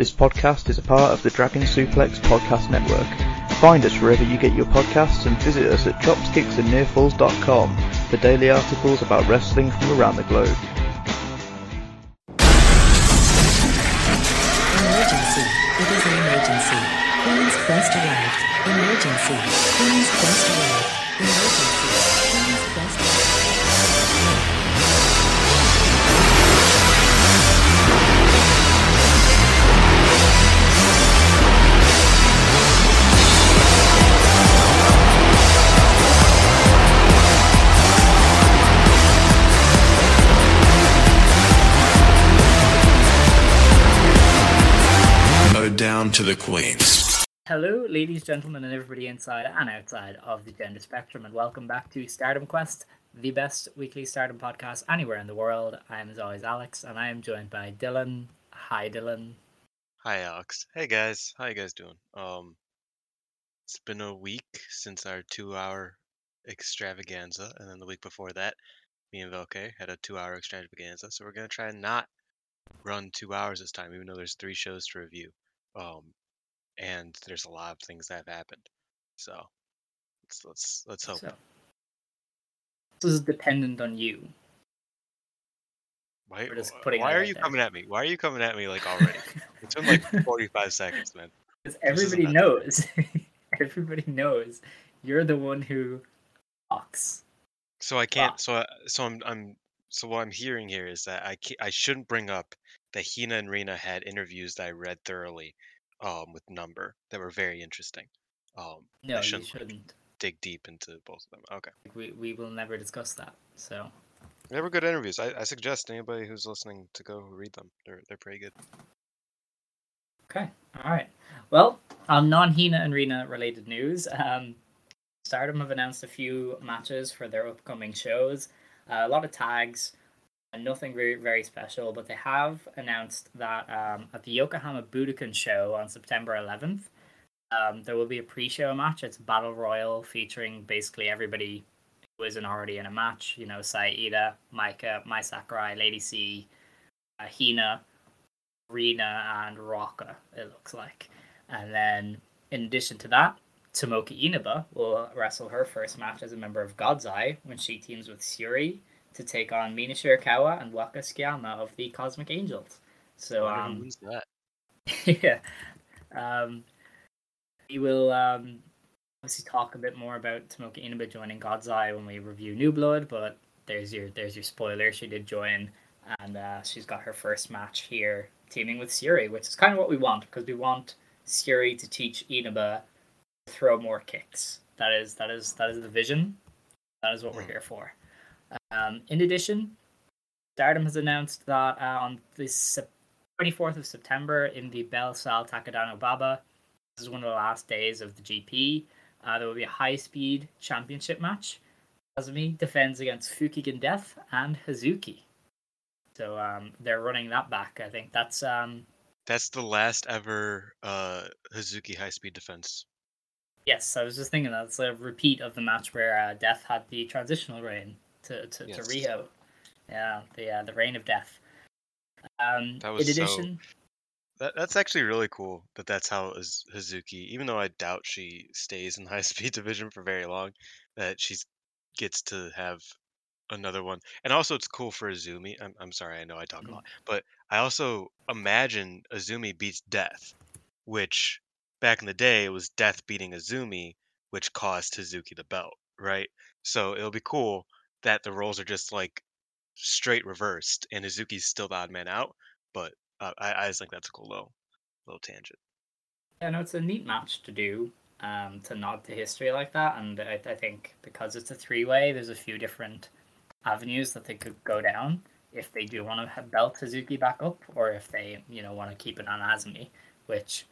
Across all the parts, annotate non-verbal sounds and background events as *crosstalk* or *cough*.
This podcast is a part of the Dragon Suplex Podcast Network. Find us wherever you get your podcasts and visit us at chopskicksandnearfalls.com for daily articles about wrestling from around the globe. Emergency. It is an emergency. Queen's Quest arrived. Emergency. Queen's Quest arrived. Emergency. Down to the queens. Hello, ladies, gentlemen, and everybody inside and outside of the gender spectrum, and welcome back to Stardom Quest, the best weekly Stardom podcast anywhere in the world. I am, as always, Alex, and I am joined by Dylan. Hi, Dylan. Hi Alex. Hey guys, how you guys doing? Um, it's been a week since our two-hour extravaganza, and then the week before that, me and Velke had a two-hour extravaganza. So we're gonna try and not run two hours this time, even though there's three shows to review. Um, and there's a lot of things that have happened. So let's let's let's hope. So, this is dependent on you. Why, we're just wh- putting why are you there. coming at me? Why are you coming at me like already? *laughs* it's been like 45 seconds, man. Because everybody knows, *laughs* everybody knows you're the one who talks. So I can't. So I, so I'm I'm so what I'm hearing here is that I I shouldn't bring up that Hina and Rena had interviews that I read thoroughly, um, with number that were very interesting. Um, No, I you shouldn't like, shouldn't. dig deep into both of them. Okay, We, we will never discuss that. So, they were good interviews. I, I suggest anybody who's listening to go read them. They're they're pretty good. Okay, all right. Well, on non-Hina and Rena related news, um, Stardom have announced a few matches for their upcoming shows. Uh, a lot of tags, nothing very very special, but they have announced that um, at the Yokohama Budokan show on September 11th, um, there will be a pre-show match. It's battle royal featuring basically everybody who isn't already in a match. You know, Saida, Maika, Mai Sakurai, Lady C, uh, Hina, Rena and Rocka. it looks like. And then, in addition to that, Tomoka Inaba will wrestle her first match as a member of God's Eye when she teams with Syuri to take on Mina Shirakawa and Waka Tsukiyama of the Cosmic Angels. So, I wonder who um, wins that. *laughs* yeah. Um, we will um, obviously talk a bit more about Tomoka Inaba joining God's Eye when we review New Blood, but there's your there's your spoiler. She did join, and uh, she's got her first match here, teaming with Syuri, which is kind of what we want because we want Syuri to teach Inaba to throw more kicks. That is that is that is the vision. That is what we're here for. Um, in addition, Stardom has announced that uh, on the 24th of September in the Belle Salle Takadanobaba, this is one of the last days of the GP. Uh, there will be a high speed championship match. Azumi defends against Fukigen Death and Hazuki. So um, they're running that back. I think that's um, That's the last ever uh Hazuki high speed defense. yes. I was just thinking that's a repeat of the match where uh, Death had the transitional reign to to, Yes. to Rio. Yeah, the uh, the reign of Death. Um, That was in so- addition, That that's actually really cool that that's how Hazuki, even though I doubt she stays in *laughs* high speed division for very long, that she gets to have another one. And also it's cool for Azumi. I'm I'm sorry, I know I talk a lot, but I also imagine Azumi beats Death, which back in the day it was Death beating Azumi, which cost Hazuki the belt, right? So it'll be cool that the roles are just like straight reversed and Hazuki's still the odd man out, but uh, I, I just think that's a cool little little tangent. Yeah, no, it's a neat match to do, um, to nod to history like that. And I, I think because it's a three way, there's a few different avenues that they could go down. if they do want to belt Hazuki back up or if they, you know, want to keep it on Azumi, which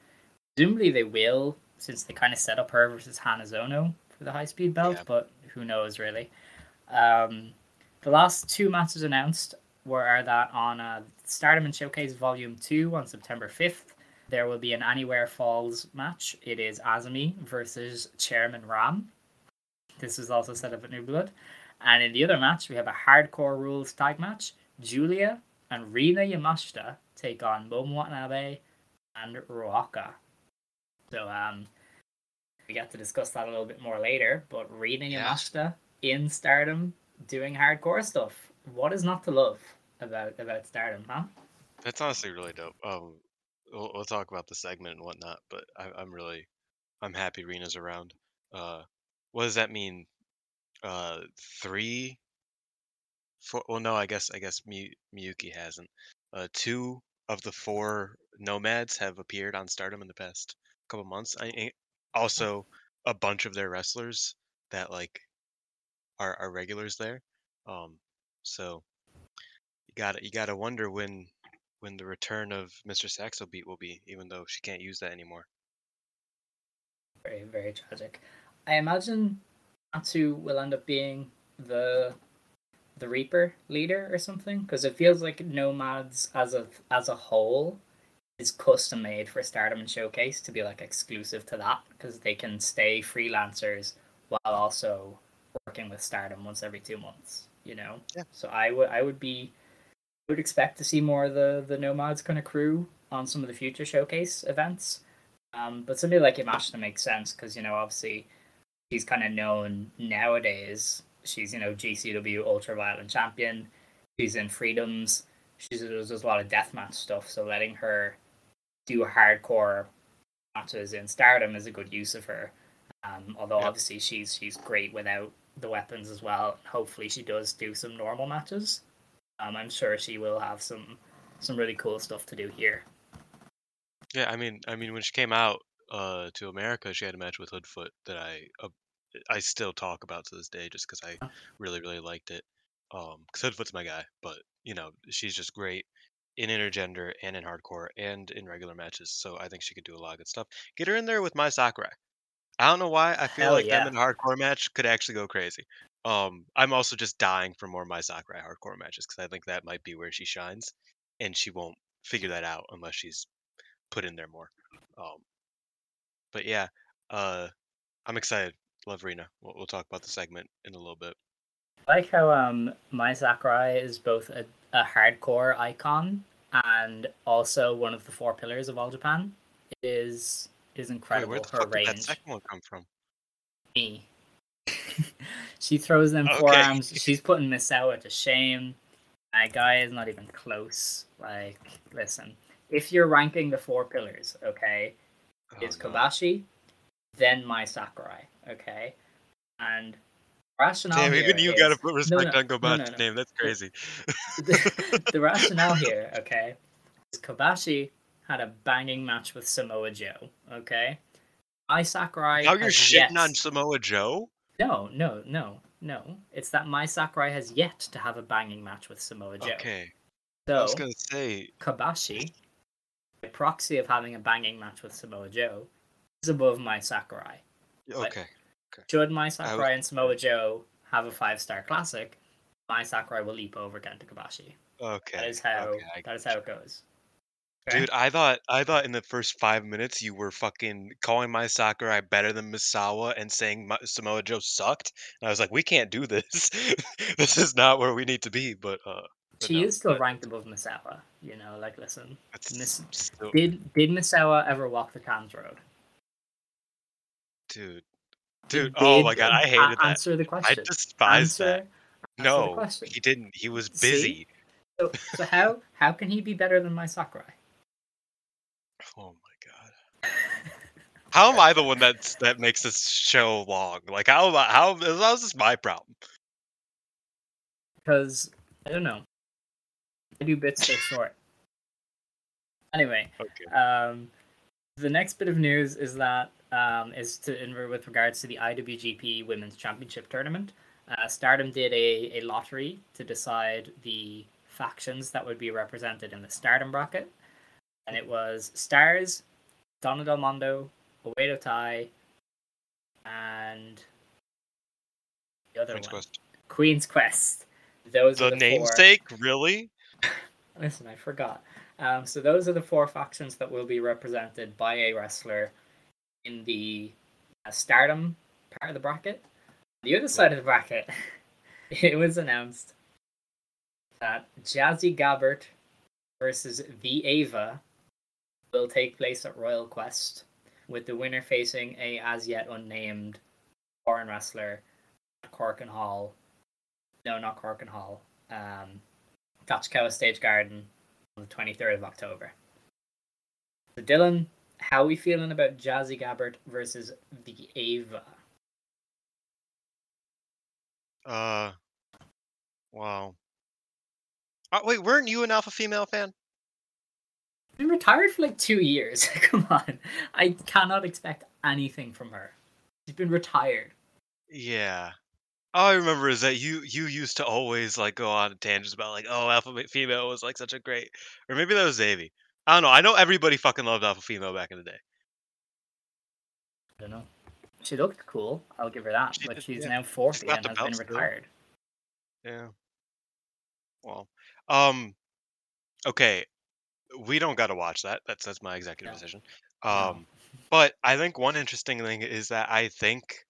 presumably they will since they kind of set up her versus Hanazono for the high speed belt, Yeah. but who knows really. Um, the last two matches announced were that on uh, Stardom and Showcase Volume 2 on September 5th, there will be an Anywhere Falls match. It is Azumi versus Chairman Ram. This is also set up at New Blood. And in the other match, we have a hardcore rules tag match. Giulia and Rina Yamashita take on Momo Watanabe and Ruaka. So um, we get to discuss that a little bit more later. But Rina Yeah. Yamashita in Stardom doing hardcore stuff. What is not to love about about Stardom, huh? That's honestly really dope. Um, we'll, we'll talk about the segment and whatnot, but I, I'm really, I'm happy Rena's around. Uh, what does that mean? Uh, three, four. Well, no, I guess I guess Mi- Miyuki hasn't. Uh, two of the four nomads have appeared on Stardom in the past couple months. I- also a bunch of their wrestlers that like are are regulars there. Um, so you gotta you gotta wonder when when the return of Mr. Saxo beat will be, even though she can't use that anymore. Very, very tragic. I imagine Natsu will end up being the the Reaper leader or something, because it feels like Nomads as a as a whole is custom made for Stardom and Showcase to be like exclusive to that, because they can stay freelancers while also working with Stardom once every two months. You know. Yeah. So I would I would be would expect to see more of the the Nomads kind of crew on some of the future Showcase events. Um, but somebody like Yamashita makes sense because you know obviously she's kind of known nowadays. She's you know GCW Ultra Violent Champion. She's in Freedoms. She's does, does a lot of deathmatch stuff. So letting her do hardcore matches in Stardom is a good use of her. Um, although Yeah. obviously she's she's great without the weapons as well. Hopefully she does do some normal matches. Um, I'm sure she will have some some really cool stuff to do here. Yeah, I mean, I mean, when she came out uh, to America, she had a match with Hoodfoot that I uh, I still talk about to this day, just because I really, really liked it. Um, because Hoodfoot's my guy, but you know, she's just great in intergender and in hardcore and in regular matches. So I think she could do a lot of good stuff. Get her in there with Mai Sakurai. I don't know why. I feel Hell like yeah. them in a hardcore match could actually go crazy. Um, I'm also just dying for more Mai Sakurai hardcore matches because I think that might be where she shines, and she won't figure that out unless she's put in there more. Um, but yeah, uh, I'm excited. Love Rena. We'll, we'll talk about the segment in a little bit. I like how um Mai Sakurai is both a, a hardcore icon and also one of the four pillars of all Japan. It is is Wait, incredible where the her fuck did that range. second one come from? Me. *laughs* she throws them Okay. forearms. She's putting Misawa to shame. That guy is not even close. Like, listen, if you're ranking the four pillars, okay, Oh, it's no. Kobashi, then Mai Sakurai, okay, and rationale. Damn, even you is- gotta put respect no, on no, Kobashi's no. name. That's crazy. *laughs* the, the *laughs* rationale here, okay, is Kobashi had a banging match with Samoa Joe, okay. Mai Sakurai. Now you're shitting yet- on Samoa Joe? No, no, no, no. It's that Mai Sakurai has yet to have a banging match with Samoa Joe. Okay. So I was gonna say, Kobashi, by proxy of having a banging match with Samoa Joe, is above Mai Sakurai. okay. Should Mai Sakurai and Samoa Joe have a five star classic, Mai Sakurai will leap over Kenta Kobashi. Okay. That is how okay, that is how it goes. Okay? Dude, I thought I thought in the first five minutes you were fucking calling my soccer Sakurai better than Misawa and saying my, Samoa Joe sucked. And I was like, we can't do this. *laughs* this is not where we need to be. But uh, but she no, is still ranked above Misawa. You know, like listen, Miss- still- did did Misawa ever walk the Cam's road? dude, dude. Oh my god, I hated that. Answer the question. I despise that. answer, answer No, he didn't. He was See? busy. So, so how how can he be better than Mai Sakurai? Oh my god. How am I the one that's that makes this show long? Like how am I, how how is this my problem? Because I don't know. I do bits so short. Anyway, *laughs* Okay. um, the next bit of news is that um, is to in with regards to the IWGP Women's Championship tournament. Uh, Stardom did a, a lottery to decide the factions that would be represented in the Stardom bracket, and it was Stars, Donna Del Mondo, Oedo Tai, and the other Queen's one, Quest. Queen's Quest. Those are The the four- namesake, really? *laughs* Listen, I forgot. Um, so those are the four factions that will be represented by a wrestler in the uh, Stardom part of the bracket. The other side of the bracket, *laughs* it was announced that Jazzy Gabert versus The Ava will take place at Royal Quest, with the winner facing a as yet unnamed foreign wrestler at Korakuen Hall. No, not Korakuen Hall. Um, Tachikawa Stage Garden on the 23rd of October. So, Dylan, how are we feeling about Jazzy Gabert versus the Ava? Uh, wow. Uh, wait, weren't you an alpha female fan? Been retired for like two years. *laughs* Come on, I cannot expect anything from her. She's been retired. Yeah. All I remember is that you you used to always like go on tangents about like oh alpha female was like such a great or maybe that was Davey. I don't know. I know everybody fucking loved alpha female back in the day. I don't know. She looked cool. I'll give her that. She but did, she's yeah. now 40 got and has been retired. Yeah. Well, um, okay, we don't got to watch that. That's that's my executive No. decision. Um, but I think one interesting thing is that I think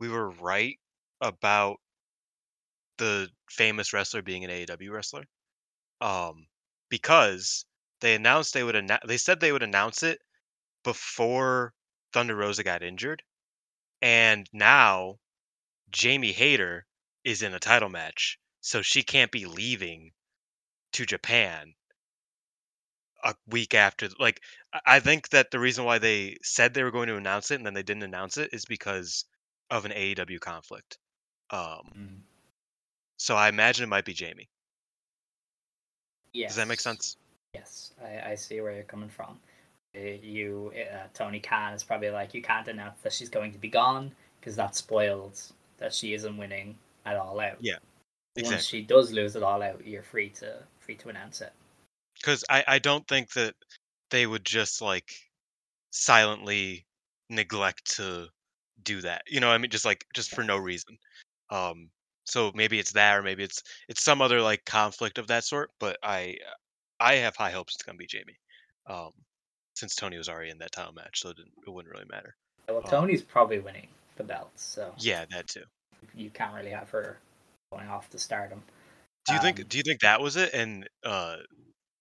we were right about the famous wrestler being an AEW wrestler. Um, because they announced they would announce. They said they would announce it before Thunder Rosa got injured, and now Jamie Hayter is in a title match, so she can't be leaving to Japan a week after. Like, I- think that the reason why they said they were going to announce it and then they didn't announce it is because of an AEW conflict. Um, Mm. so I imagine it might be Jamie. Yes. Does that make sense? Yes, I, I see where you're coming from. Uh, You, uh, Tony Khan is probably like, you can't announce that she's going to be gone because that spoils that she isn't winning at all out. Yeah, Once she does lose it all out, you're free to free to announce it. Because I, I don't think that they would just like silently neglect to do that. You know, what I mean, just like just for no reason. Um, so maybe it's that, or maybe it's it's some other like conflict of that sort. But I I have high hopes it's gonna be Jamie, um, since Toni was already in that title match, so it, didn't, it wouldn't really matter. Well, Oh. Toni's probably winning the belts, so Yeah, that too. you can't really have her going off to stardom. Do you think Um, Do you think that was it? And uh,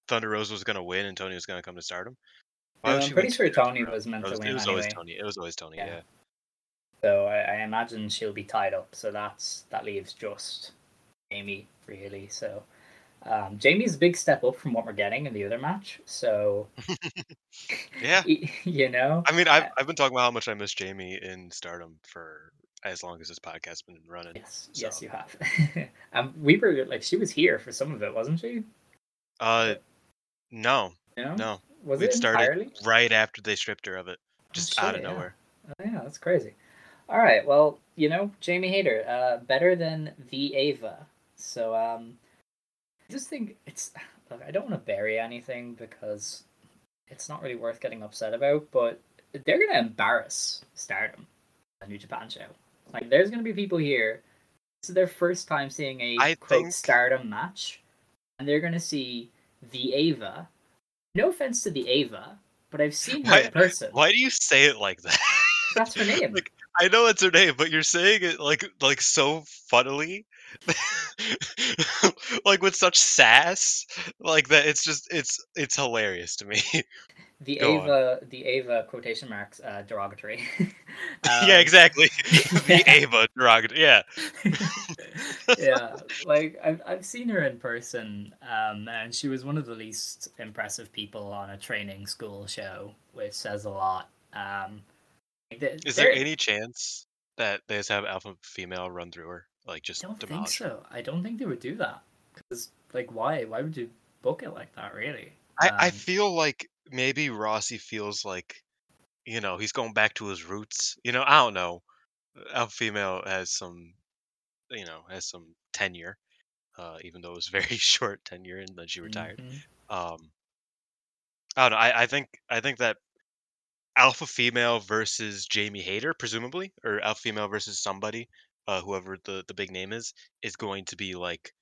Thunder Rosa was gonna win, and Toni was gonna come to Stardom? Why I'm pretty sure Toni was meant to win It was always. Toni. It was always Toni. Yeah. Yeah. So I, I imagine she'll be tied up. So that's that leaves just Jamie really. So um, Jamie's a big step up from what we're getting in the other match. So *laughs* Yeah. *laughs* you know, I mean, I've I've been talking about how much I miss Jamie in Stardom for as long as this podcast's been running. yes, yes, you have. *laughs* um, we were like she was here for some of it, wasn't she? Uh, no, You know? no. Was We'd it started entirely? right after they stripped her of it, Oh, just out of yeah. nowhere. Oh, yeah, that's crazy. All right, well, you know, Jamie Hayter, uh, better than the Ava. So, um, I just think it's. *sighs* Look, I don't want to bury anything because it's not really worth getting upset about, but they're gonna embarrass Stardom, a New Japan show. Like, there's gonna be people here. This is their first time seeing a I quote think- Stardom match, and they're gonna see the Ava. No offense to the Ava, but I've seen her Why- in person. Why do you say it like that? That's her name. *laughs* like, I know it's her name, but you're saying it like like so funnily, *laughs* like with such sass, like that. It's just it's it's hilarious to me. *laughs* The Go on. Ava, the Ava quotation marks, uh, derogatory. *laughs* *laughs* yeah, Um, exactly. *laughs* the Ava derogatory. Yeah. yeah, like I've I've seen her in person, um, and she was one of the least impressive people on a training school show, which says a lot. Um, th- Is there any chance that they just have alpha female run through her, like just I don't think demolish her? so. I don't think they would do that because, like, why? Why would you book it like that? Really? I, I Um, feel like maybe Rossi feels like, you know, he's going back to his roots. You know, I don't know. Alpha female has some, you know, has some tenure. uh, even though it was *laughs* very short tenure and then she retired. Mhm. Um, I don't know. I, I think I think that alpha female versus Jamie Hayter, presumably, or alpha female versus somebody, uh, whoever the the big name is, is going to be like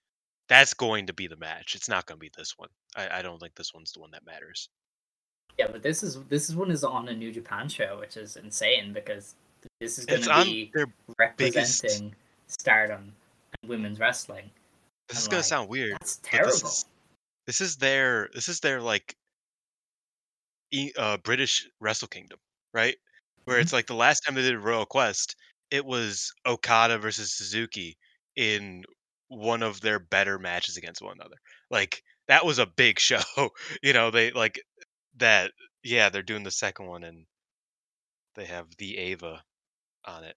that's going to be the match. It's not going to be this one. I, I don't think this one's the one that matters. Yeah, but this is this is one is on a New Japan show, which is insane because this is going to be their. biggest- representing Stardom and women's wrestling. This is I'm going like, to sound weird. That's terrible. This is, this is their this is their like uh, British Wrestle Kingdom, right? Where Mm-hmm. it's like the last time they did Royal Quest, it was Okada versus Suzuki in one of their better matches against one another. Like that was a big *laughs* show. you know, they like that. Yeah, they're doing the second one, and they have the Ava on it.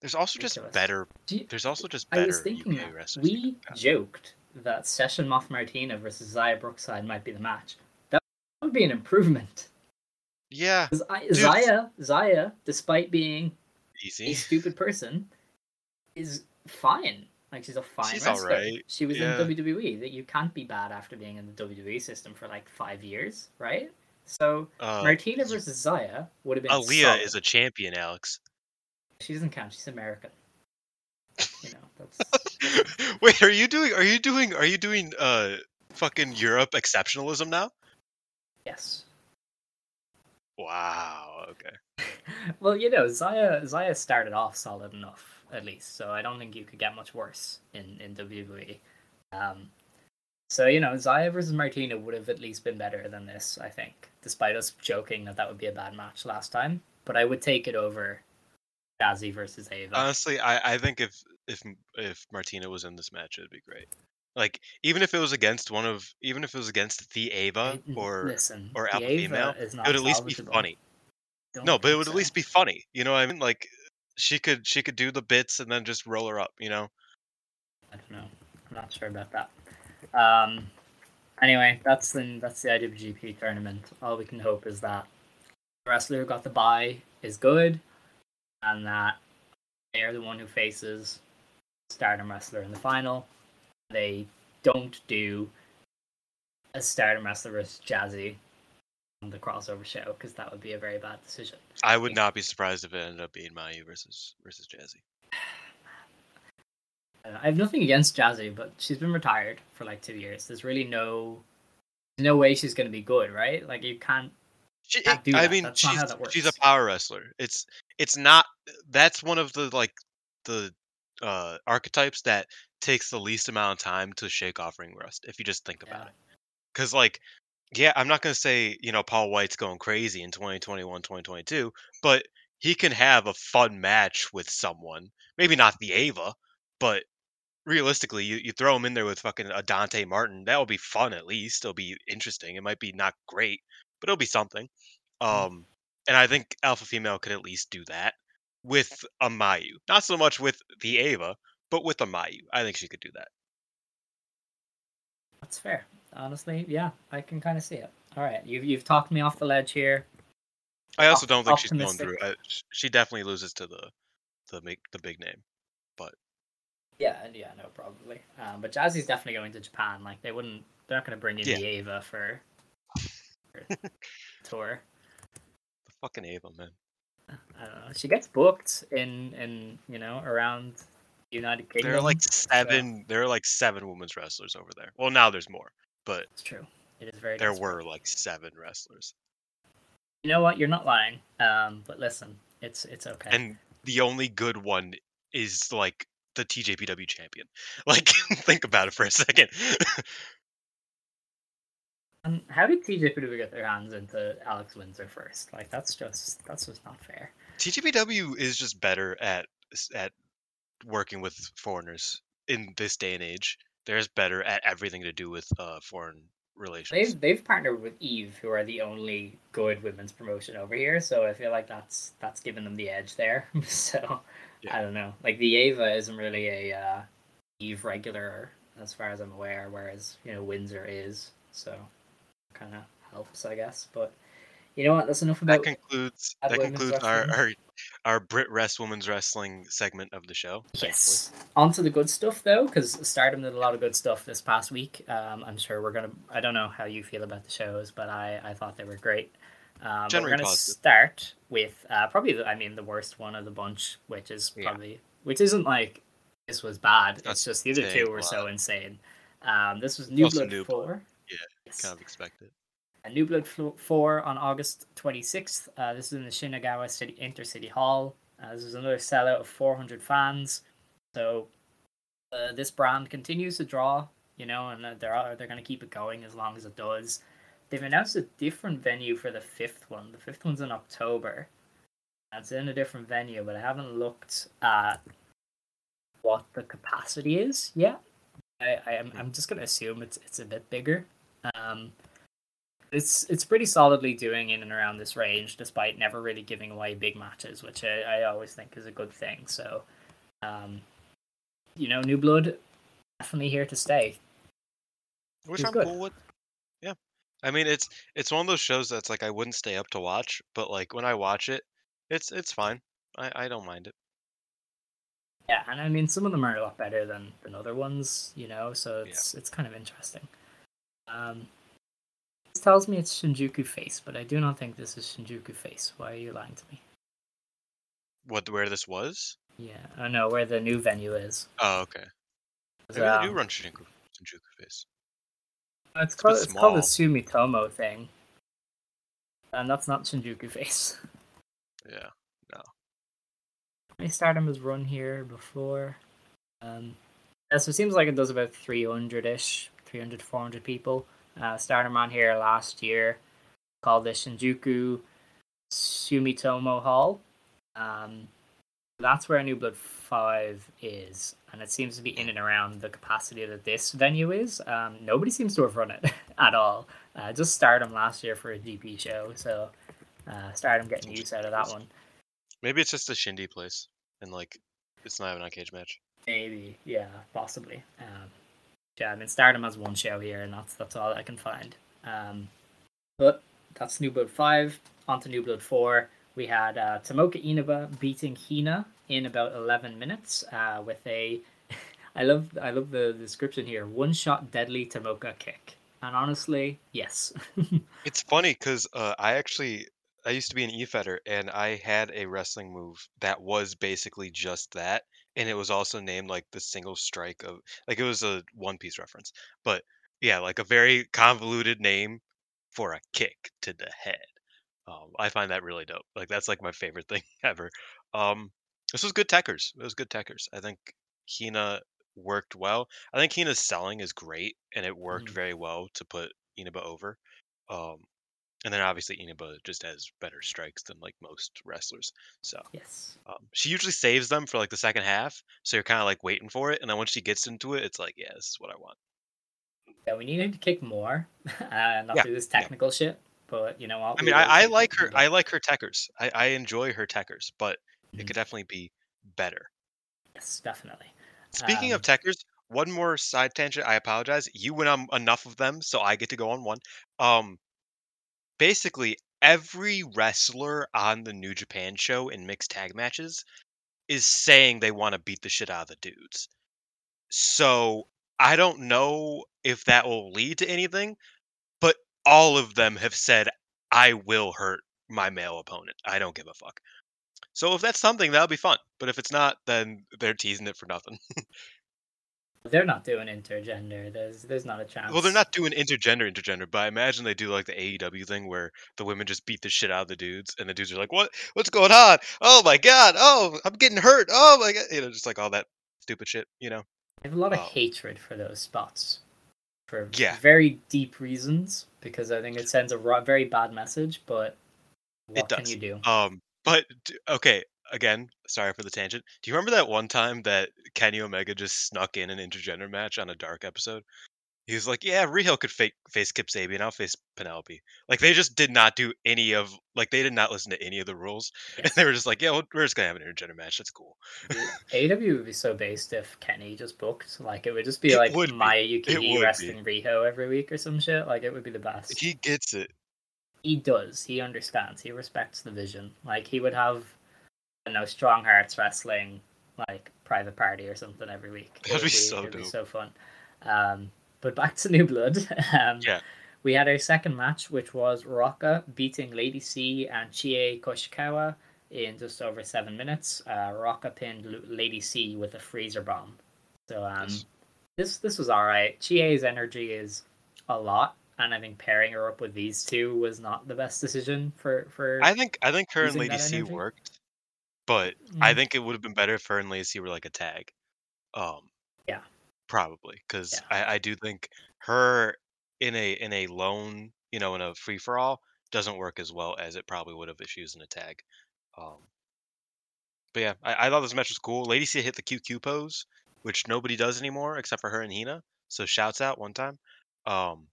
There's also just Ridiculous. better. You- There's also just I better was thinking UK that we joked that Session Moth Martina versus Xia Brookside might be the match. That would be an improvement. Yeah. I, Xia, Xia, despite being a stupid person, is fine. Like she's a fine She's wrestler. alright, She was yeah. in WWE. That you can't be bad after being in the WWE system for like five years, right? So Uh, Martina versus Xia would have been. Aaliyah solid. is a champion, Alex. She doesn't count. She's American. You know that's. *laughs* Wait, are you doing? Are you doing? Are you doing? Uh, fucking Europe exceptionalism now? yes. Wow. Okay. *laughs* well, you know, Xia Xia started off solid enough at least, so I don't think you could get much worse in in WWE. Um, so you know, Xia versus Martina would have at least been better than this, I think, despite us joking that that would be a bad match last time. But I would take it over Jazzy versus Ava. Honestly, I I think if if if Martina was in this match, it'd be great. Like even if it was against one of, even if it was against the Ava or listen, or Alpha Ava Female, it would at least be funny. Don't No, but it would at least be funny. You know what I mean? Like she could she could do the bits and then just roll her up. You know? I don't know. I'm not sure about that. Um. Anyway, that's the that's the IWGP tournament. All we can hope is that the wrestler who got the buy is good, and that they are the one who faces Stardom wrestler in the final. They don't do a Stardom wrestler versus Jazzy on the crossover show because that would be a very bad decision. I would not be surprised if it ended up being Mayu versus versus Jazzy. *sighs* Uh, I have nothing against Jazzy, but she's been retired for like two years. There's really no, no way she's going to be good, right? Like you can't. She, Can't do I that. mean, That's she's she's a power wrestler. It's it's not. That's one of the like the uh archetypes that takes the least amount of time to shake off ring rust. If you just think about Yeah. it, because like, yeah, I'm not gonna say you know Paul White's going crazy in 2021, 2022, but he can have a fun match with someone. Maybe not the Ava, but realistically, you, you throw him in there with fucking a Dante Martin, that will be fun at least. It'll be interesting. It might be not great, but it'll be something. Um, and I think Alpha Female could at least do that with a Mayu. Not so much with the Ava, but with a Mayu. I think she could do that. That's fair. Honestly, yeah, I can kind of see it. All right, you've you've talked me off the ledge here. I also don't think she's going through. I, she definitely loses to the the big the big name. But yeah, yeah, no, probably. Um, but Jazzy's definitely going to Japan. Like they wouldn't, they're not going to bring in Yeah. the Ava for, for *laughs* tour. The fucking Ava, man. I don't know. She gets booked in in you know around United Kingdom. There are like so seven. There are like seven women's wrestlers over there. Well, now there's more, but It's true. It is very. there desperate. were like seven wrestlers, You know what? You're not lying. Um, but listen, it's it's okay. and the only good one is like the TJPW champion. *laughs* Like, *laughs* think about it for a second. And *laughs* how did TJPW get their hands into Alex Windsor first? Like that's just that's just not fair. TJPW is just better at at working with foreigners in this day and age. They're better at everything to do with uh, foreign relations. They've they've partnered with Eve, who are the only good women's promotion over here. So I feel like that's that's given them the edge there. *laughs* so Yeah. I don't know. Like the Ava isn't really a uh, Eve regular, as far as I'm aware, whereas you know Windsor is. So kind of helps, I guess. But you know what? That's enough that about. concludes that concludes our, our our Brit Rest Women's Wrestling segment of the show. Yes. On to the good stuff though, because Stardom did a lot of good stuff this past week. Um, I'm sure we're gonna. I don't know how you feel about the shows, but I I thought they were great. Um, we're gonna positive. start with uh, probably the, I mean the worst one of the bunch, which is Yeah. probably which isn't like this was bad. It's just the other two were so insane. Um, this was New Blood New Blood. Four. Yeah, Yes. Kind of expected. New Blood 4 on August 26th. Uh, this is in the Shinagawa City Intercity Hall. Uh, this is another sellout of 400 fans. So uh, this brand continues to draw, you know, and uh, they're they're going to keep it going as long as it does. They've announced a different venue for the fifth one. The fifth one's in October. It's in a different venue, but I haven't looked at what the capacity is yet. I, I am I'm just gonna assume it's it's a bit bigger. Um, it's it's pretty solidly doing in and around this range, despite never really giving away big matches, which I, I always think is a good thing. So, um, you know, New Blood definitely here to stay. Which I'm good. cool with. Yeah. I mean, it's it's one of those shows that's like I wouldn't stay up to watch, but like when I watch it, it's it's fine. I I don't mind it. Yeah, and I mean some of them are a lot better than than other ones, you know. So it's it's kind of interesting. Um, tells me it's Shinjuku Face, but I do not think this is Shinjuku Face. Why are you lying to me? What where this was? Yeah, I know where the new venue is. Oh, okay. Maybe they do Um, run Shinjuku Shinjuku face. It's bit called it's called the. Sumitomo thing, and that's not Shinjuku Face. Yeah. no. I Stardom has run here before. Um, yeah, so it seems like it does about 300 ish, 300 400 people. Uh, Stardom on here last year called the Shinjuku Sumitomo Hall. Um, that's where New Blood 5 is, and it seems to be in and around the capacity that this venue is. Um, nobody seems to have run it *laughs* at all. Uh, just Stardom last year for a GP show, so uh, Stardom getting use out of that one. Maybe it's just a shindy place, and like it's not even a cage match. Maybe, yeah, possibly. Um, yeah, I mean, Stardom has one show here, and that's that's all I can find. Um, but that's New Blood five. On to New Blood four. We had uh, Tomoka Inaba beating Hina in about eleven minutes uh, with a. *laughs* I love I love the description here. One shot deadly Tomoka kick, and honestly, yes. *laughs* It's funny because uh, I actually I used to be an e-fetter and I had a wrestling move that was basically just that, and it was also named like the single strike of like it was a One Piece reference, but yeah, like a very convoluted name for a kick to the head. Um, I find that really dope. Like that's like my favorite thing *laughs* ever. Um, this was good techers. It was good techers. I think Hina worked well. I think Hina's selling is great, and it worked Mhm. very well to put Inaba over. Um, and then obviously Inaba just has better strikes than like most wrestlers. So yes. um, she usually saves them for like the second half. So you're kind of like waiting for it, and then once she gets into it, it's like, yeah, this is what I want. Yeah, we needed to kick more, *laughs* uh, not Yeah, do this yeah. technical shit. But you know what? I mean, I, I like her. I like her techers. I, I enjoy her techers, but it Mhm. could definitely be better. Yes, definitely. Speaking Um, of techers, one more side tangent. I apologize. You went on enough of them, so I get to go on one. Um, basically, every wrestler on the New Japan show in mixed tag matches is saying they want to beat the shit out of the dudes. So I don't know if that will lead to anything, but all of them have said, I will hurt my male opponent. I don't give a fuck. So if that's something, that'll be fun. But if it's not, then they're teasing it for nothing. *laughs* They're not doing intergender. There's there's not a chance. Well, they're not doing intergender, intergender, but I imagine they do like the AEW thing where the women just beat the shit out of the dudes, and the dudes are like, "What? What's going on? Oh my god! Oh, I'm getting hurt! Oh my god!" You know, just like all that stupid shit. You know? I have a lot of Oh. hatred for those spots, for Yeah. very deep reasons. Because I think it sends a very bad message. But what It can you do? Um, but okay, again, sorry for the tangent. Do you remember that one time that Kenny Omega just snuck in an intergender match on a Dark episode? He was like, "Yeah, Riho could fake, face Kip Sabian. I'll face Penelope." Like they just did not do any of like they did not listen to any of the rules, *laughs* and they were just like, "Yeah, we're just gonna have an intergender match. That's cool." AEW would be so based if Kenny just booked. Like it would just be It like. Maya Yukihi would be. wrestling Riho every week or some shit. Like it would be the best. He gets it. he does. He understands. He respects the vision. Like he would have know Strong Hearts Wrestling like private party or something every week. It *laughs* That'd would be so it'd be dope. so fun. Um, but back to *laughs* New Blood. Um, Yeah. We had our second match, which was Rocca beating Lady C and Chie Koishikawa in just over seven minutes. Uh, Rocca pinned L- Lady C with a freezer bomb. So um, Yes. this this was all right. Chie's energy is a lot, and I think pairing her up with these two was not the best decision for for. I think I think her and Lady C energy? worked, but I Mm. think it would have been better if her and C were like a tag. Um, Yeah. probably because Yeah. I, I do think her in a in a lone, you know, in a free for all doesn't work as well as it probably would have if she was in a tag. Um, but yeah, I, I thought this match was cool. Lady C hit the QQ pose, which nobody does anymore except for her and Hina. So shouts out one time. Um,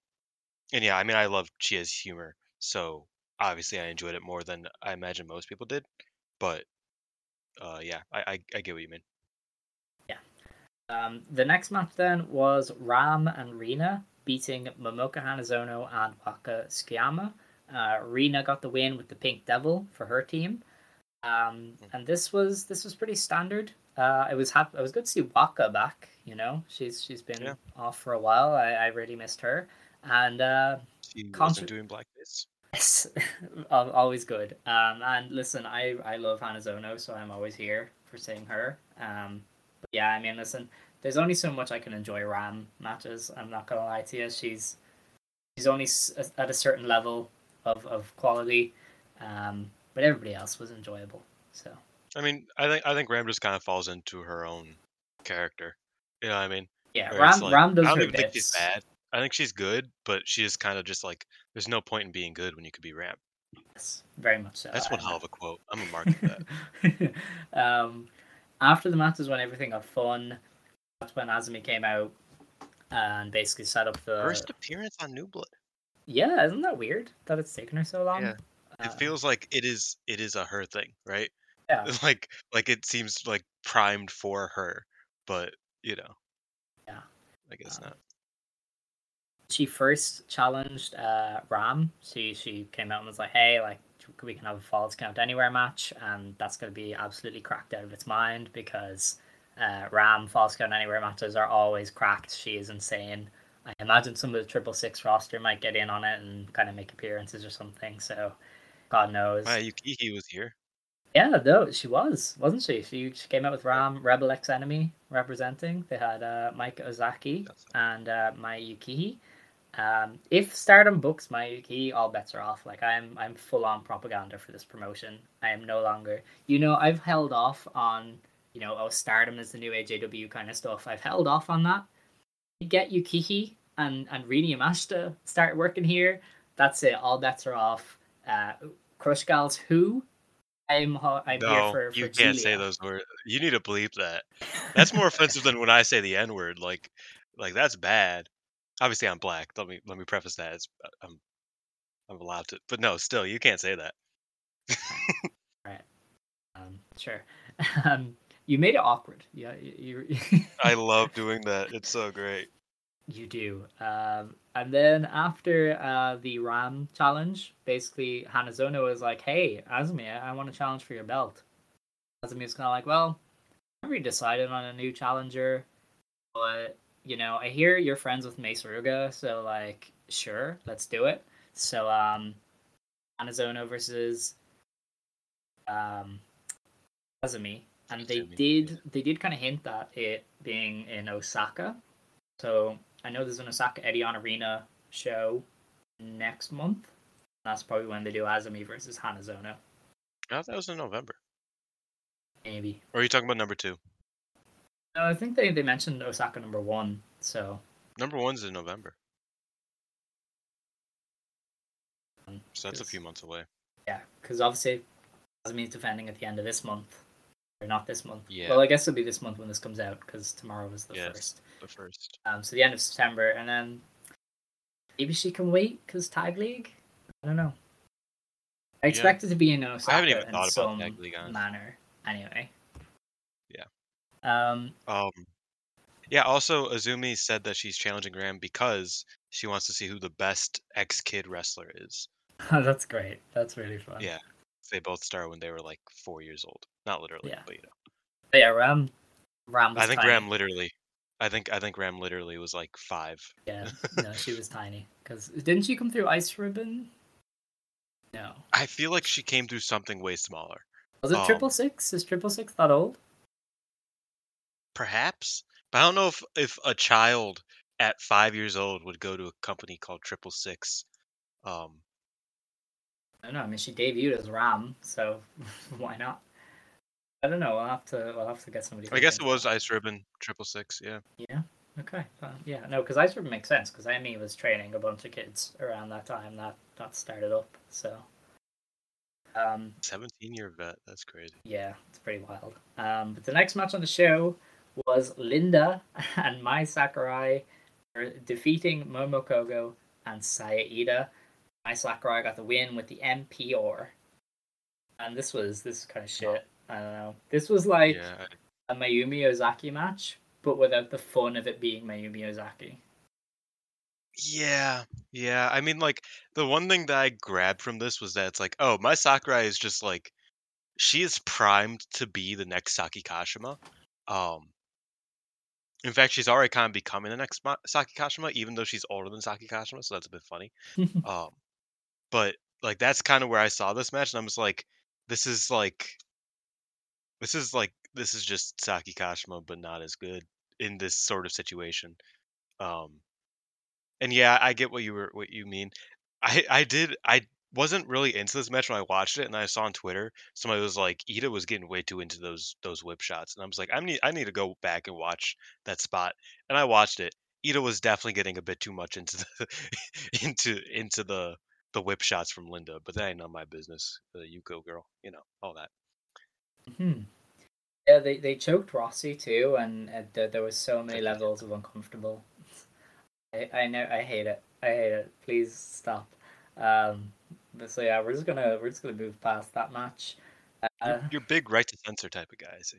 and yeah, I mean, I love Chie's humor, so obviously I enjoyed it more than I imagine most people did. But uh, yeah, I, I I get what you mean. Yeah. Um, the next match then was Ram and Rina beating Momoka Hanazono and Waka Tsukiyama. Uh, Rina got the win with the Pink Devil for her team, um, and this was this was pretty standard. Uh, it was hap- it was good to see Waka back. You know, she's she's been Yeah. off for a while. I, I really missed her, and uh, She Contra- wasn't doing blackface. Yes, *laughs* always good. Um, and listen, I I love Hanazono, so I'm always here for seeing her. Um, but yeah, I mean, listen, there's only so much I can enjoy Ram matches. I'm not gonna lie to you. She's she's only at a certain level of of quality, um, but everybody else was enjoyable. So I mean, I think I think Ram just kind of falls into her own character. You know what I mean? yeah, Ram like, Ram does I don't even think she's bad. I think she's good, but she is kind of just like there's no point in being good when you could be Ram. Yes, very much so. That's one hell of a quote. I'm gonna market that. *laughs* um, after the matches, when everything got fun, that's when Azumi came out and basically set up the. First appearance on New Blood. Yeah, isn't that weird that it's taken her so long? Yeah. It Uh, feels like it is it is a her thing, right? Yeah. *laughs* Like like it seems like primed for her, but you know. Yeah. I guess Um, not. She first challenged uh, Ram. She she came out and was like, "Hey, like we can have a falls count anywhere match, and that's going to be absolutely cracked out of its mind because uh, Ram falls count anywhere matches are always cracked. She is insane. I imagine some of the triple six roster might get in on it and kind of make appearances or something. So, God knows. My Yukihi was here. Yeah, no, she was, wasn't she? She, she came out with Ram, Rebel X Enemy representing. They had uh, Maika Ozaki and uh, Mai Yukihi. Um, if Stardom books Mai Yukihi, all bets are off. Like I'm, I'm full on propaganda for this promotion. I am no longer, you know, I've held off on, you know, oh Stardom is the new AJW kind of stuff. I've held off on that. You get Yukihi and and Rina Yamashita start working here. That's it. All bets are off. Uh, Crush Gals who? I'm I'm here No, for, for you can't say those words. You need to bleep that. *laughs* That's more offensive than when I say the N word. Like, like that's bad. Obviously, I'm black. Let me let me preface that. It's, uh, I'm I'm allowed to, but no, still, you can't say that. Right. Um, sure. *laughs* Um, you made it awkward. Yeah, you you, *laughs* I love doing that. It's so great. you do. Um, and then after uh, the Ram challenge, basically Hanazono was like, "Hey, Azumi, I want to challenge for your belt." Azumi was kind of like, "Well, I already decided on a new challenger, but you know, I hear you're friends with Mei Suruga, so like, sure, let's do it." So, um, Hanazono versus um, Azumi, and they did they did kind of hint at it being in Osaka. So I know there's an Osaka Edion Arena show next month. That's probably when they do Azumi versus Hanazono. I thought that was in November. Maybe. Or are you talking about number two? No, I think they, they mentioned Osaka number one. So Number one's in November, so that's a few months away. Yeah, because obviously Azumi's defending at the end of this month, or not this month. Yeah. Well, I guess it'll be this month when this comes out because tomorrow is the Yes. first. The first. Um, so the end of September, and then maybe she can wait because Tag League. I don't know. I expect it to be in Osaka I haven't even in thought about some Tag League, manner. Anyway. Yeah. Um. Um, yeah. Also, Azumi said that she's challenging Ram because she wants to see who the best ex kid wrestler is. *laughs* that's great. That's really fun. Yeah. they both started when they were like four years old. Not literally, Yeah. but you know. But yeah, Ram. Ram was I think tiny. Ram literally. I think I think Ram literally was like five. Yeah, *laughs* no, she was tiny. Because didn't she come through Ice Ribbon? No. I feel like she came through something way smaller. Was it Um, triple six? Is triple six that old? Perhaps, but I don't know if if a child at five years old would go to a company called Triple Six. Um, I don't know. I mean, she debuted as Ram, so *laughs* why not? I don't know. We'll have to. We'll have to get somebody. I guess it was Ice Ribbon Triple Six. Yeah. Yeah. Okay. Uh, yeah. No, because Ice Ribbon makes sense. Because Emi was training a bunch of kids around that time that that started up. So. Um. 17 year vet. That's crazy. Yeah, it's pretty wild. Um, but the next match on the show was Linda *laughs* and Mai Sakurai defeating Momo Kogo and Saya Ida. Mai Sakurai got the win with the MPR. And this was this is kind of shit. I don't know. This was like yeah. a Mayumi Ozaki match, but without the fun of it being Mayumi Ozaki. Yeah. Yeah. I mean, like, the one thing that I grabbed from this was that it's like, oh, Mai Sakurai is just like, she is primed to be the next Saki Kashima. Um, in fact, she's already kind of becoming the next Ma- Saki Kashima, even though she's older than Saki Kashima, so that's a bit funny. *laughs* Um, but like that's kind of where I saw this match, and I was like, this is like, this is like, this is just Saki Kashima, but not as good in this sort of situation. Um, and yeah, I get what you were, what you mean. I, I did, I wasn't really into this match when I watched it, and I saw on Twitter somebody was like, Ida was getting way too into those those whip shots, and I was like, I need, I need to go back and watch that spot, and I watched it. Ida was definitely getting a bit too much into the *laughs* into into the the whip shots from Linda, but that ain't none of my business. The Yuko girl, you know, all that. Hmm. Yeah, they, they choked Rossi too, and uh, there, there was so many *laughs* levels of uncomfortable. I, I know I hate it. I hate it. Please stop. Um, but so yeah, we're just gonna we're just gonna move past that match. Uh, You're, big right to censor type of guy, I see.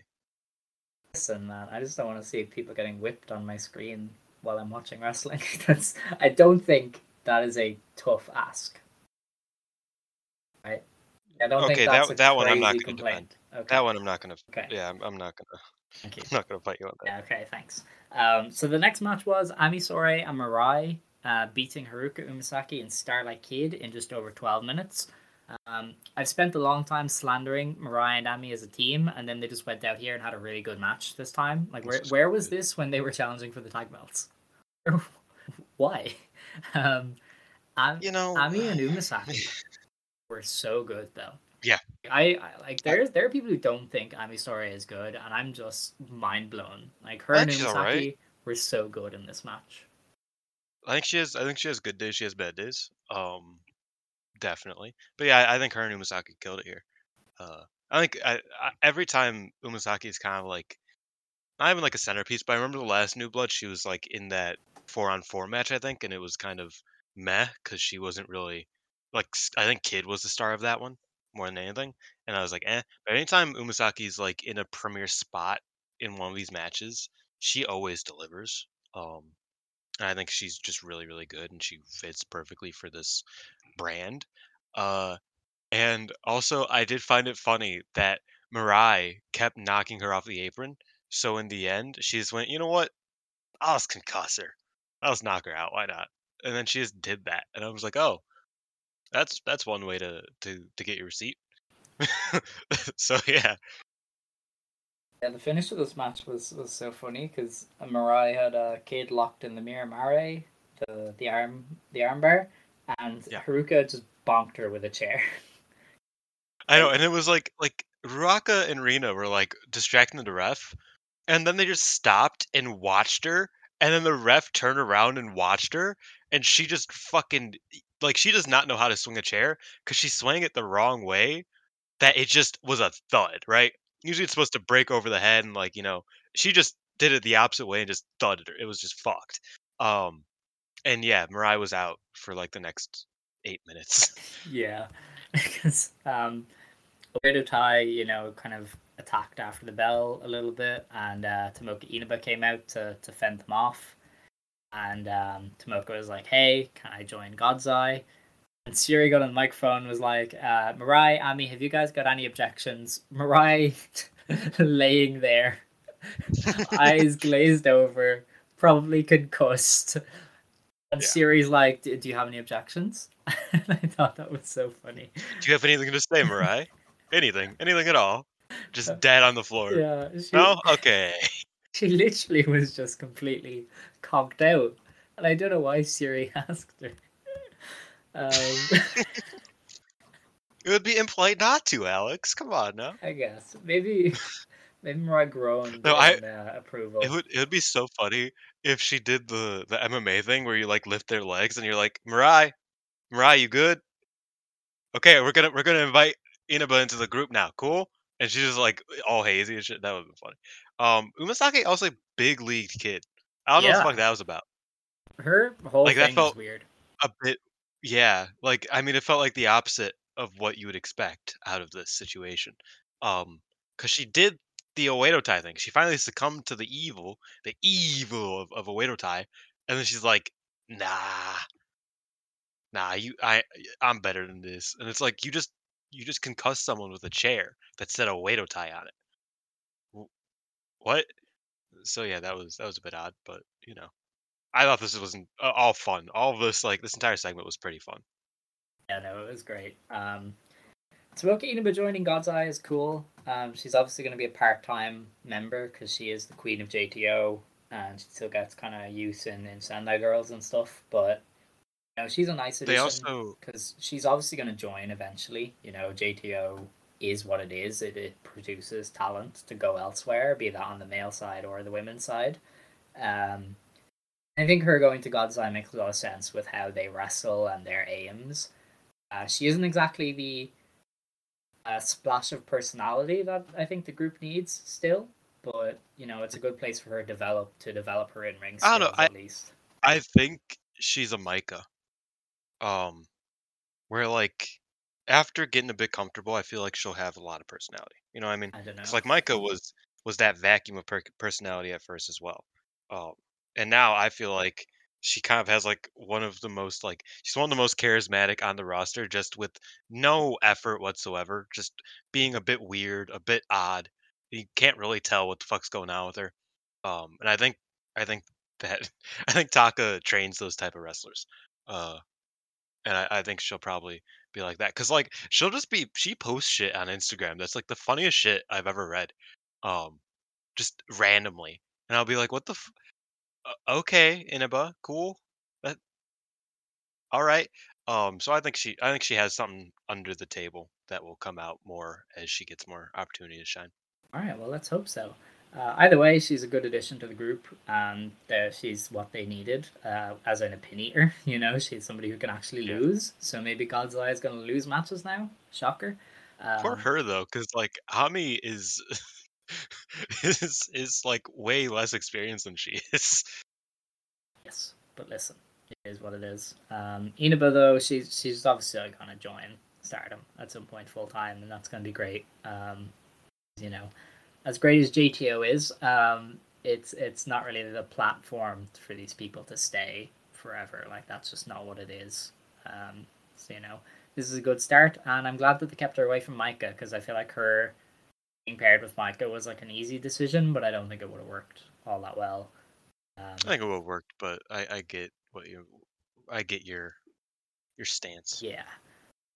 listen, man, I just don't want to see people getting whipped on my screen while I'm watching wrestling. *laughs* That's I don't think that is a tough ask. Right? I don't Okay, think that's that- that one I'm not gonna complaint. Okay. That one I'm not gonna. Okay. Yeah, I'm, I'm not gonna. Thank you. *laughs* I'm not gonna fight you on that. Yeah, okay, thanks. Um, so the next match was Ami Sourei and Mirai uh, beating Haruka Umesaki and Starlight Kid in just over 12 minutes. Um, I've spent a long time slandering Mirai and Ami as a team, and then they just went out here and had a really good match this time. Like, where, was where was this when they were challenging for the tag belts? *laughs* Why? *laughs* Um, Am- You know, Ami and *sighs* Umesaki were so good, though. Yeah. I, I like there's there are people who don't think Ami Sourei is good, and I'm just mind blown. Like her and Umesaki alright. were so good in this match. I think she has. I think she has good days. She has bad days. Um, definitely. But yeah, I, I think her and Umesaki killed it here. Uh, I think I, I, every time Umesaki is kind of like not even like a centerpiece, but I remember the last New Blood, she was like in that four on four match, I think, and it was kind of meh because she wasn't really like I think Kid was the star of that one more than anything, and I was like, eh. But anytime Umesaki's like in a premier spot in one of these matches, she always delivers. Um, I think she's just really, really good, and she fits perfectly for this brand. Uh, and also, I did find it funny that Mirai kept knocking her off the apron. So in the end, she just went, you know what? I'll just concuss her. I'll just knock her out. Why not? And then she just did that, and I was like, oh, that's that's one way to to to get your receipt. *laughs* so yeah, Yeah, the finish of this match was was so funny because Mirai had a kid locked in the mirror Mare, the the arm the armbar, and Yeah. Haruka just bonked her with a chair. I know, and it was like like Ruaka and Rina were like distracting the ref, and then they just stopped and watched her, and then the ref turned around and watched her, and she just fucking like she does not know how to swing a chair because she swung it the wrong way, that it just was a thud, right? Usually it's supposed to break over the head, and like you know, she just did it the opposite way and just thudded her. It was just fucked. Um, and yeah, Mirai was out for like the next eight minutes. *laughs* yeah, *laughs* because um, Oedo Tai, you know, kind of attacked after the bell a little bit, and uh, Tomoka Inaba came out to to fend them off. And um, Tomoka was like, "Hey, can I join God's Eye?" And Syuri got on the microphone and was like, uh, Mirai, Ami, have you guys got any objections? Mirai *laughs* laying there, *laughs* eyes glazed over, probably concussed. And Yeah. Syuri's like, "Do do you have any objections? *laughs* and I thought that was so funny. Do you have anything to say, Mirai? anything, anything at all? Just dead on the floor. Yeah, she, No, okay. she literally was just completely conked out. And I don't know why Syuri asked her. Um, *laughs* It would be impolite not to, Alex. Come on, now. I guess maybe *laughs* maybe Mirai groaned No, I- uh, approval. It would it would be so funny if she did the the MMA thing where you like lift their legs and you're like, Mirai, Mirai, you good? Okay, we're gonna we're gonna invite Inaba into the group now. Cool? And she's just like all hazy and shit. That would be funny. Um, Umesaki also a big league kid. I don't know what the fuck that was about. Her whole Like, that felt- is weird. A bit, yeah. Like I mean, it felt like the opposite of what you would expect out of this situation. Um, because she did the Oedo Tai thing. She finally succumbed to the evil, the evil of, of Oedo Tai, and then she's like, "Nah, nah, you, I, I'm better than this." And it's like you just, you just concuss someone with a chair that said Oedo Tai on it. What? So yeah, that was that was a bit odd, but you know, I thought this wasn't uh, all fun. All of this, like this entire segment, was pretty fun. Yeah, no, it was great. Um, Tomoka Inaba joining God's Eye is cool. Um, she's obviously going to be a part-time member because she is the queen of JTO, and she still gets kind of use in, in Sendai Girls and stuff. But you know, she's a nice addition also, because she's obviously going to join eventually. You know, JTO is what it is. It, it produces talent to go elsewhere, be that on the male side or the women's side. Um, I think her going to God's Eye makes a lot of sense with how they wrestle and their aims. Uh, she isn't exactly the uh, splash of personality that I think the group needs still, but you know, it's a good place for her to develop to develop her in ring I skills don't know, at least. I think she's a Micah. Um, where like after getting a bit comfortable, I feel like she'll have a lot of personality. You know what I mean? I don't know. It's like Micah was was that vacuum of per- personality at first as well. Um, and now I feel like she kind of has like one of the most like she's one of the most charismatic on the roster, just with no effort whatsoever, just being a bit weird, a bit odd. You can't really tell what the fuck's going on with her. Um, and I think I think that *laughs* I think Taka trains those type of wrestlers. Uh, and I, I think she'll probably be like that because like she'll just be she posts shit on Instagram that's like the funniest shit I've ever read, um, just randomly, and I'll be like, what the, f- okay, Inaba, cool, that, all right, um, so I think she I think she has something under the table that will come out more as she gets more opportunity to shine. All right, well, let's hope so. Uh, either way, she's a good addition to the group, and uh, she's what they needed uh, as an opin eater. *laughs* You know, she's somebody who can actually Yeah. lose. So maybe God's Eye is going to lose matches now. Shocker. Poor Um, her though, because like Ami is *laughs* *laughs* is is like way less experienced than she *laughs* is. Yes, but listen, it is what it is. Um, Inaba though, she's she's obviously going to join Stardom at some point full time, and that's going to be great. Um, you know, as great as JTO is, um, it's it's not really the platform for these people to stay forever. Like that's just not what it is. Um, so you know, this is a good start, and I'm glad that they kept her away from Micah because I feel like her being paired with Micah was like an easy decision, but I don't think it would have worked all that well. Um, I think it would have worked, but I, I get what you I get your your stance. Yeah.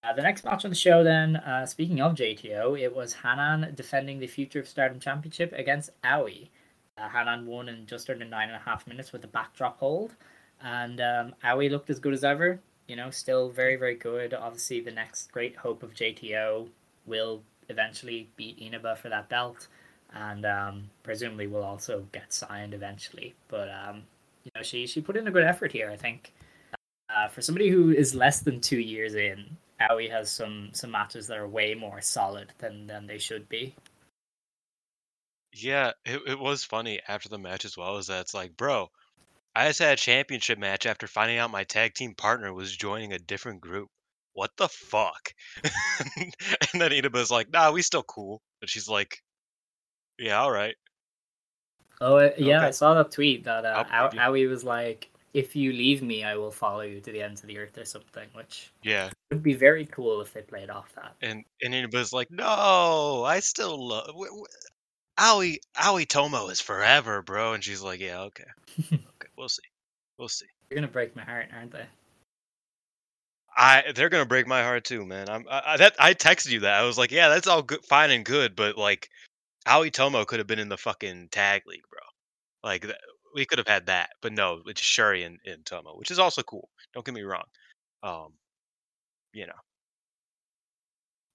Uh, the next match on the show, then, uh, speaking of JTO, it was Hanan defending the Future of Stardom Championship against Aoi. Uh, Hanan won in just under nine and a half minutes with a backdrop hold, and um, Aoi looked as good as ever. You know, still very, very good. Obviously, the next great hope of JTO will eventually beat Inaba for that belt, and um, presumably will also get signed eventually. But um, you know, she she put in a good effort here. I think. Uh, for somebody who is less than two years in, Aoi has some some matches that are way more solid than than they should be. Yeah, it, it was funny after the match as well, is that it's like, bro, I just had a championship match after finding out my tag team partner was joining a different group. What the fuck? *laughs* and then Inaba's like, nah, we still cool. And she's like, Yeah, all right. Oh uh, yeah, I saw that tweet that uh, I'll Ao- believe you. Aoi was like, if you leave me, I will follow you to the ends of the earth or something, which Yeah, would be very cool if they played off that. and and anybody's like, no, I still love. W- w- Aoi Aoi Tomo is forever, bro. And she's like, yeah, okay, *laughs* okay, we'll see, we'll see. You're gonna break my heart, aren't they? I they're gonna break my heart too, man. I'm I, I, that I texted you that I was like, yeah, that's all good, fine and good, but like, Aoi Tomo could have been in the fucking tag league, bro. Like we could have had that, but no, it's Syuri and, and Tomo, which is also cool. Don't get me wrong. Um, you know,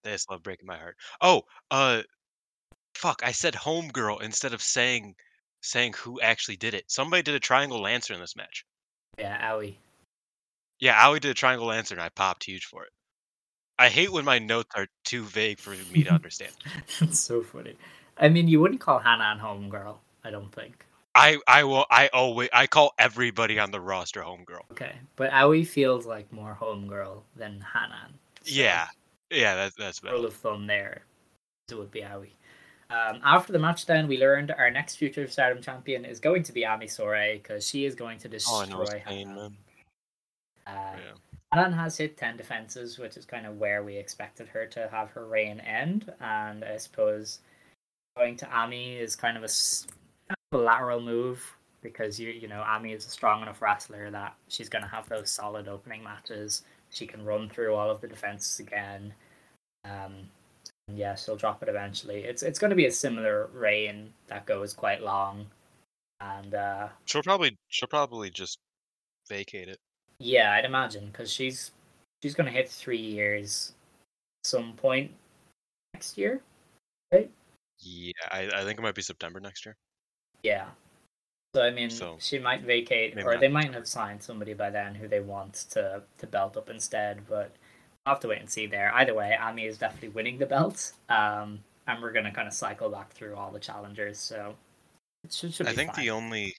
they just love breaking my heart. Oh, uh, fuck, I said homegirl instead of saying saying who actually did it. Somebody did a triangle lancer in this match. Yeah, owie. Yeah, Aoi did a triangle lancer, and I popped huge for it. I hate when my notes are too vague for me to *laughs* understand. That's so funny. I mean, you wouldn't call Hanan homegirl, I don't think. I I will I always I call everybody on the roster homegirl. Okay, but Aoi feels like more homegirl than Hanan. so Yeah, yeah, that's that's Rule of thumb there, it would be Aoi. Um, after the match, then we learned our next future Stardom champion is going to be Ami Sourei because she is going to Oh, destroy I know it's pain, Hanan. man. Uh, Yeah. Hanan has hit 10 defenses, which is kind of where we expected her to have her reign end. And I suppose going to Ami is kind of a, kind of a lateral move because you you know Ami is a strong enough wrestler that she's going to have those solid opening matches. She can run through all of the defenses again. Um, and yeah, she'll drop it eventually. It's it's going to be a similar reign that goes quite long, and uh, She'll probably she'll probably just vacate it. Yeah, I'd imagine because she's she's going to hit three years some point next year. Right? Yeah, I, I think it might be September next year. Yeah. So I mean, So, she might vacate, or they might have signed somebody by then who they want to to belt up instead. But I'll have to wait and see there. Either way, Ami is definitely winning the belt, um, and we're gonna kind of cycle back through all the challengers. So it should, should I think fine. the only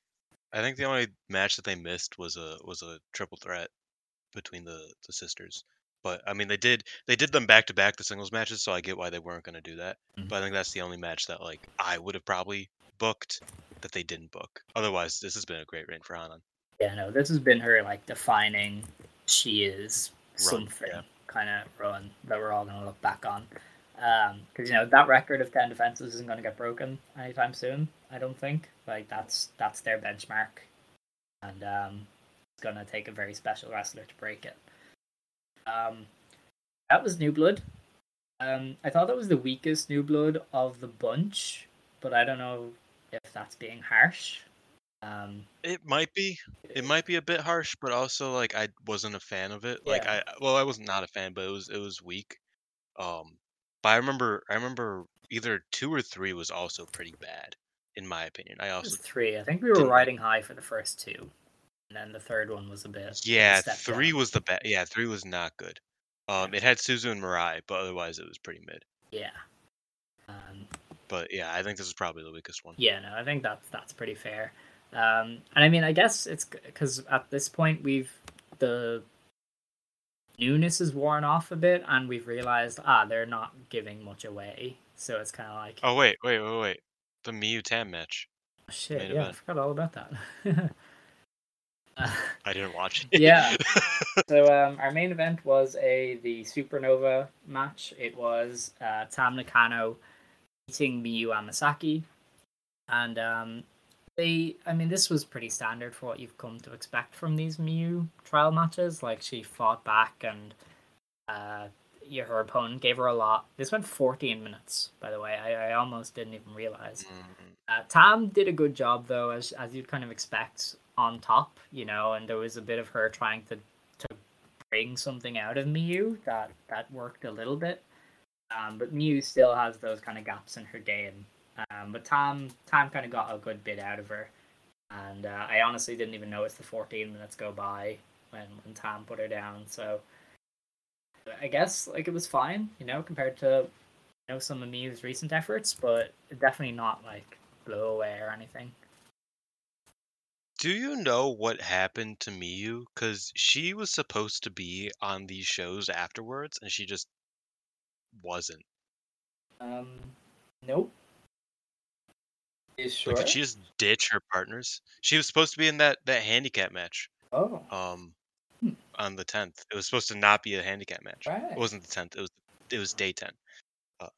I think the only match that they missed was a was a triple threat between the the sisters. But I mean, they did they did them back to back the singles matches, so I get why they weren't going to do that. Mhm. But I think that's the only match that like I would have probably booked that they didn't book. Otherwise, this has been a great reign for Hanan. Yeah, no, this has been her like defining she is Run, something yeah. kind of run that we're all going to look back on. Because you know that record of ten defenses isn't going to get broken anytime soon. I don't think. Like that's that's their benchmark, and um, it's going to take a very special wrestler to break it. Um, that was New Blood. Um, I thought that was the weakest New Blood of the bunch, but I don't know if that's being harsh. Um, It might be. It might be a bit harsh, but also like I wasn't a fan of it. Like Yeah. I well, I was not a fan, but it was it was weak. Um, but I remember I remember either two or three was also pretty bad, in my opinion. I It also was three. I think we were riding high for the first two, and then the third one was a bit. was a yeah, three down. was the best. Yeah, three was not good. Um, it had Suzu and Mirai, but otherwise it was pretty mid. Yeah. Um, But yeah, I think this is probably the weakest one. yeah, no, I think that's that's pretty fair. Um, and I mean, I guess it's because at this point we've the newness is worn off a bit, and we've realized ah they're not giving much away, so it's kind of like Oh wait, wait, wait, wait. The Miyu Tam match. shit, main yeah, I forgot all about that. Uh, *laughs* I didn't watch it. Yeah. *laughs* So um, our main event was a the Supernova match. It was uh, Tam Nakano beating Miyu Amasaki, and um, they. I mean, this was pretty standard for what you've come to expect from these Miyu trial matches. Like she fought back, and uh, yeah, her opponent gave her a lot. This went 14 minutes, by the way. I, I almost didn't even realize. Mm, Uh, Tam did a good job though, as as you'd kind of expect on top, you know, and there was a bit of her trying to to bring something out of Miyu that that worked a little bit. Um, but Miyu still has those kind of gaps in her game. Um, but Tam Tam kind of got a good bit out of her, and uh, I honestly didn't even notice the 14 minutes go by when when Tam put her down. So I guess like it was fine, you know, compared to you know some of Miyu's recent efforts, but definitely not like blow away or anything. Do you know what happened to Miyu? Because she was supposed to be on these shows afterwards, and she just wasn't. Um, nope. Is sure? Like, did she just ditch her partners? She was supposed to be in that that handicap match Oh, um. On the 10th. It was supposed to not be a handicap match. Right. It wasn't the 10th. It was it was day 10. Uh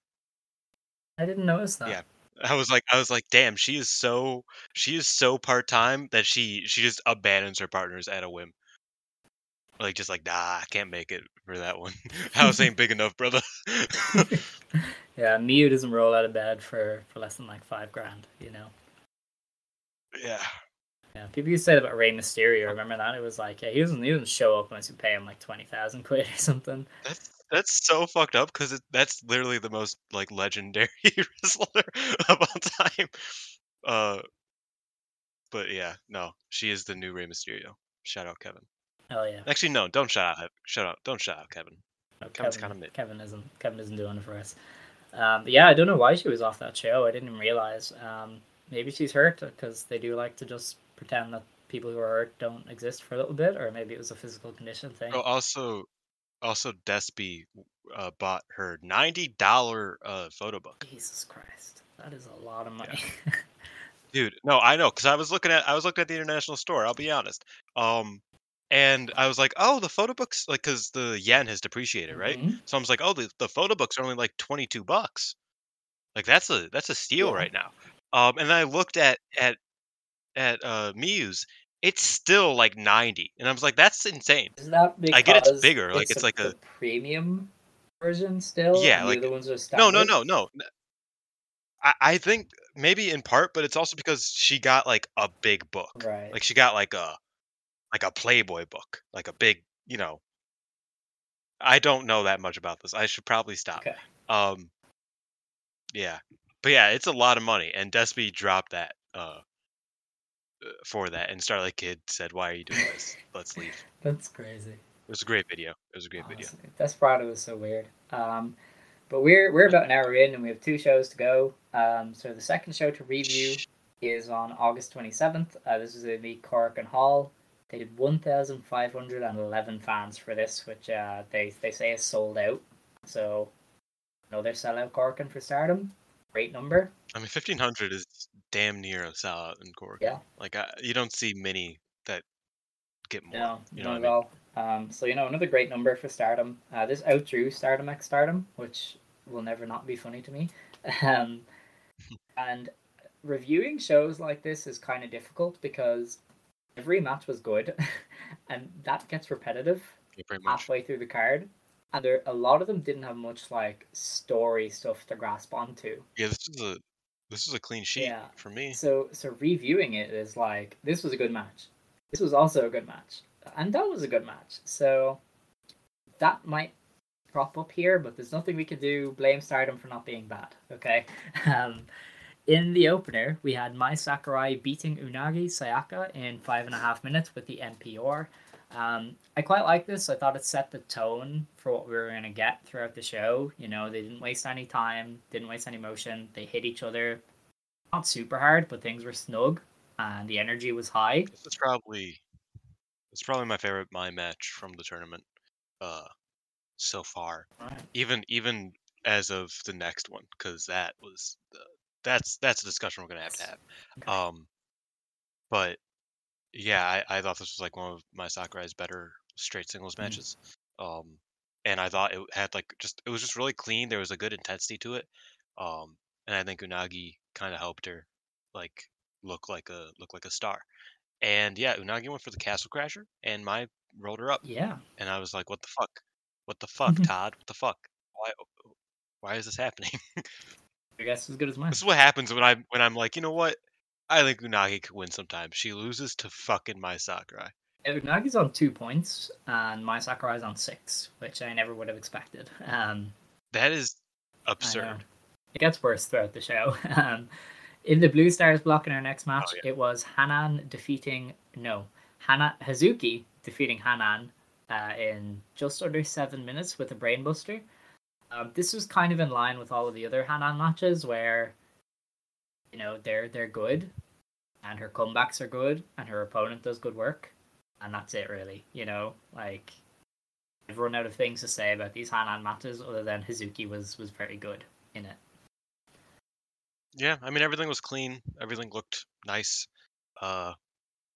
I didn't notice that. Yeah. I was like I was like damn, she is so she is so part-time that she she just abandons her partners at a whim. Like just like nah, I can't make it for that one. *laughs* House ain't big enough, brother. *laughs* yeah, Miyu doesn't roll out of bed for for less than like five grand. You know. yeah. Yeah, people used to say that about Rey Mysterio. Remember that? It was like, yeah, he doesn't he doesn't show up unless you pay him like twenty thousand quid or something. That's that's so fucked up because that's literally the most like legendary *laughs* wrestler of all time. Uh, but yeah, no, she is the new Rey Mysterio. Shout out Kevin. Hell yeah. Actually, no, don't shout out. Shout out. Don't shout out Kevin. No, Kevin's Kevin, kinda mid. Kevin isn't Kevin isn't doing it for us. Um, but yeah, I don't know why she was off that show. I didn't even realize. Um, maybe she's hurt because they do like to just pretend that people who are hurt don't exist for a little bit, or maybe it was a physical condition thing. Oh, also, also Despy uh, bought her ninety dollar uh, photo book. Jesus Christ, that is a lot of money. *laughs* Dude, no, I know, because I was looking at I was looking at the international store. I'll be honest. Um, and I was like, oh, the photo books, like, because the yen has depreciated, right? Mhm. So I was like, oh, the, the photo books are only like twenty two bucks. Like that's a that's a steal Yeah. right now. Um, and then I looked at at at uh Miyu's, it's still like ninety, and I was like, that's insane. Is that because I get it's bigger, like, it's like a- premium version still? Yeah, like- the ones are No, standard? no, no, no. I think maybe in part, but it's also because she got like a big book. Right. Like she got like a like a Playboy book, like a big, you know. I don't know that much about this. I should probably stop. Okay. Um yeah. But yeah, it's a lot of money and Despy dropped that uh, for that and Starlight Kid said, "Why are you doing this? Let's leave." *laughs* That's crazy. It was a great video. It was a great video. Honestly, Desperado was so weird. Um, but we're we're about an hour in, and we have two shows to go. Um, so the second show to review is on August twenty seventh. Uh, this is the Korakuen Hall. They did one thousand five hundred and eleven fans for this, which uh, they they say is sold out. So another sellout Korakuen for Stardom. Great number. I mean, 1500 is damn near a sellout in Cork. Yeah. Like I, you don't see many that get more. No, you know not what I at mean? all. Um, so you know another great number for Stardom. Uh, this outdrew Stardom X Stardom, which will never not be funny to me. *laughs* Um, *laughs* and reviewing shows like this is kind of difficult because every match was good, *laughs* and that gets repetitive Yeah, halfway through the card. And there, a lot of them didn't have much like story stuff to grasp onto. Yeah, this is a this is a clean sheet Yeah. for me. So so reviewing it is like this was a good match. This was also a good match. And that was a good match. So that might crop up here, but there's nothing we can do. Blame Stardom for not being bad. Okay. *laughs* Um in the opener, we had Mai Sakurai beating Unagi Sayaka in five and a half minutes with the NPR. Um, I quite like this. I thought it set the tone for what we were going to get throughout the show. You know, they didn't waste any time, didn't waste any motion. They hit each other not super hard, but things were snug and the energy was high. This is probably it's probably my favorite my match from the tournament uh so far. Right. Even even as of the next one cuz that was the, that's that's a discussion we're going to have to have. Okay. Um but yeah, I, I thought this was like one of Mai Sakurai's better straight singles Mm. matches. Um and I thought it had like just it was just really clean. There was a good intensity to it. Um and I think Unagi kind of helped her like look like a look like a star. And yeah, Unagi went for the castle crasher and Mai rolled her up. Yeah. And I was like, what the fuck? What the fuck, *laughs* Todd? What the fuck? Why why is this happening? *laughs* I guess as good as mine. this is what happens when I when I'm like, you know what? I think Unagi could win sometimes. She loses to fucking Mai Sakurai. Unagi's on two points and Mai Sakurai's on six, which I never would have expected. Um, That is absurd. It gets worse throughout the show. *laughs* Um, in the Blue Stars block in our next match, Oh, yeah. it was Hanan defeating no Hana Hazuki defeating Hanan uh, in just under seven minutes with a brainbuster. Um, this was kind of in line with all of the other Hanan matches where you know they're they're good and her comebacks are good and her opponent does good work and that's it really you know like I've run out of things to say about these Hanan matches other than Hazuki was was very good in it. Yeah, I mean everything was clean. Everything looked nice. Uh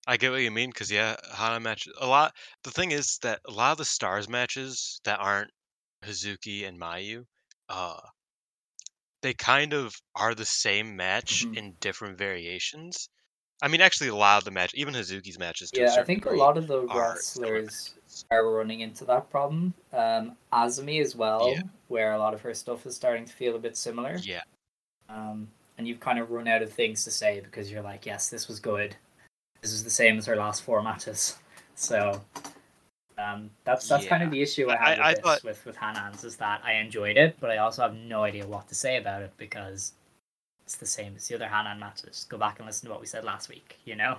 I get what you mean because yeah, Hana matches a lot. The thing is that a lot of the stars matches that aren't Hazuki and Mayu, uh, they kind of are the same match Mhm. in different variations. I mean, actually, a lot of the match, even Hazuki's matches, Yeah, I think a lot of the are wrestlers are running into that problem. Um, Azumi as well, Yeah. where a lot of her stuff is starting to feel a bit similar. Yeah, Um, and you've kind of run out of things to say because you're like, yes, this was good. This is the same as her last four matches. So um, that's that's kind of the issue I I- had with I this thought- with with Hanans is that I enjoyed it, but I also have no idea what to say about it because it's the same as the other Hanan matches. Go back and listen to what we said last week. You know.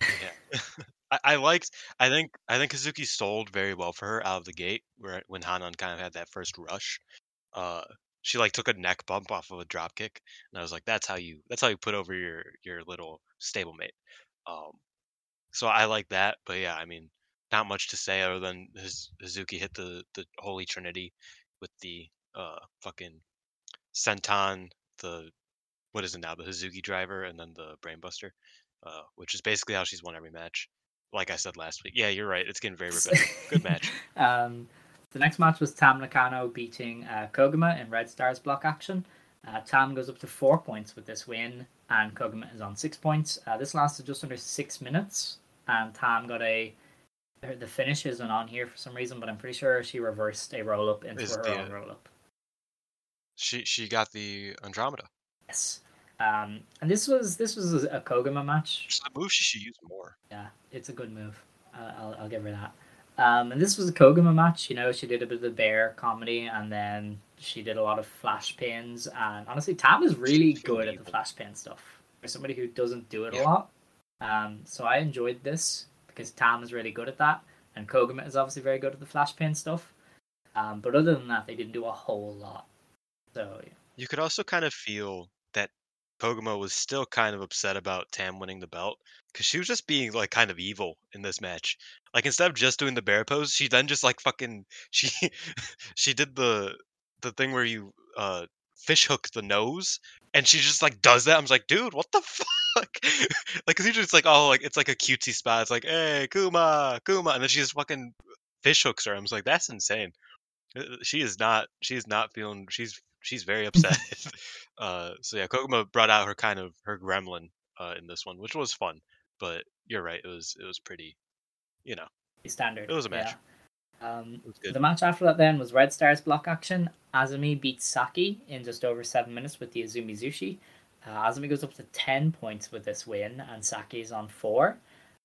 yeah. *laughs* I, I liked. I think. I think Hazuki sold very well for her out of the gate, where when Hanan kind of had that first rush. Uh, she like took a neck bump off of a drop kick, and I was like, "That's how you. That's how you put over your your little stablemate." Um, so I like that, but yeah, I mean, not much to say other than Haz- Hazuki hit the the Holy Trinity with the uh fucking senton, the what is it now, the Hazuki driver, and then the Brainbuster, uh, which is basically how she's won every match. Like I said last week, yeah, you're right. It's getting very repetitive. Good match. *laughs* um, the next match was Tam Nakano beating uh, Koguma in Red Stars block action. Uh, Tam goes up to four points with this win, and Koguma is on six points. Uh, this lasted just under six minutes, and Tam got a. The finish isn't on here for some reason, but I'm pretty sure she reversed a roll up into Is her the- own roll up. She she got the Andromeda. Yes. Um, and this was this was a Koguma match. Is a move she should use more. Yeah, it's a good move. I'll, I'll give her that. Um, and this was a Koguma match. You know, she did a bit of the bear comedy, and then she did a lot of flash pins. And honestly, Tam is really good at the flash pin stuff. For somebody who doesn't do it Yeah. a lot, um, so I enjoyed this because Tam is really good at that, and Koguma is obviously very good at the flash pin stuff. Um, but other than that, they didn't do a whole lot. So yeah. You could also kind of feel that Koguma was still kind of upset about Tam winning the belt because she was just being like kind of evil in this match. Like instead of just doing the bear pose, she then just like fucking *laughs* she she did the the thing where you uh fish hook the nose and she just like does that. I'm like, dude, what the *laughs* fuck? like, cause usually it's like, oh, like it's like a cutesy spot. It's like, hey, Kuma, Kuma, and then she just fucking fish hooks her. I'm like, that's insane. Uh, She is not. She is not feeling. She's she's very upset. *laughs* uh, so yeah, Koguma brought out her kind of her gremlin uh, in this one, which was fun. But you're right. It was it was pretty. You know, standard. It was a match. Yeah. Um, was. The match after that then was Red Stars block action. Azumi beats Saki in just over seven minutes with the Azumi Zushi. Uh, Azumi goes up to 10 points with this win, and Saki is on four.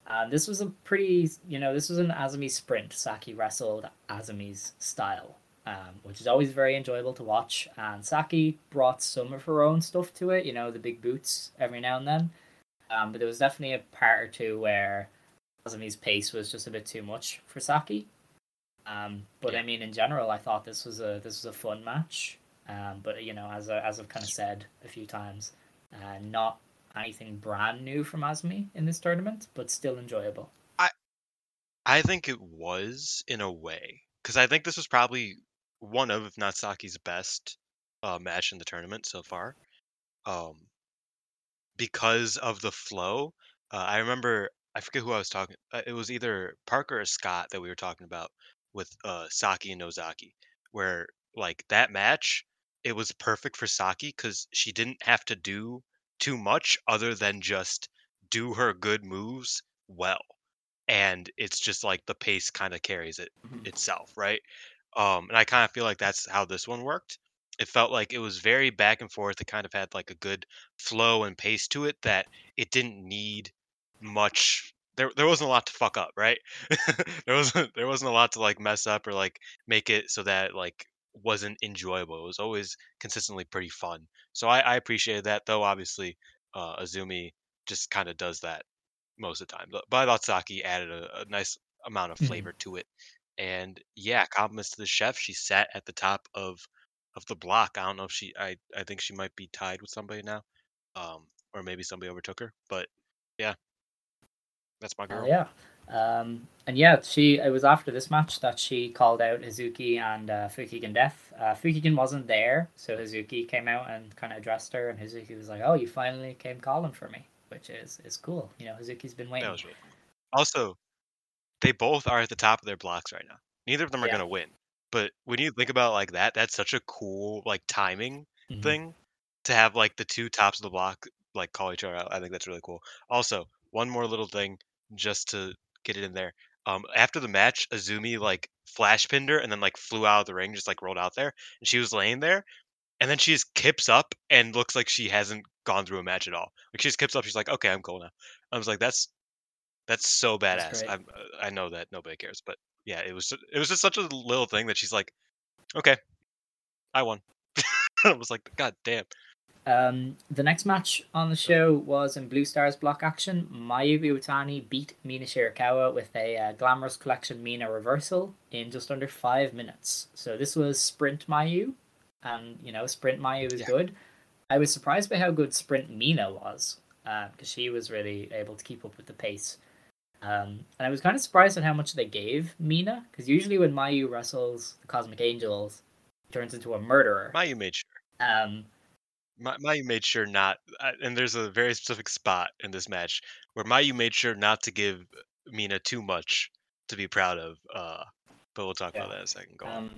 Uh, this was a pretty, you know, this was an Azumi sprint. Saki wrestled Azumi's style, um, which is always very enjoyable to watch. And Saki brought some of her own stuff to it, you know, the big boots every now and then. Um, but there was definitely a part or two where Azumi's pace was just a bit too much for Saki. Um, but I mean, in general, I thought this was a this was a fun match. Um, but you know, as I, as I've kind of said a few times, uh, not anything brand new from Azumi in this tournament, but still enjoyable. I I think it was in a way because I think this was probably one of, if not Saki's best uh, match in the tournament so far. Um, because of the flow, uh, I remember I forget who I was talking. Uh, it was either Parker or Scott that we were talking about with uh, Saki and Nozaki, where like that match, it was perfect for Saki because she didn't have to do too much other than just do her good moves well and it's just like the pace kind of carries it Mhm. itself, right? Um, and I kind of feel like that's how this one worked. It felt like it was very back and forth. It kind of had like a good flow and pace to it that it didn't need much. There, there wasn't a lot to fuck up, right? *laughs* there wasn't, there wasn't a lot to like mess up or like make it so that like wasn't enjoyable. It was always consistently pretty fun. So I, I appreciated that, though. Obviously, uh, Azumi just kind of does that most of the time. But I thought Saki added a, a nice amount of Mhm. flavor to it. And yeah, compliments to the chef. She sat at the top of of the block. I don't know if she I I think she might be tied with somebody now. Um or maybe somebody overtook her. But yeah. That's my Uh, girl. yeah. Um, and yeah, she it was after this match that she called out Hazuki and uh, Fukigen Death. Uh, Fukigen wasn't there, so Hazuki came out and kind of addressed her, and Hazuki was like, "Oh, you finally came calling for me." which is is cool. You know, Hazuki's been waiting. That was really cool. Also, they both are at the top of their blocks right now. Neither of them are Yeah. gonna win. But when you think about it like that, that's such a cool like timing Mhm. thing to have like the two tops of the block like call each other out. I think that's really cool. Also, one more little thing just to get it in there. Um, after the match, Azumi like flash pinned her and then like flew out of the ring, just like rolled out there, and she was laying there, and then she just kips up and looks like she hasn't gone through a match at all. Like she just kips up, she's like, "Okay, I'm cool now." I was like, "That's that's so badass." I'm, uh, I know that nobody cares, but yeah, it was it was just such a little thing that she's like, "Okay, I won." *laughs* I was like, "God damn." Um, the next match on the show was in Blue Stars block action. Mayu Iwatani beat Mina Shirakawa with a uh, Glamorous Collection Mina reversal in just under five minutes. So this was Sprint Mayu, and you know Sprint Mayu was Yeah. good. I was surprised by how good Sprint Mina was because she was really able to keep up with the pace. Um, and I was kind of surprised at how much they gave Mina because usually when Mayu wrestles the Cosmic Angels, turns into a murderer. Mayu made sure. Um, Ma- Mayu made sure not, uh, and there's a very specific spot in this match where Mayu made sure not to give Mina too much to be proud of. Uh, but we'll talk about that in a second. Go on. Um,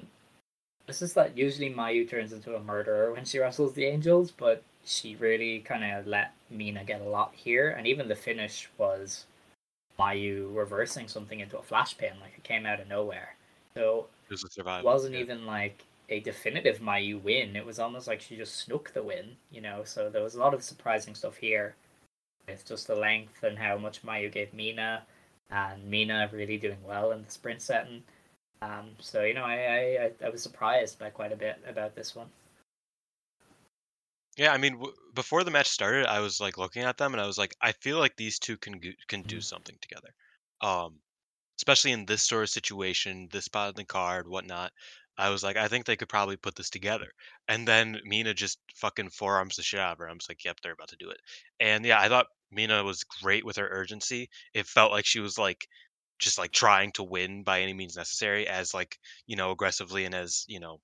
it's just that usually Mayu turns into a murderer when she wrestles the Angels, but she really kind of let Mina get a lot here, and even the finish was Mayu reversing something into a flash pin, like it came out of nowhere. So It wasn't yeah. even like a definitive Mayu win. It was almost like she just snook the win, you know. So there was a lot of surprising stuff here. With just the length and how much Mayu gave Mina, and Mina really doing well in the sprint setting. Um, so you know, I I- I was surprised by quite a bit about this one. Yeah, I mean, w- before the match started, I was like looking at them, and I was like, I feel like these two can go- can do Mhm. something together. Um, especially in this sort of situation, this spot in the card, whatnot. I was like, I think they could probably put this together. And then Mina just fucking forearms the shit out of her. I'm just like, yep, they're about to do it. And yeah, I thought Mina was great with her urgency. It felt like she was like just like trying to win by any means necessary, as like you know aggressively and as you know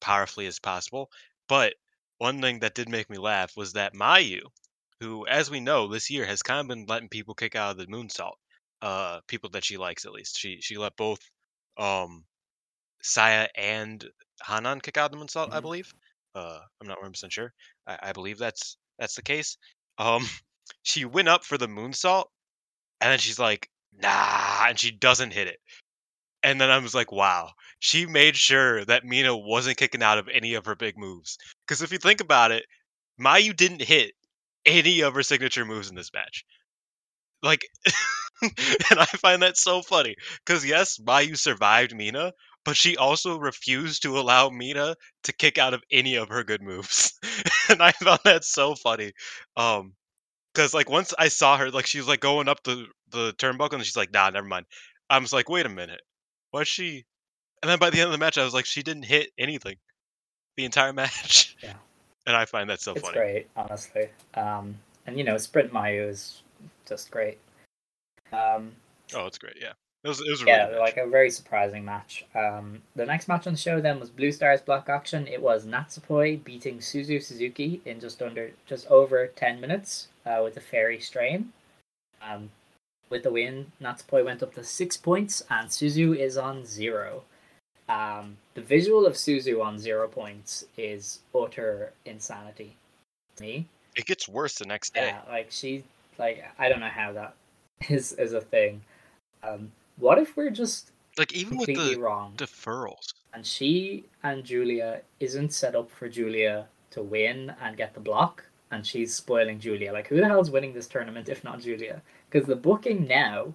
powerfully as possible. But one thing that did make me laugh was that Mayu, who, as we know, this year has kind of been letting people kick out of the moonsault. Uh, people that she likes at least. She she let both um Saya and Hanan kick out of the moonsault, I Mhm. believe. Uh, I'm not 100 percent sure. I, I believe that's that's the case. Um, *laughs* she went up for the moonsault, and then she's like, "Nah," and she doesn't hit it. And then I was like, wow, she made sure that Mina wasn't kicking out of any of her big moves. Because if you think about it, Mayu didn't hit any of her signature moves in this match. Like, *laughs* and I find that so funny. Because yes, Mayu survived Mina, but she also refused to allow Mina to kick out of any of her good moves. *laughs* and I found that so funny. Um, because like once I saw her, like she was like going up the the turnbuckle, and she's like, "Nah, never mind." I was like, "Wait a minute, was she?" And then by the end of the match, I was like, "She didn't hit anything the entire *laughs* match." Yeah. And I find that so it's funny. great, honestly. Um, and you know, Sprint Mayu is just great. Um, Oh, it's great. Yeah, it was. It was a really yeah, match. like a very surprising match. Um, the next match on the show then was Blue Stars block action. It was Natsupoi beating Suzu Suzuki in just under, just over ten minutes uh, with a fairy strain. Um, with the win, Natsupoi went up to six points, and Suzu is on zero. Um, the visual of Suzu on zero points is utter insanity. Me, it gets worse the next day. yeah, like she, like I don't know how that *laughs* is is a thing. Um, what if we're just Like even with the wrong. deferrals. and she and Giulia isn't set up for Giulia to win and get the block, and she's spoiling Giulia. Like, who the hell's winning this tournament if not Giulia? Because the booking now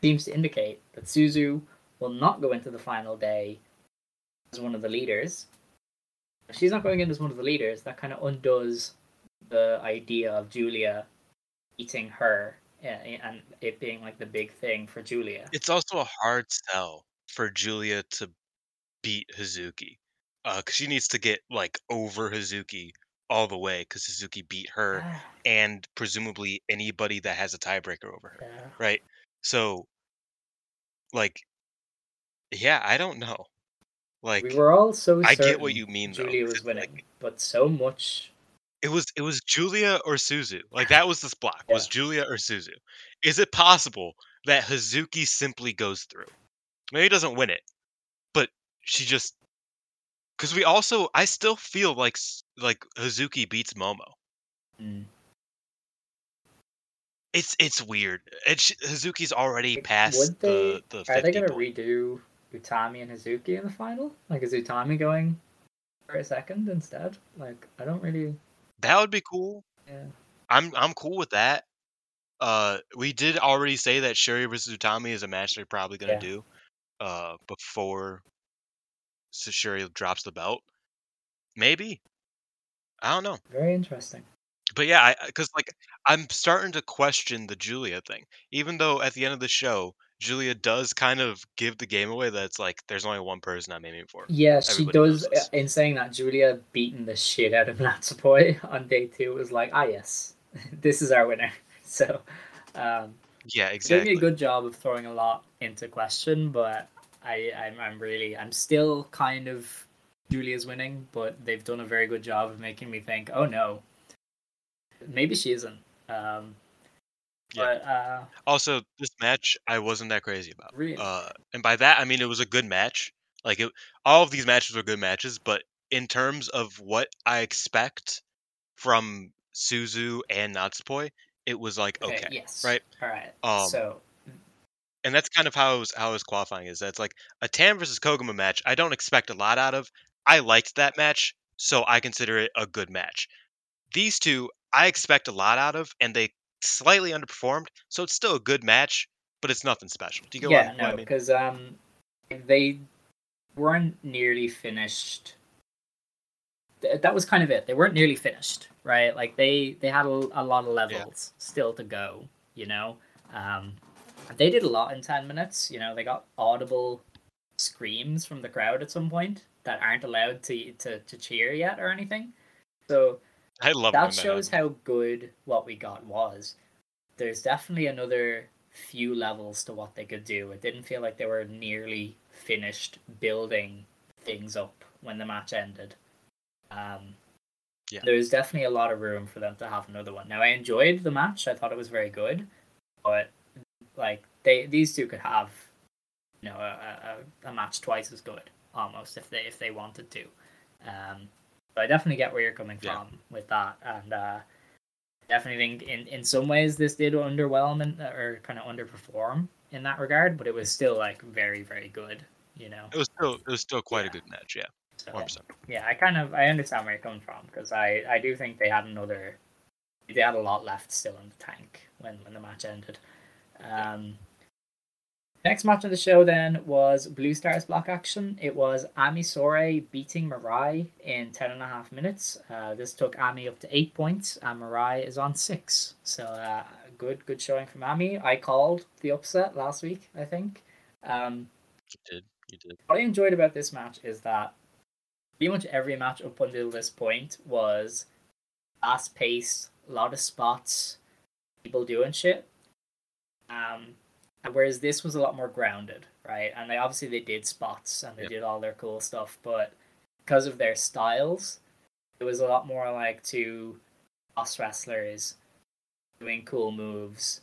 seems to indicate that Suzu will not go into the final day as one of the leaders. If she's not going in as one of the leaders, that kind of undoes the idea of Giulia beating her and it being like the big thing for Giulia. It's also a hard sell for Giulia to beat Hazuki, uh, because she needs to get like over Hazuki all the way, because Suzuki beat her and presumably anybody that has a tiebreaker over her. yeah. right? So, like, yeah, I don't know. Like, we were all so I get what you mean, though, Giulia 'cause was winning, like- but so much It was it was Giulia or Suzu. Like that was this block. Was Giulia or Suzu? Is it possible that Hazuki simply goes through? Maybe doesn't win it, but she just because we also I still feel like like Hazuki beats Momo. Mm. It's it's weird. It's Hazuki's already Like, past would they? the the are 50 they gonna point. redo Utami and Hazuki in the final? Like, is Utami going for a second instead? Like, I don't really. That would be cool. Yeah. I'm I'm cool with that. Uh, we did already say that Sherry versus Utami is a match they're probably gonna Yeah. do, uh, before S- Syuri drops the belt. Maybe. I don't know. Very interesting. But yeah, because like I'm starting to question the Giulia thing. Even though at the end of the show, Giulia does kind of give the game away that it's like there's only one person I'm aiming for. Yeah, she Everybody knows does. uh, In saying that, Giulia beating the shit out of *laughs* Natsupoi on day two was like, ah, yes, *laughs* this is our winner. *laughs* So, um, Yeah, exactly. a good job of throwing a lot into question, but I, I'm, I'm really, I'm still kind of Giulia's winning, but they've done a very good job of making me think, oh no, maybe she isn't. Um, Yeah. But uh, Also, this match I wasn't that crazy about. Really? Uh, and by that I mean it was a good match. Like it, all of these matches were good matches, but in terms of what I expect from Suzu and Natsupoi, it was like okay, yes, right? all right. Um, so and that's kind of how I was, how I was qualifying is that it's like a Tam versus Koguma match. I don't expect a lot out of. I liked that match, so I consider it a good match. These two, I expect a lot out of, and they slightly underperformed, so it's still a good match, but it's nothing special. Do you get yeah, what, no, what I mean? because um, they weren't nearly finished. Th- That was kind of it. They weren't nearly finished, right? Like they they had a, a lot of levels still to go. You know, um, they did a lot in ten minutes. You know, they got audible screams from the crowd at some point that aren't allowed to to, to cheer yet or anything. So I love that shows how good what we got was. There's definitely another few levels to what they could do. It didn't feel like they were nearly finished building things up when the match ended. Um, Yeah. There's definitely a lot of room for them to have another one. Now I enjoyed the match. I thought it was very good, but like they these two could have, you know, a, a, a match twice as good almost if they if they wanted to. Um, but I definitely get where you're coming Yeah. from with that, and uh, definitely think in in some ways this did underwhelm and, or kind of underperform in that regard, but it was still like very very good. You know, It was still it was still quite Yeah. a good match. Yeah, So, yeah, I kind of I understand where you're coming from because I I do think they had another they had a lot left still in the tank when when the match ended. Um, next match of the show then was Blue Stars block action. It was Ami Sourei beating Mirai in ten and a half minutes. Uh, this took Ami up to eight points, and Mirai is on six. So uh, good good showing from Ami. I called the upset last week. I think. Um, You did, you did. what I enjoyed about this match is that pretty much every match up until this point was fast paced, a lot of spots, people doing shit. Um, whereas this was a lot more grounded, right? And they obviously they did spots and they Yeah. did all their cool stuff, but because of their styles, it was a lot more like two boss wrestlers doing cool moves,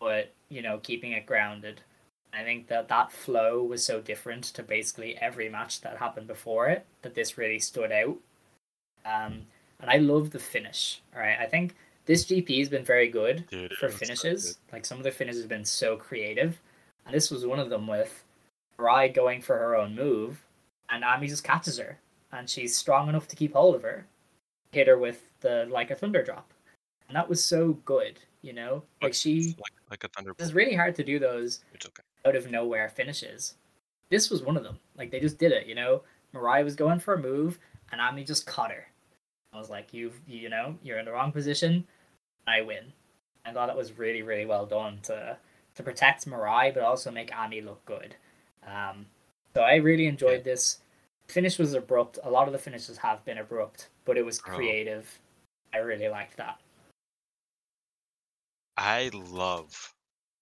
but you know keeping it grounded. I think that that flow was so different to basically every match that happened before it that this really stood out. Um, and I love the finish. All right, I think this GP has been very good Dude, for was so finishes. good. like some of the finishes have been so creative, and this was one of them with Rai going for her own move, and Ami just catches her, and she's strong enough to keep hold of her, hit her with the like a thunder drop, and that was so good. You know, like she. like like a thunder. It's really hard to do those It's okay. out of nowhere finishes. This was one of them. Like they just did it, you know. Mirai was going for a move, and Ami just caught her. I was like, "You've, you know, you're in the wrong position. I win." I thought it was really, really well done to to protect Mirai, but also make Ami look good. Um, so I really enjoyed this. Finish was abrupt. A lot of the finishes have been abrupt, but it was Oh. creative. I really liked that. I love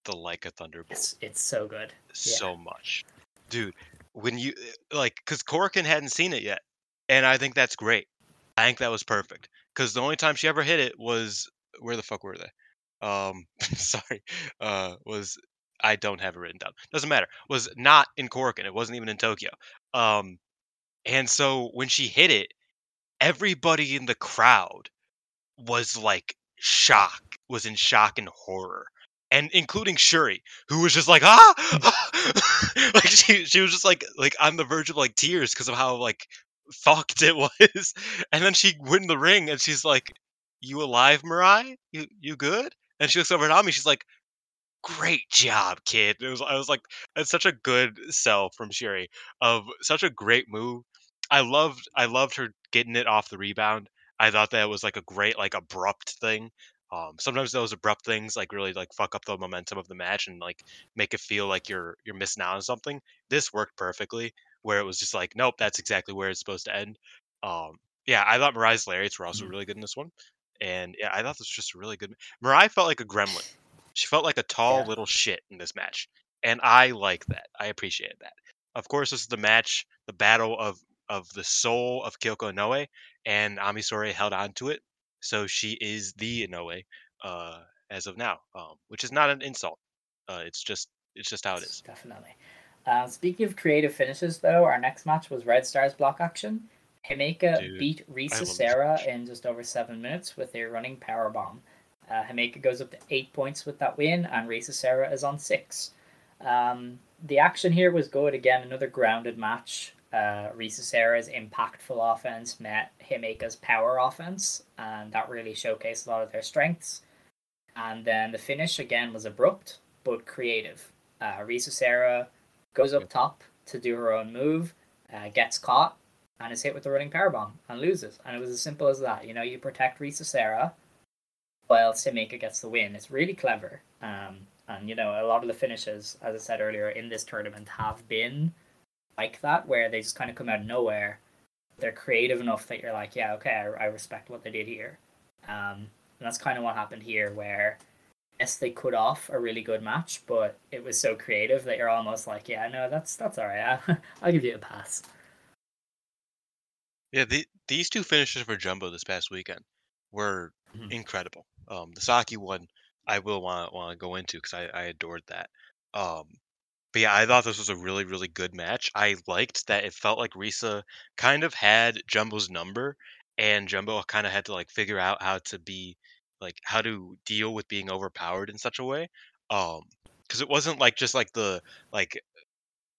the like a thunderbolt. It's it's so good. so much, dude. When you like, because Korakuen hadn't seen it yet, and I think that's great. I think that was perfect because the only time she ever hit it was where the fuck were they? Um, *laughs* sorry, uh, was I don't have it written down. Doesn't matter. Was not in Korakuen. It wasn't even in Tokyo. Um, and so when she hit it, everybody in the crowd was like shock, was in shock and horror. And including Syuri, who was just like ah, *laughs* like she she was just like like on the verge of like tears because of how like fucked it *laughs* was. And then she went in the ring and she's like, "You alive, Mirai? You you good?" And she looks over at Ami. She's like, "Great job, kid." It was I was like, it's such a good sell from Syuri of such a great move. I loved I loved her getting it off the rebound. I thought that was like a great like abrupt thing. Um, sometimes those abrupt things like really like fuck up the momentum of the match and like make it feel like you're you're missing out on something. This worked perfectly, where it was just like, nope, that's exactly where it's supposed to end. Um, yeah, I thought Mirai's lariats were also Mhm. really good in this one, and yeah, I thought this was just a really good. Mirai felt like a gremlin. She felt like a tall Yeah. little shit in this match, and I like that. I appreciated that. Of course, this is the match, the battle of of the soul of Kyoko Inoue, and Ami Sourei held on to it, so she is the Inoue uh, as of now, um, which is not an insult. Uh, it's just it's just how it is. Definitely. Uh, speaking of creative finishes, though, our next match was Red Stars block action. Himeka Dude, beat Risa Sera in just over seven minutes with a running power bomb. Uh, Himeka goes up to eight points with that win, and Risa Sera is on six. Um, the action here was good. Again, another grounded match. Uh, Risa Sera's impactful offense met Himeka's power offense, and that really showcased a lot of their strengths. And then the finish again was abrupt but creative. Uh, Risa Sera goes up top to do her own move, uh, gets caught, and is hit with the running power bomb and loses. And it was as simple as that. You know, you protect Risa Sera while Himeka gets the win. It's really clever. Um, and you know, a lot of the finishes, as I said earlier, in this tournament have been like that, where they just kind of come out of nowhere. They're creative enough that you're like, yeah, okay, I, I respect what they did here. Um, and that's kind of what happened here, where yes, they cut off a really good match, but it was so creative that you're almost like, yeah, no, that's that's all right. I'll, *laughs* I'll give you a pass. Yeah, the, these two finishes for Jumbo this past weekend were Mhm. incredible. Um, the Saki one, I will want want to go into because I, I adored that. Um, but yeah, I thought this was a really really good match. I liked that it felt like Risa kind of had Jumbo's number, and Jumbo kind of had to like figure out how to be like how to deal with being overpowered in such a way. Um, because it wasn't like just like the like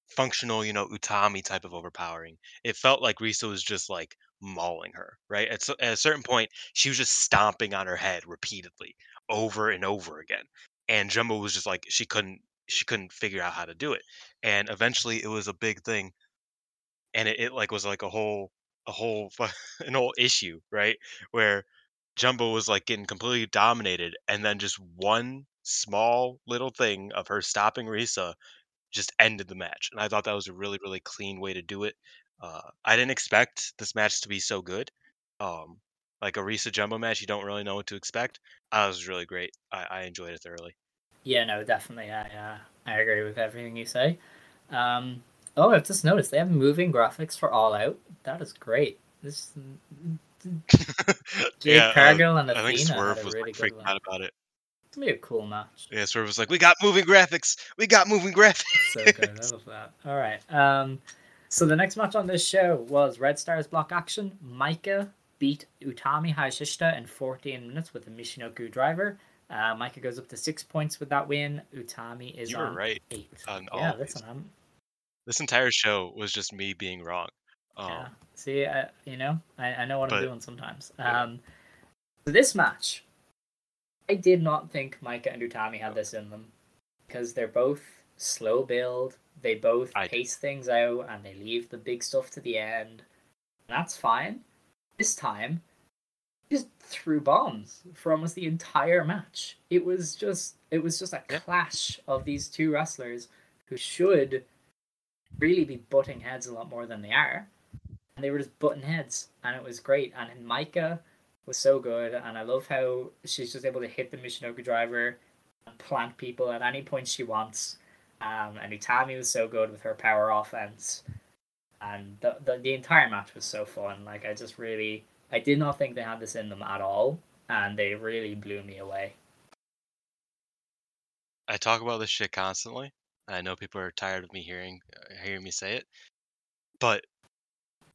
functional, you know, Utami type of overpowering. It felt like Risa was just like mauling her, right? At, at a certain point, she was just stomping on her head repeatedly over and over again. And Jumbo was just like she couldn't she couldn't figure out how to do it. And eventually it was a big thing and it, it like was like a whole a whole *laughs* an whole issue, right? Where Jumbo was like getting completely dominated and then just one small little thing of her stopping Risa just ended the match. And I thought that was a really, really clean way to do it. Uh, I didn't expect this match to be so good. Um, like a Risa Jumbo match, you don't really know what to expect. It was really great. I, I enjoyed it thoroughly. Yeah, no, definitely. I uh, I agree with everything you say. Um, oh, I've just noticed they have moving graphics for All Out. That is great. This *laughs* Jade yeah, uh, Cargill and I think Swerve was really like one. out about it. It's gonna be a cool match. Yeah, Swerve was like, "We got moving graphics. We got moving graphics." so good. I love that. All right. Um, so the next match on this show was Red Stars block action. Maika beat Utami Hayashishita in 14 minutes with a Michinoku driver. Uh, Maika goes up to six points with that win. Utami is You were right eight. on yeah, listen, I'm This entire show was just me being wrong. Um, yeah. See, I, you know, I, I know what But- I'm doing sometimes. Um, this match, I did not think Maika and Utami had this in them because they're both slow build. They both I- pace things out and they leave the big stuff to the end. That's fine. This time, just threw bombs for almost the entire match. It was just, it was just a Yeah. clash of these two wrestlers who should really be butting heads a lot more than they are and they were just butting heads, and it was great. And Maika was so good, and I love how she's just able to hit the Michinoku driver and plant people at any point she wants. Um, and Utami was so good with her power offense. and the, the the entire match was so fun. Like I just really, I did not think they had this in them at all, and they really blew me away. I talk about this shit constantly. I know people are tired of me hearing hearing me say it, but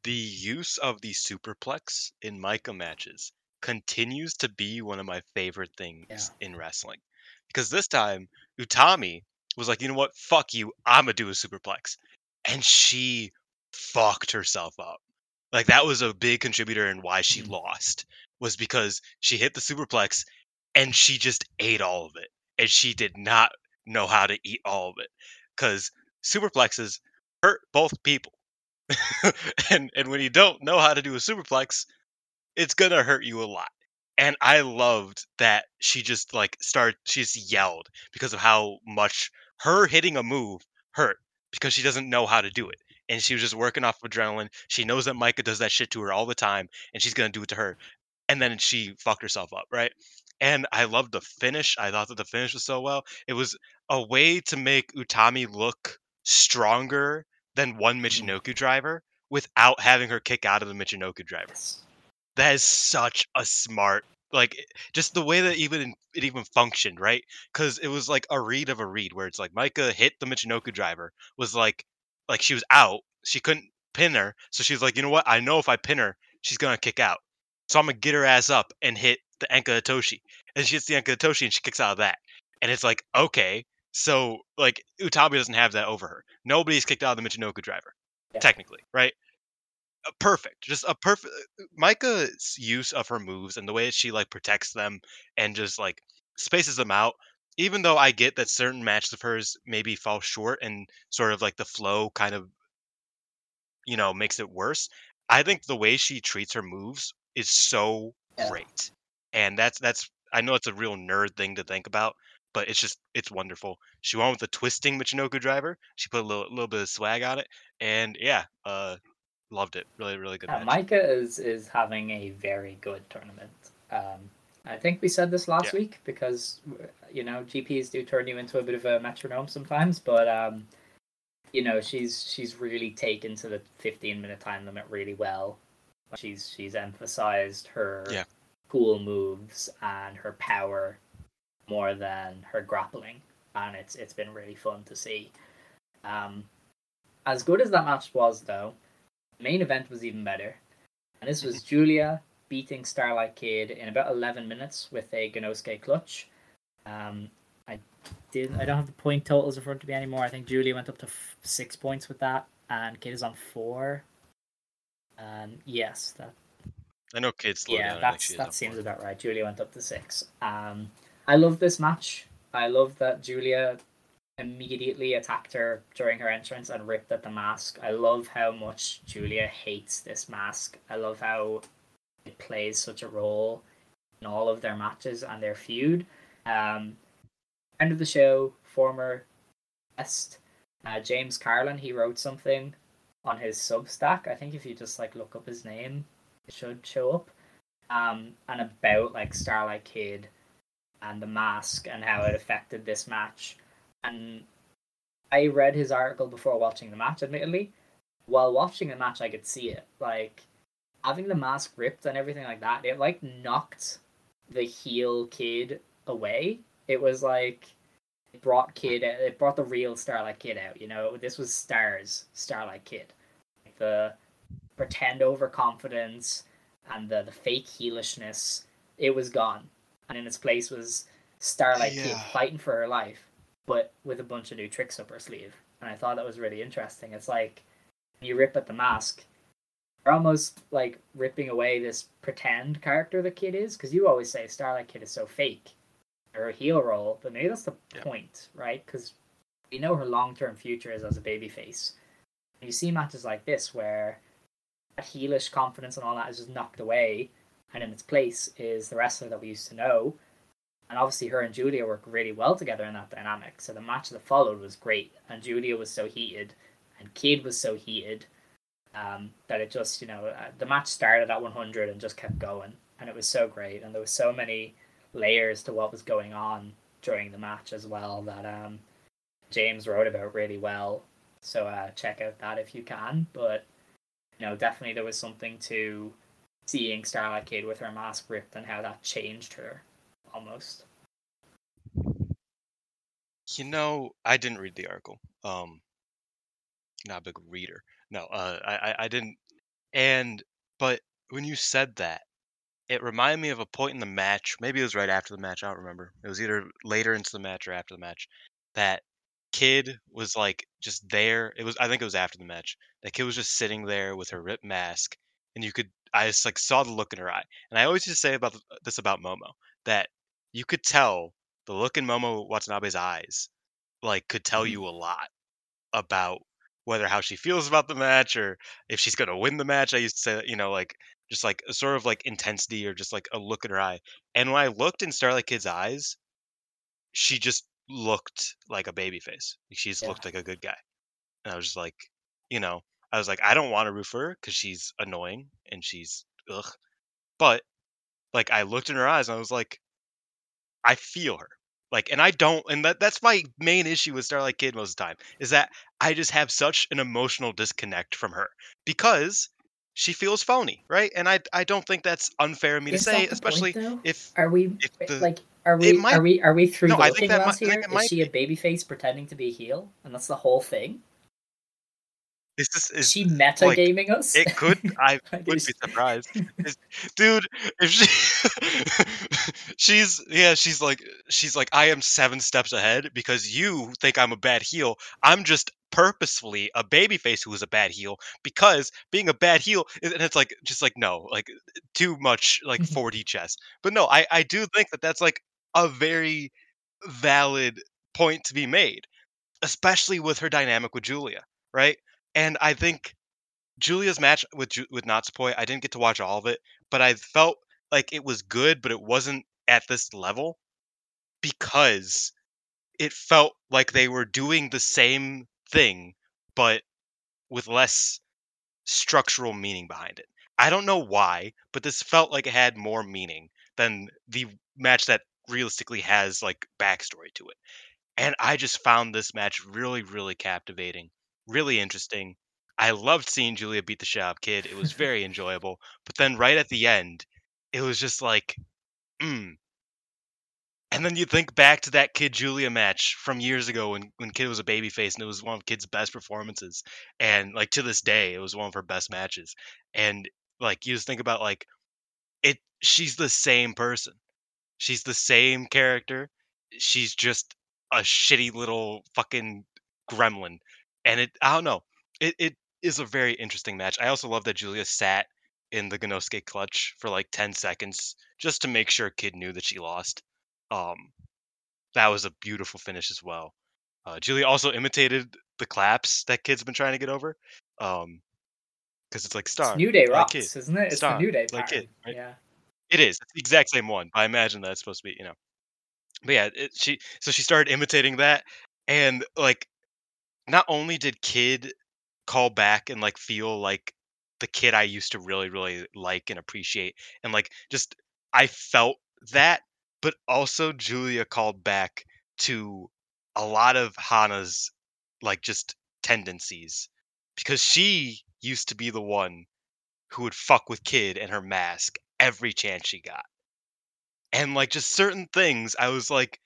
the use of the superplex in Maika matches continues to be one of my favorite things in wrestling. Because this time, Utami was like, you know what? Fuck you. I'm going to do a superplex. And she fucked herself up. Like, that was a big contributor in why she Mhm. lost, was because she hit the superplex and she just ate all of it. And she did not know how to eat all of it. Because superplexes hurt both people. *laughs* and and when you don't know how to do a superplex, it's gonna hurt you a lot. And I loved that she just like started she just yelled because of how much her hitting a move hurt because she doesn't know how to do it. And she was just working off adrenaline. She knows that Maika does that shit to her all the time, and she's gonna do it to her. And then she fucked herself up, right? And I loved the finish. I thought that the finish was so well. It was a way to make Utami look stronger than one mm-hmm. Michinoku driver without having her kick out of the Michinoku driver. That is such a smart like eh, just the way that even it even functioned, right? Because it was like a read of a read where it's like Maika hit the Michinoku driver was like like she was out, she couldn't pin her, so she's like, you know what? I know if I pin her, she's gonna kick out, so I'm gonna get her ass up and hit the Enka Hitoshi, and she hits the Enka Hitoshi and she kicks out of that, and it's like okay, so like Utami doesn't have that over her. Nobody's kicked out of the Michinoku driver, Yeah. technically, right? Uh, perfect just a perfect Maika's use of her moves and the way that she like protects them and just like spaces them out even though i get that certain matches of hers maybe fall short and sort of like the flow kind of you know makes it worse i think the way she treats her moves is so Yeah. great and that's that's i know it's a real nerd thing to think about but it's just it's wonderful she went with the twisting michinoku driver she put a little, little bit of swag on it and yeah uh loved it really really good. Maika is is having a very good tournament. Um, I think we said this last Yeah. week because you know GPs do turn you into a bit of a metronome sometimes, but um, you know she's she's really taken to the 15 minute time limit really well. She's she's emphasized her Yeah. cool moves and her power more than her grappling, and it's it's been really fun to see. Um, as good as that match was, though, main event was even better. And this was *laughs* Giulia beating Starlight Kid in about 11 minutes with a Gannosuke clutch. Um, I didn't. I don't have the point totals in front of me anymore. I think Giulia went up to f- six points with that, and Kid is on four. Um, yes, that I know kids yeah, down. That's she that seems it. about right. Giulia went up to six. Um, I love this match. I love that Giulia immediately attacked her during her entrance and ripped at the mask. I love how much Giulia hates this mask. I love how it plays such a role in all of their matches and their feud. Um, end of the show, former guest uh, James Carlin, he wrote something on his Substack. I think if you just like look up his name, it should show up. Um, and about like Starlight Kid and the mask and how it affected this match. And I read his article before watching the match, admittedly. While watching the match, I could see it. Like, having the mask ripped and everything like that, it like knocked the heel kid away. It was like, it brought kid, it brought the real Starlight Kid out, you know? This was Stars Starlight Kid. The pretend overconfidence and the, the fake heelishness, it was gone. And in its place was Starlight Kid fighting for her life, but with a bunch of new tricks up her sleeve. And I thought that was really interesting. It's like you rip at the mask, you're almost like ripping away this pretend character the kid is, because you always say Starlight Kid is so fake, or a heel role, but maybe that's the Yeah. point, right? Because we know her long term future is as a babyface. You see matches like this where that heelish confidence and all that is just knocked away, and in its place is the wrestler that we used to know. And obviously, her and Giulia work really well together in that dynamic. So the match that followed was great, and Giulia was so heated, and Kid was so heated um, that it just, you know, uh, the match started at 100 and just kept going, and it was so great, and there was so many layers to what was going on during the match as well that um, James wrote about really well. So uh, check out that if you can. But you know, definitely there was something to seeing Starlight Kid with her mask ripped and how that changed her almost. You know, I didn't read the article. Um, not a big reader. No, uh, I, I I didn't. And but when you said that, it reminded me of a point in the match. Maybe it was right after the match. I don't remember. It was either later into the match or after the match. That kid was like just there. It was. I think it was after the match. That kid was just sitting there with her ripped mask, and you could. I just like saw the look in her eye. And I always used to say about this about Momo that you could tell the look in Momo Watanabe's eyes, like could tell Mhm. you a lot about whether how she feels about the match or if she's gonna win the match. I used to say, you know, like just like a sort of like intensity or just like a look in her eye. And when I looked in Starlight Kid's eyes, she just looked like a baby face. She just Yeah. looked like a good guy. And I was just like, you know, I was like, I don't want to root for her because she's annoying and she's ugh. But like I looked in her eyes and I was like, I feel her. Like, and I don't, and that that's my main issue with Starlight Kid most of the time is that I just have such an emotional disconnect from her because she feels phony, right? And I I don't think that's unfair of me Is to say, especially point, if Are we if eh, the- like? Are we? might- are we? Are we through No, the I think that might- I here? think it Is might she a babyface pretending to be a heel, and that's the whole thing? Is this Is is she metagaming us? it could I *laughs* Like, would be surprised. Is- Dude, if she *laughs* she's yeah, she's like she's like I am 7 steps ahead because you think I'm a bad heel. I'm just purposefully a babyface who is a bad heel because being a bad heel is- and it's like just like no, like too much like mm-hmm. 4D chess. But no, I I do think that that's like a very valid point to be made, especially with her dynamic with Giulia, right? And I think Giulia's match with with Natsupoi, I didn't get to watch all of it, but I felt like it was good, but it wasn't at this level because it felt like they were doing the same thing, but with less structural meaning behind it. I don't know why, but this felt like it had more meaning than the match that realistically has like backstory to it. And I just found this match really, really captivating, really interesting. I loved seeing Giulia beat the shit out of Kid. It was *laughs* very enjoyable. But then right at the end, it was just like, mm. And then you think back to that Kid Giulia match from years ago when, when Kid was a babyface and it was one of Kid's best performances. And like to this day, it was one of her best matches. And like you just think about like it she's the same person. She's the same character. She's just a shitty little fucking gremlin. And it I don't know. It it is a very interesting match. I also love that Giulia sat in the Gannosuke clutch for like 10 seconds just to make sure Kid knew that she lost. Um that was a beautiful finish as well. Uh, Giulia also imitated the claps that Kid's been trying to get over. Um because it's like star. It's New Day like rocks, Kid. isn't it? It's Star, the New Day like it, right? Yeah. It is. It's the exact same one. I imagine that's supposed to be, you know. But yeah, it, she so she started imitating that, and like, not only did Kid call back and like feel like the kid I used to really really like and appreciate, and like just I felt that, but also Giulia called back to a lot of Hana's like just tendencies because she used to be the one who would fuck with Kid and her mask every chance she got. And like just certain things, I was like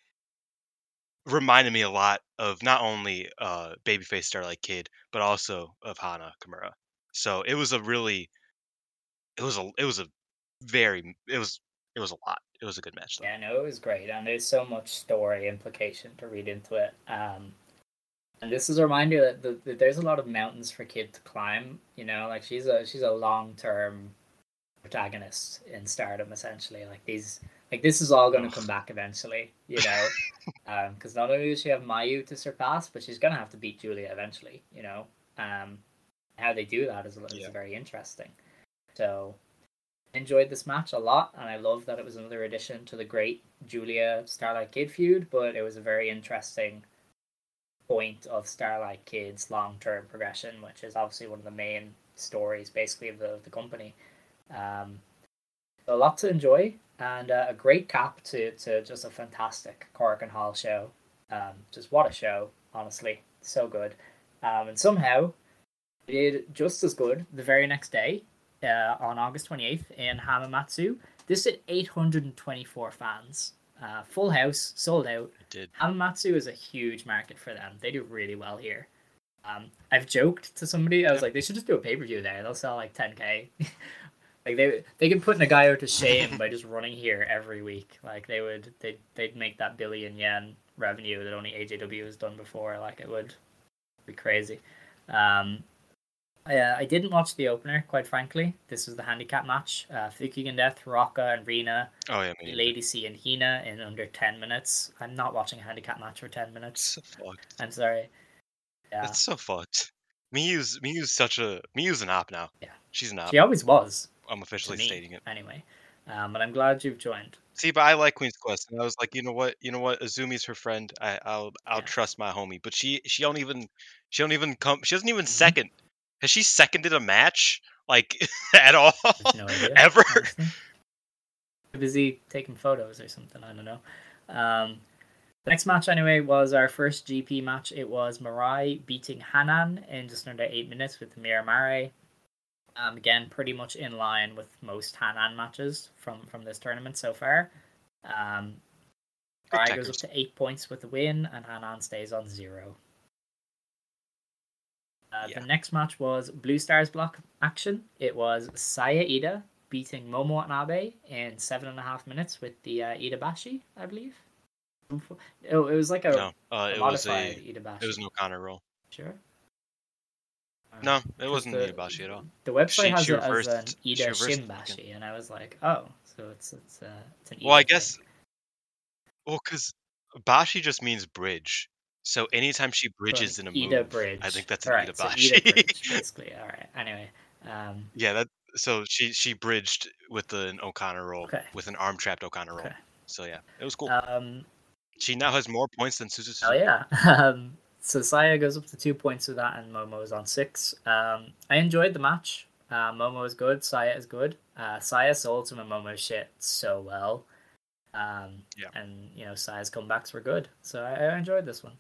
reminded me a lot of not only uh Babyface Starlight Kid, but also of Hana Kimura. So it was a really it was a it was a very it was it was a lot. It was a good match though. Yeah, no, it was great, and there's so much story implication to read into it. Um, and this is a reminder that, the, that there's a lot of mountains for Kid to climb. You know, like she's a she's a long term protagonist in Stardom, essentially. Like these, like this is all going to come back eventually. You know, *laughs* because not only does she have Mayu to surpass, but she's going to have to beat Giulia eventually. You know, um, how they do that is, is Yeah. very interesting. So enjoyed this match a lot, and I love that it was another addition to the great Giulia Starlight Kid feud. But it was a very interesting point of Starlight Kid's long term progression, which is obviously one of the main stories, basically, of the of the company. Um, a lot to enjoy, and uh, a great cap to to just a fantastic Korakuen Hall show. Um, just what a show, honestly, so good. Um, and somehow did just as good the very next day uh, on August 28th in Hamamatsu. This had 824 fans. Uh, full house, sold out. It did. Hamamatsu is a huge market for them. They do really well here. Um, I've joked to somebody, I was like, they should just do a pay per view there. They'll sell like 10k. *laughs* like they they can put Nagayo to shame by just running here every week. Like they would they they'd make that billion yen revenue that only AJW has done before. Like it would be crazy. Um, I, uh, I didn't watch the opener, quite frankly. This was the handicap match. Uh, Fukigen Death, Ruaka, and Rina, Oh yeah. Lady C, and Hina in under 10 minutes. I'm not watching a handicap match for 10 minutes. so fucked. I'm sorry. Yeah. That's so fucked. Miyu's Miyu's such a Miyu's an op now. Yeah. She's an op. She always was. I'm officially me, stating it. Anyway. Um, but I'm glad you've joined. See, but I like Queen's Quest, and I was like, you know what, you know what, Azumi's her friend. I, I'll, I'll Yeah. trust my homie. But she, she don't even, she don't even come. She doesn't even Mhm. second. Has she seconded a match *laughs* like *laughs* at all? No. *laughs* Ever? Busy taking photos or something. I don't know. Um, the next match, anyway, was our first GP match. It was Mirai beating Hanan in just under eight minutes with Miramare. Um, again, pretty much in line with most Hanan matches from from this tournament so far. Um, Big goes up to eight points with the win, and Hanan stays on zero. Uh, Yeah. The next match was Blue Stars block action. It was Saya Iida beating Momo Watanabe in seven and a half minutes with the uh, Ida Bashi, I believe. Oh, it was like a, No, uh, a it was modified a, Ida Bashi. it was no Connor roll. Sure. No, it wasn't the, Ibashi at all. The website She- has she it as an Ida reversed it, and I was like, oh, so it's it's uh, it's an Ida Well, I thing. guess, well, because Bashi just means bridge. So anytime she bridges in a Ida move, bridge. I think that's an Alright, Ida so Bashi. Ida bridge, *laughs* basically. All right. Anyway, um, yeah, that. So she she bridged with an O'Connor roll, Okay. with an arm trapped O'Connor roll. Okay. So yeah, it was cool. um, she now has more points than Suzu. Oh yeah. *laughs* Um, so Saya goes up to two points with that, and Momo is on six. Um, I enjoyed the match. Uh, Momo is good. Saya is good. Uh, Saya sold some of Momo's shit so well. Um, Yeah. And you know Saya's comebacks were good, so I, I enjoyed this one.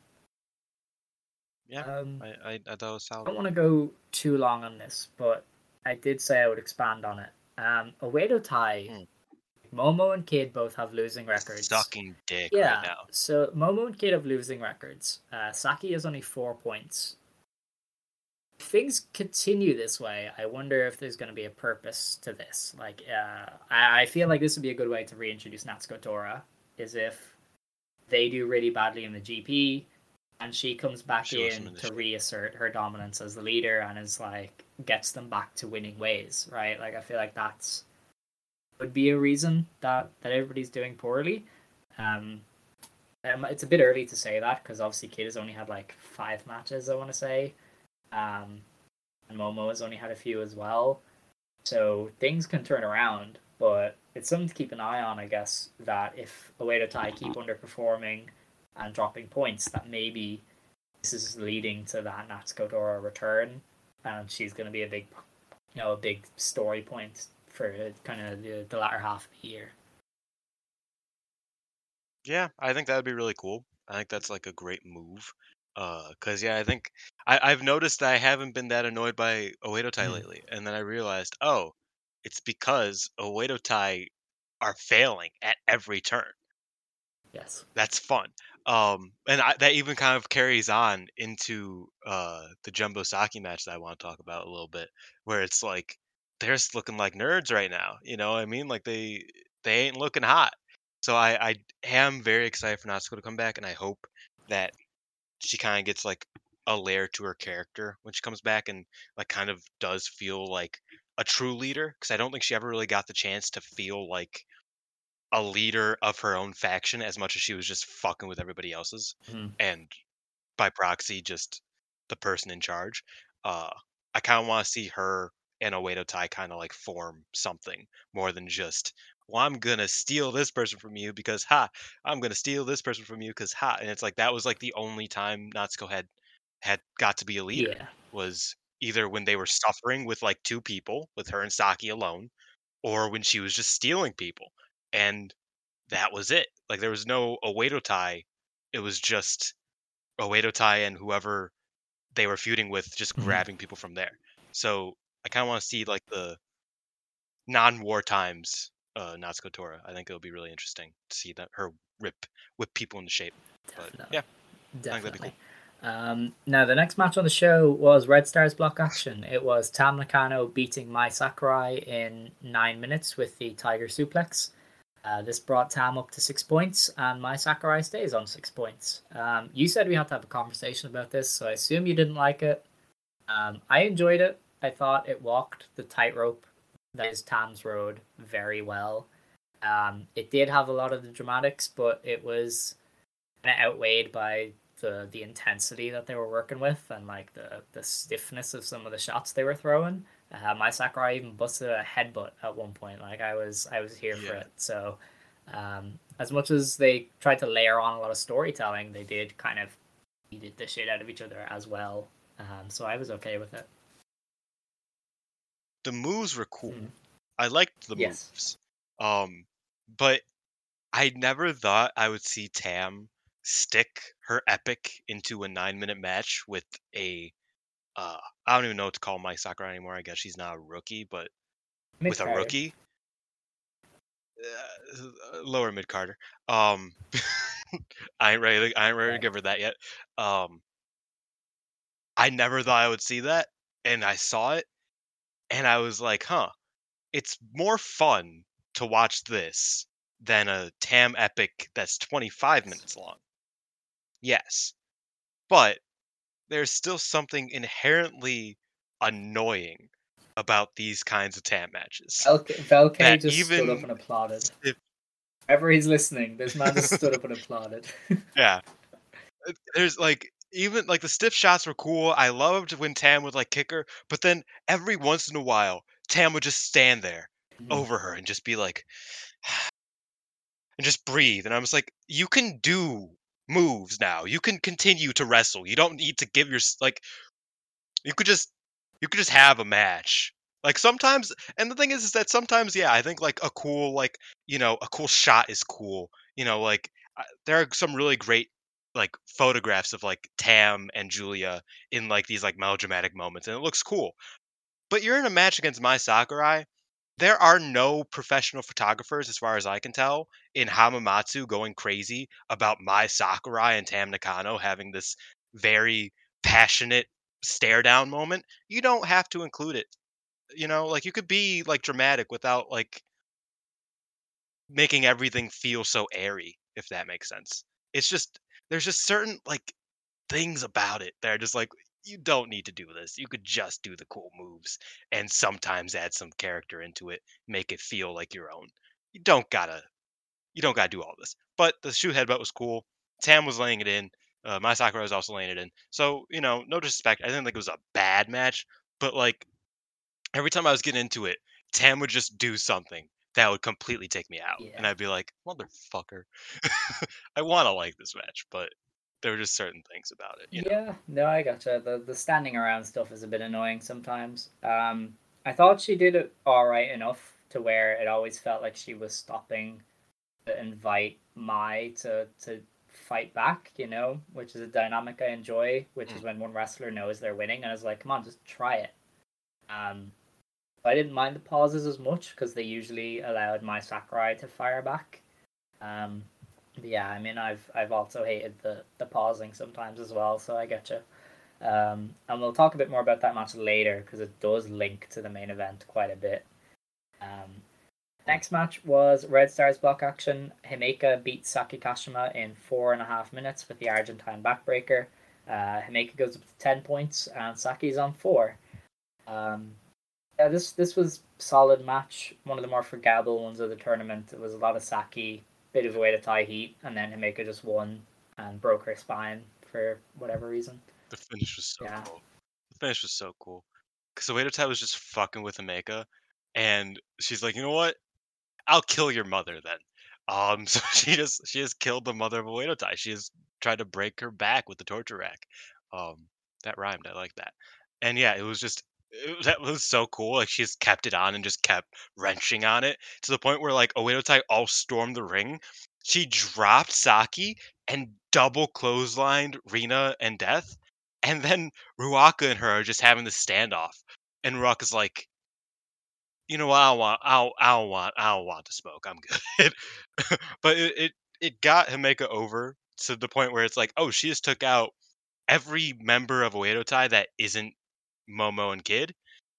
Yeah, Um, I, I, I thought it was I don't want to go too long on this, but I did say I would expand on it. Um, Oedo Tai, Hmm. Momo and Kid both have losing records. Sucking dick Yeah. right now. So Momo and Kid have losing records. Uh, Saki has only four points. If things continue this way, I wonder if there's going to be a purpose to this. Like, uh, I, I feel like this would be a good way to reintroduce Natsuko Tora. Is if they do really badly in the GP, and she comes back some in to reassert her dominance as the leader, and is like gets them back to winning ways, right? Like, I feel like that's would be a reason that that everybody's doing poorly. Um, um, it's a bit early to say that because obviously Kid has only had like five matches, I want to say, um, and Momo has only had a few as well. So things can turn around, but it's something to keep an eye on, I guess. That if Oedo Tai keep underperforming and dropping points, that maybe this is leading to that Natsuko Tora return, and she's going to be a big, you know, a big story point for kind of the, the latter half of the year. Yeah, I think that would be really cool. I think that's like a great move. Uh, cause yeah, I think I, I've noticed that I haven't been that annoyed by Oedo Tai Mm. lately, and then I realized, oh, it's because Oedo Tai are failing at every turn. Yes. That's fun. Um, and I, that even kind of carries on into uh the Jumbo Saki match that I want to talk about a little bit, where it's like they're just looking like nerds right now. You know what I mean? Like they they ain't looking hot. So I I am very excited for Natsuko to come back, and I hope that she kind of gets like a layer to her character when she comes back, and like kind of does feel like a true leader. Because I don't think she ever really got the chance to feel like a leader of her own faction as much as she was just fucking with everybody else's Mhm. and by proxy just the person in charge uh i kind of want to see her and Oedo Tai kind of like form something more than just well i'm gonna steal this person from you because ha i'm gonna steal this person from you because ha and it's like that was like the only time natsuko had had got to be a leader Yeah. was either when they were suffering with like two people with her and saki alone or when she was just stealing people and that was it. Like there was no Oedo Tai. It was just Oedo Tai and whoever they were feuding with, just Mhm. grabbing people from there. So I kind of want to see like the non-war times uh, Natsuko Tora. I think it'll be really interesting to see that her rip whip people into shape. But Definitely. yeah, think that'd be Definitely. Um, now, the next match on the show was Red Stars block action. It was Tam Nakano beating Mai Sakurai in nine minutes with the Tiger Suplex. Uh, this brought Tam up to six points, and Mai Sakurai stays on six points. Um, you said we had to have a conversation about this, so I assume you didn't like it. Um, I enjoyed it. I thought it walked the tightrope that is Tam's road very well. Um, it did have a lot of the dramatics, but it was kind of outweighed by the the intensity that they were working with and like the the stiffness of some of the shots they were throwing. Uh, Mai Sakurai even busted a headbutt at one point. Like I was I was here for it. So um, as much as they tried to layer on a lot of storytelling, they did kind of beat the shit out of each other as well. Um, so I was okay with it. The moves were cool. Mhm. I liked the Yes. moves. Um, but I never thought I would see Tam stick her epic into a nine minute match with a uh I don't even know what to call my Sakura anymore. I guess she's not a rookie, but with a rookie. Uh, lower mid Carter. Um *laughs* I ain't ready to, I ain't ready to give her that yet. Um I never thought I would see that and I saw it and I was like, huh, it's more fun to watch this than a Tam epic that's 25 minutes long. Yes. But there's still something inherently annoying about these kinds of Tam matches. Velke, just stood up even and applauded. if- Ever he's listening, this man just stood up and *laughs* applauded. *laughs* Yeah. There's like even like the stiff shots were cool. I loved when Tam would like kick her, but then every once in a while, Tam would just stand there Mhm. over her and just be like *sighs* and just breathe. And I was like, you can do moves now. You can continue to wrestle. You don't need to give your like you could just you could just have a match. Like sometimes and the thing is is that sometimes yeah, I think like a cool like, you know, a cool shot is cool. You know, like uh, there are some really great like photographs of like Tam and Giulia in like these like melodramatic moments and it looks cool. But you're in a match against Mai Sakurai. There are no professional photographers, as far as I can tell, in Hamamatsu going crazy about Mai Sakurai and Tam Nakano having this very passionate stare down moment. You don't have to include it. You know, like you could be like dramatic without like making everything feel so airy, if that makes sense. It's just there's just certain like things about it that are just like you don't need to do this. You could just do the cool moves and sometimes add some character into it, make it feel like your own. You don't gotta you don't gotta do all this. But the shoe headbutt was cool. Tam was laying it in. Uh, my Sakura was also laying it in. So you know, no disrespect. I didn't think it was a bad match, but like every time I was getting into it, Tam would just do something that would completely take me out, and I'd be like, "Motherfucker, *laughs* I want to like this match," but there were just certain things about it. You know? Yeah, no, I gotcha. The the standing around stuff is a bit annoying sometimes. Um, I thought she did it all right enough to where it always felt like she was stopping to invite Mai to to fight back, you know, which is a dynamic I enjoy. Which is when one wrestler knows they're winning and is like, "Come on, just try it." Um, I didn't mind the pauses as much because they usually allowed Mai Sakurai to fire back. Um, yeah, I mean, I've I've also hated the the pausing sometimes as well, so I get you. Um, and we'll talk a bit more about that match later because it does link to the main event quite a bit. Um, next match was Red Stars block action. Himeka beat Saki Kashima in four and a half minutes with the Argentine backbreaker. Uh, Himeka goes up to ten points and Saki's on four. Um, yeah, this this was solid match. One of the more forgettable ones of the tournament. It was a lot of Saki, bit of a way to tie heat, and then Himeka just won and broke her spine for whatever reason. The finish was so Yeah. cool. The finish was so cool. Because the Oedo Tai was just fucking with Himeka, and she's like, you know what? I'll kill your mother then. Um, *laughs* so she just she just killed the mother of Oedo Tai. She has tried to break her back with the torture rack. Um, that rhymed. I like that. And yeah, it was just it, that was so cool. Like she just kept it on and just kept wrenching on it to the point where like Oedo Tai all stormed the ring. She dropped Saki and double clotheslined Rina and Death and then Ruaka and her are just having this standoff, and Ruaka's like, you know what, I don't want, I don't, I don't want, I don't want to smoke. I'm good. *laughs* but it, it it got Himeka over to the point where it's like, oh, she just took out every member of Oedo Tai that isn't Momo and Kid.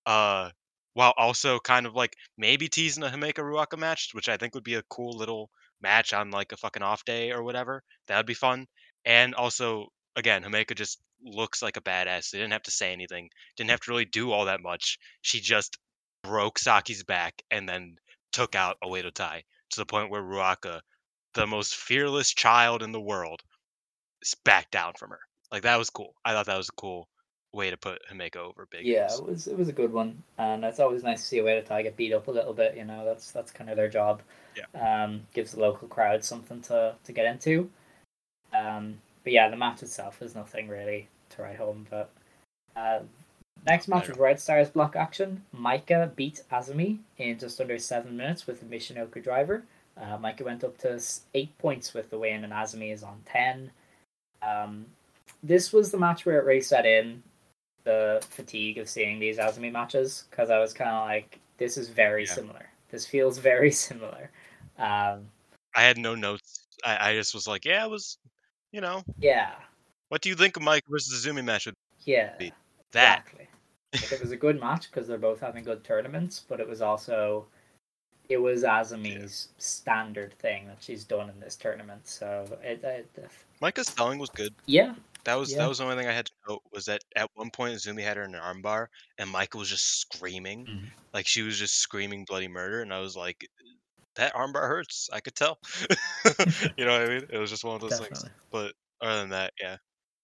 Uh, while also kind of like maybe teasing a Himeka Ruaka match, which I think would be a cool little match on like a fucking off day or whatever. That would be fun. And also, again, Himeka just looks like a badass. They didn't have to say anything, didn't have to really do all that much. She just broke Saki's back and then took out Oedo Tai to the point where Ruaka, the most fearless child in the world, backed down from her. Like that was cool. I thought that was cool way to put Himeka over big. Yeah, it was it was a good one, and it's always nice to see Oedo Tai get beat up a little bit. You know, that's that's kind of their job. Yeah. Um, gives the local crowd something to to get into. Um, but yeah, the match itself is nothing really to write home. But uh, next match was Red Stars block action. Maika beat Azumi in just under seven minutes with a Michinoku driver. Uh, Maika went up to eight points with the win, and Azumi is on ten. Um, this was the match where it really set in the fatigue of seeing these Azumi matches because I was kind of like, this is very Yeah. similar. This feels very *laughs* similar. Um, I had no notes. I, I just was like, yeah, it was, you know, yeah, what do you think of Mike versus Azumi match with yeah, Be- that? exactly. Like, it was a good match because they're both having good tournaments, but it was also it was Azumi's standard thing that she's done in this tournament. So it, it Maika's selling was good. yeah, That was Yeah. that was the only thing I had to note was that at one point Zumi had her in an armbar and Michael was just screaming, Mhm. like she was just screaming bloody murder, and I was like, that armbar hurts. I could tell. *laughs* *laughs* you know what I mean? It was just one of those things. definitely. But other than that, yeah,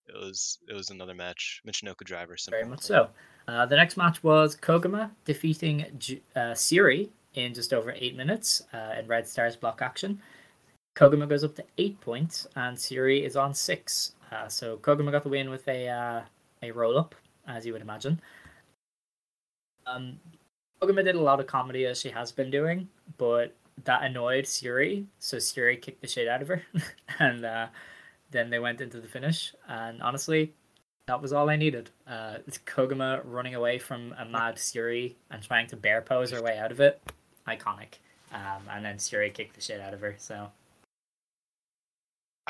it was it was another match. Michinoku driver. Very much so. Uh, the next match was Koguma defeating Ju- uh, Syuri in just over eight minutes uh, in Red Stars block action. Koguma goes up to eight points, and Syuri is on six. Uh, so Koguma got the win with a uh, a roll up, as you would imagine. Um, Koguma did a lot of comedy as she has been doing, but that annoyed Syuri, so Syuri kicked the shit out of her, *laughs* and uh, then they went into the finish. And honestly, that was all I needed. Uh, Koguma running away from a mad Syuri and trying to bear pose her way out of it. Iconic. Um, and then Syuri kicked the shit out of her. So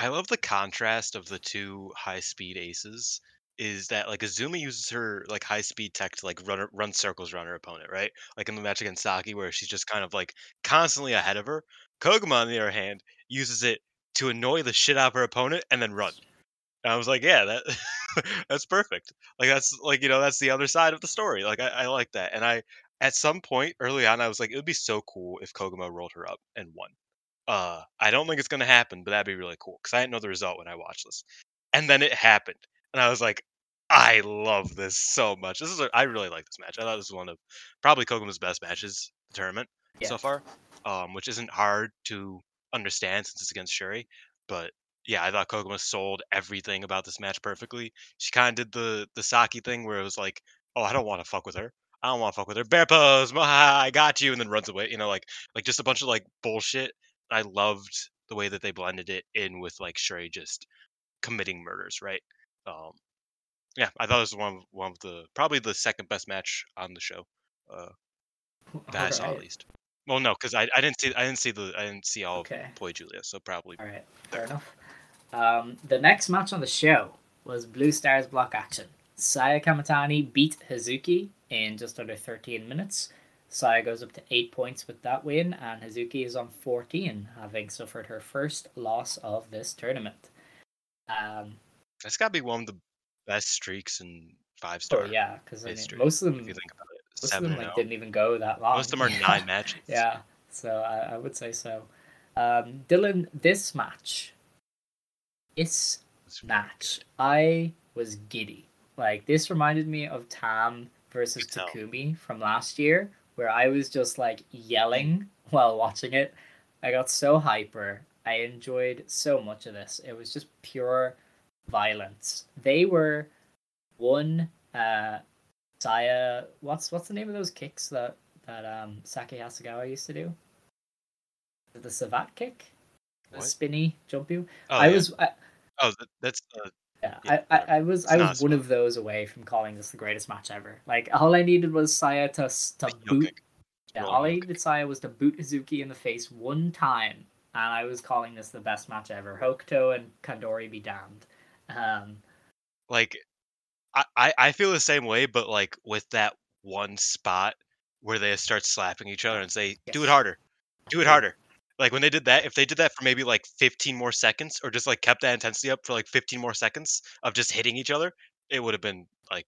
I love the contrast of the two high speed aces. Is that like Azumi uses her like high speed tech to like run run circles around her opponent, right? Like in the match against Saki, where she's just kind of like constantly ahead of her. Koguma, on the other hand, uses it to annoy the shit out of her opponent and then run. And I was like, yeah, that *laughs* that's perfect. Like that's like you know that's the other side of the story. Like I, I like that. And I at some point early on, I was like, it would be so cool if Koguma rolled her up and won. Uh, I don't think it's gonna happen, but that'd be really cool because I didn't know the result when I watched this, and then it happened, and I was like, I love this so much. This is a, I really like this match. I thought this was one of probably Koguma's best matches the tournament Yeah. so far, um, which isn't hard to understand since it's against Syuri. But yeah, I thought Koguma sold everything about this match perfectly. She kind of did the the Saki thing where it was like, oh, I don't want to fuck with her. I don't want to fuck with her. Bear pose, I got you, and then runs away. You know, like like just a bunch of like bullshit. I loved the way that they blended it in with like Syuri just committing murders, right? Um, yeah, I thought it was one of, one of the probably the second best match on the show uh, that I saw at least. Well, no, because I, I didn't see I didn't see the I didn't see all Okay. of Boy Giulia, so probably All right, fair enough. Um, the next match on the show was Blue Stars block action. Saya Kamitani beat Hazuki in just under 13 minutes. Saya goes up to 8 points with that win, and Hazuki is on 14, having suffered her first loss of this tournament. Um, that's got to be one of the best streaks in five so star. yeah, because I mean, most of them, if you think about it, most of them like oh. didn't even go that long. Most of them are *laughs* nine matches. Yeah, so I, I would say so. Um, Dylan, this match, this match, I was giddy. Like this reminded me of Tam versus Takumi from last year, where I was just like yelling *laughs* while watching it. I got so hyper. I enjoyed so much of this. It was just pure violence. They were one uh Saya what's what's the name of those kicks that that um Sakie Hasegawa used to do? The Savate kick? The spinny jump you? Oh, I yeah. was I, Oh, that's uh, Yeah, Yeah, I, I, I was I was one of those away from calling this the greatest match ever. Like all I needed was Saya to to boot. Yeah, all I needed Saya was to boot Hazuki in the face one time, and I was calling this the best match ever. Hokuto and Kandori be damned. Um, Like, I, I I feel the same way, but like with that one spot where they start slapping each other and say, "Do it harder, do it harder." Like when they did that, if they did that for maybe like 15 more seconds, or just like kept that intensity up for like 15 more seconds of just hitting each other, it would have been like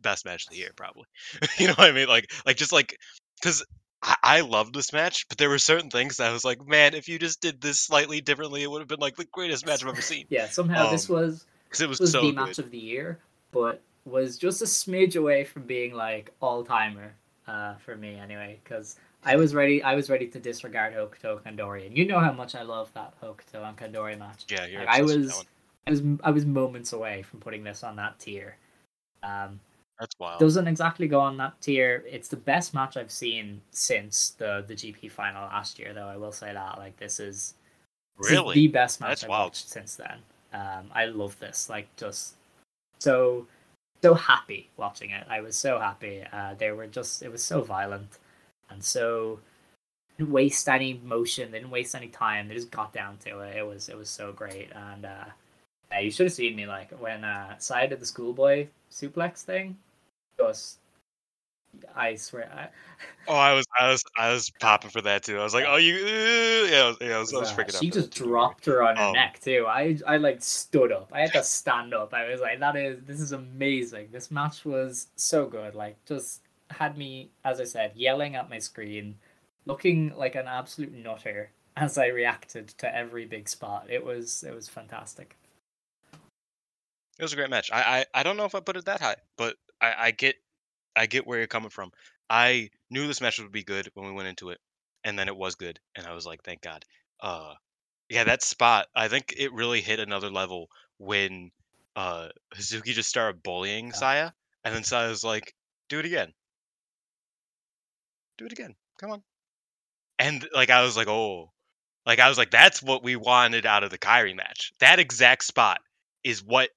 best match of the year, probably. *laughs* you know what I mean? Like, like just like because I, I loved this match, but there were certain things that I was like, man, if you just did this slightly differently, it would have been like the greatest match I've ever *laughs* seen. yeah, somehow this Um, was Because it was, was so the good. match of the year, but was just a smidge away from being like all timer uh, for me anyway. Because I was ready, I was ready to disregard Hokuto Kandori, and you know how much I love that Hokuto and Kandori match. Yeah, you're Like, I was. I was, I was moments away from putting this on that tier. Um, That's wild. doesn't exactly go on that tier. It's the best match I've seen since the the GP final last year, though. I will say that. Like this is this is Really? the best match That's I've wild. watched since then. Um, I love this. Like just so so happy watching it. I was so happy. Uh, they were just it was so violent and so didn't waste any motion. They didn't waste any time. They just got down to it. It was it was so great. And uh, yeah, you should have seen me like when uh, Sai did the schoolboy suplex thing. Just I swear, I, Oh, I was, I was, I was popping for that too. I was like, oh, you, uh, yeah, I was, yeah, I was, I was uh, freaking out. she just dropped her on her Um, neck too. I I like stood up. I had to stand up. I was like, that is this is amazing. This match was so good. Like just had me, as I said, yelling at my screen, looking like an absolute nutter as I reacted to every big spot. It was it was fantastic. It was a great match. I, I, I don't know if I put it that high, but I, I get, I get where you're coming from. I knew this match would be good when we went into it, and then it was good, and I was like, thank God. Uh, yeah, that spot. I think it really hit another level when uh Hazuki just started bullying Yeah. Saya, and then Saya's like, do it again. Do it again. Come on. And like I was like, oh, like I was like, that's what we wanted out of the Kyrie match. That exact spot is what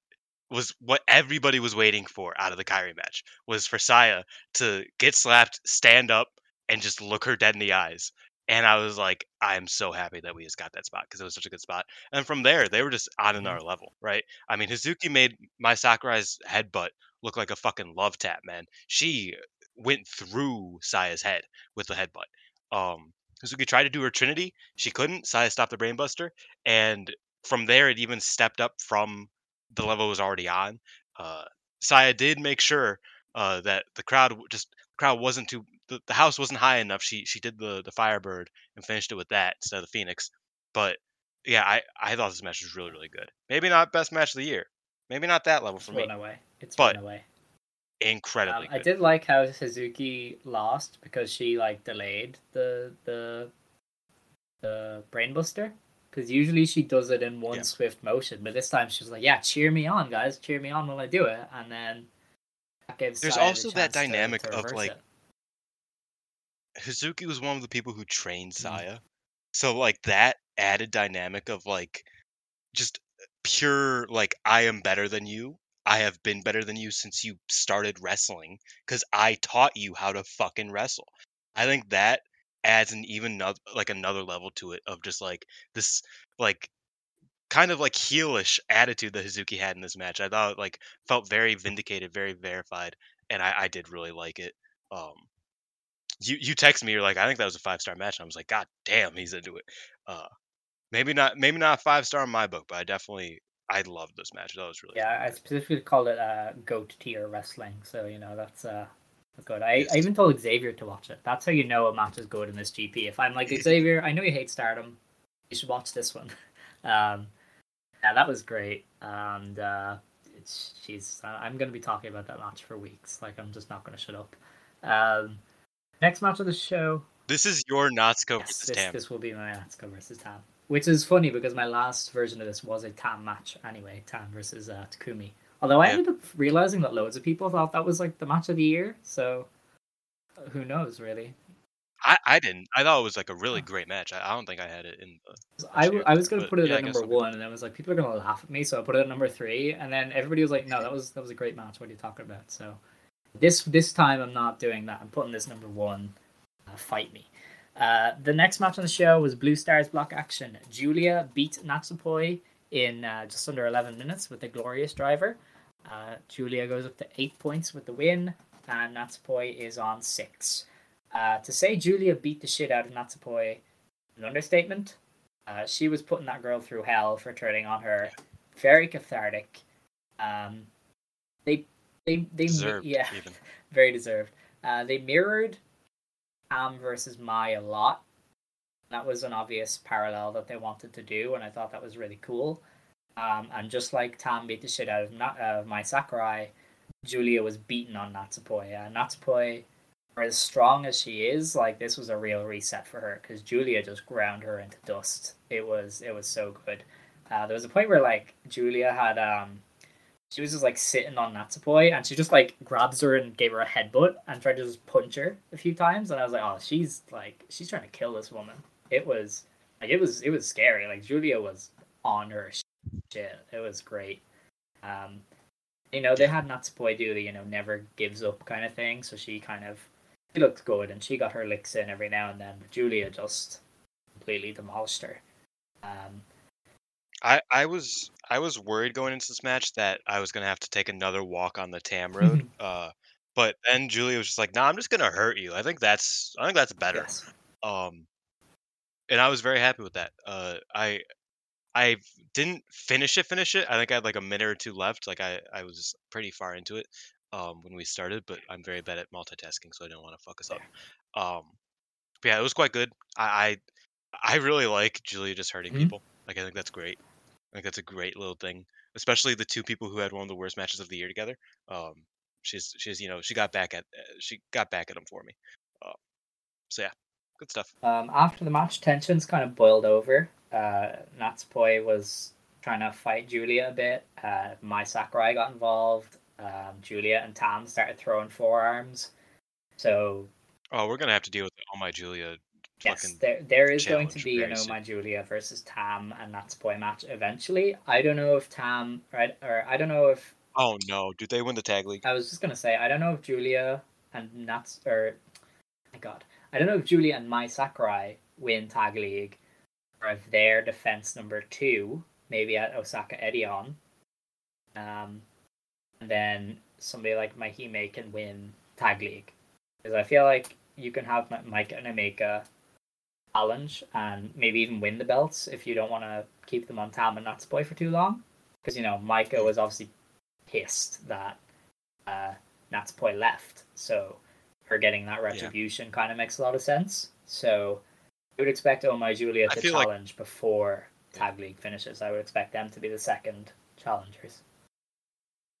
was what everybody was waiting for out of the Kyrie match was for Saya to get slapped, stand up, and just look her dead in the eyes. And I was like, I'm so happy that we just got that spot because it was such a good spot. And from there, they were just on Mhm. another level, right? I mean, Hazuki made Mai Sakurai's headbutt look like a fucking love tap, man. She went through Saya's head with the headbutt. Um, Hazuki tried to do her Trinity, she couldn't. Saya stopped the brainbuster, and from there, it even stepped up from the level it was already on. Uh, Saya did make sure uh, that the crowd just the crowd wasn't too the, the house wasn't high enough. She she did the the Firebird and finished it with that instead of the Phoenix. But yeah, I I thought this match was really really good. Maybe not best match of the year. Maybe not that level It's for me. run away. It's But away. Incredibly Um, I did like how Suzuki lost because she like delayed the the the brainbuster because usually she does it in one Yeah. swift motion, but this time she was like, "Yeah, cheer me on, guys, cheer me on while I do it," and then that gives There's Saya also that chance to- dynamic to of, like, it. Hazuki was one of the people who trained. Saya. So like that added dynamic of like just pure like I am better than you. I have been better than you since you started wrestling cuz I taught you how to fucking wrestle. I think that adds an even another like another level to it of just like this like kind of like heelish attitude that Hazuki had in this match. I thought like felt very vindicated, very verified, and I, I did really like it. Um, you you text me, you're like, I think that was a five star match. And I was like, God damn, he's into it. Uh, maybe not, maybe not five star in my book, but I definitely I loved this match. That was really Yeah, I specifically called it uh, goat tier wrestling, so you know that's uh that's good. I. I even told Xavier to watch it. That's how you know a match is good in this GP. If I'm like *laughs* Xavier, I know you hate Stardom, you should watch this one. *laughs* Um, yeah, that was great, and uh, it's she's. I'm going to be talking about that match for weeks. Like I'm just not going to shut up. Um, next match of the show. This is your Natsuko Yes, versus this, Tam. this will be my Atsuko versus Tam. Which is funny because my last version of this was a Tam match anyway, Tam versus uh, Takumi. Although I Yeah. ended up realizing that loads of people thought that was like the match of the year, so uh, who knows really? I, I didn't. I thought it was like a really great match. I, I don't think I had it in. The I, year, I was gonna put it yeah, at number I'll give it- one, and I was like, people are gonna laugh at me, so I put it at number three, and then everybody was like, no, that was that was a great match. What are you talking about? So this this time I'm not doing that. I'm putting this number one. Uh, fight me. Uh, the next match on the show was Blue Stars block action. Giulia beat Natsupoi in uh, just under 11 minutes with the glorious driver. Uh, Giulia goes up to eight points with the win, and Natsupoi is on six. Uh, to say Giulia beat the shit out of Natsupoi, an understatement. Uh, she was putting that girl through hell for turning on her. Very cathartic. Um, they, they, they, Deserved, yeah, even. *laughs* very deserved. Uh, they mirrored Tam versus Mai a lot. That was an obvious parallel that they wanted to do, and I thought that was really cool. Um, and just like Tam beat the shit out of Na- uh, Mai Sakurai, Giulia was beaten on Natsupoi. Uh, Natsupoi, for as strong as she is, like this was a real reset for her because Giulia just ground her into dust. It was it was so good. Uh, there was a point where like Giulia had um she was just like sitting on Natsupoi and she just like grabs her and gave her a headbutt and tried to just punch her a few times and I was like, oh, she's like she's trying to kill this woman. It was like it was it was scary. Like Giulia was on her shit. It was great. Um, you know they had Natsupoi do the you know never gives up kind of thing, so she kind of she looked good and she got her licks in every now and then. But Giulia just completely demolished her. Um, I, I was I was worried going into this match that I was gonna have to take another walk on the Tam road. uh, but then Giulia was just like, "Nah, I'm just gonna hurt you." I think that's I think that's better. yes. Um, and I was very happy with that. Uh, I I didn't finish it. Finish it. I think I had like a minute or two left. Like I I was pretty far into it um when we started, but I'm very bad at multitasking, so I didn't want to fuck us up. Um, but yeah, it was quite good. I I, I really like Giulia just hurting Mhm. people. Like I think that's great. I think that's a great little thing, especially the two people who had one of the worst matches of the year together. Um, she's she's you know she got back at uh, she got back at him for me. Um, so yeah, good stuff. Um, after the match, tensions kind of boiled over. Uh, Natsupoi was trying to fight Giulia a bit. Uh, Mai Sakurai got involved. Um, Giulia and Tam started throwing forearms. So Oh, we're gonna have to deal with the Oh My Giulia. Yes, there there is going to be an Oh. My Giulia versus Tam and Natsupoi match eventually. I don't know if Tam right or I don't know if Oh no, did they win the tag league? I was just gonna say I don't know if Giulia and Nats or my God, I don't know if Giulia and Mai Sakurai win tag league, or if their defense number two maybe at Osaka Edion, um, and then somebody like Mahime can win tag league because I feel like you can have Mi- Mike and Omega challenge and maybe even win the belts if you don't want to keep them on Tam and Natsupoi for too long because you know Maika was obviously pissed that uh, Natsupoi left. So her getting that retribution kind of makes a lot of sense. So I would expect Oh My Giulia to feel like- challenge before Tag League finishes. I would expect them to be the second challengers.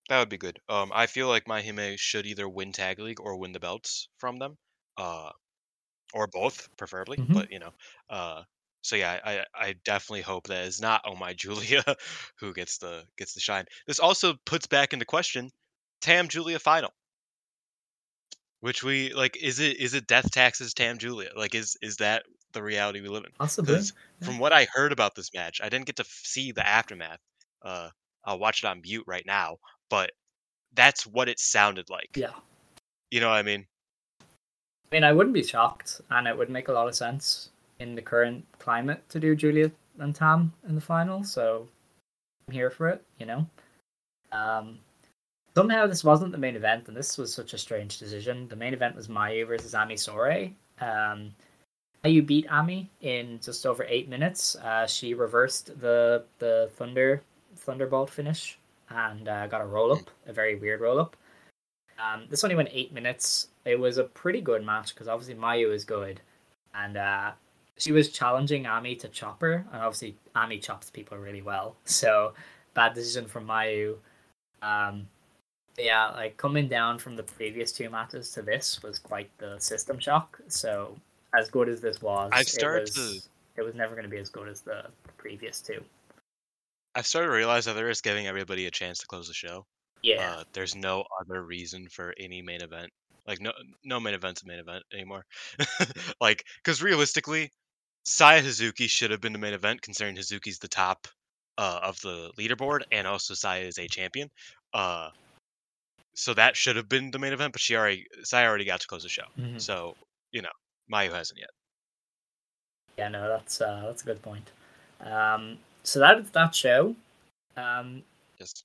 That would be good. Um, I feel like My Hime should either win tag league or win the belts from them. Uh, or both, preferably. Mhm. But you know, uh, so yeah, I I definitely hope that it's not Oh My *laughs* Giulia who gets the gets the shine. This also puts back into question Tam Giulia final. Which we like is it is it death taxes Tam Giulia? Like is is that the reality we live in? Possibly. Because from what I heard about this match, I didn't get to see the aftermath. Uh, I'll watch it on mute right now, but that's what it sounded like. Yeah. You know what I mean? I mean, I wouldn't be shocked, and it would make a lot of sense in the current climate to do Giulia and Tam in the final. So I'm here for it, you know. Um, somehow this wasn't the main event, and this was such a strange decision. The main event was Mayu versus Ami Sourei. Um, Mayu beat Ami in just over eight minutes. Uh, she reversed the the Thunder Thunderbolt finish and uh, got a roll up, a very weird roll up. Um, this only went eight minutes. It was a pretty good match because obviously Mayu is good, and uh, she was challenging Ami to chop her, and obviously Ami chops people really well. *laughs* So bad decision from Mayu. Um, yeah, like coming down from the previous two matches to this was quite the system shock. So as good as this was, I've it started was, it was never going to be as good as the previous two. I've started to realize that they're just giving everybody a chance to close the show. Yeah, Uh, there's no other reason for any main event Like no no main event's a main event anymore. *laughs* like because realistically, Saya Hazuki should have been the main event considering Hazuki's the top uh, of the leaderboard and also Saya is a champion. Uh, so that should have been the main event, but she already Saya already got to close the show. Mhm. So you know Mayu hasn't yet. Yeah, no, that's uh, that's a good point. Um, so that that show. Um, Just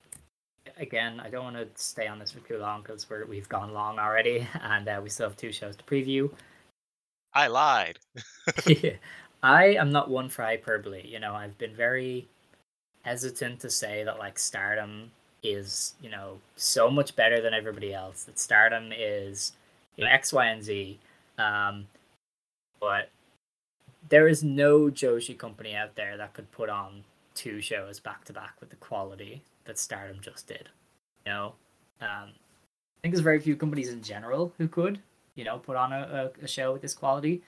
again, I don't want to stay on this for too long because we're we've gone long already, *laughs* and uh, we still have two shows to preview. I lied. *laughs* I am not one for hyperbole. You know, I've been very hesitant to say that like Stardom is, you know, so much better than everybody else. That Stardom is, you know, X, Y, and Z. Um, but there is no Joshi company out there that could put on two shows back to back with the quality that Stardom just did. You know, um, I think there's very few companies in general who could, you know, put on a, a, a show with this quality.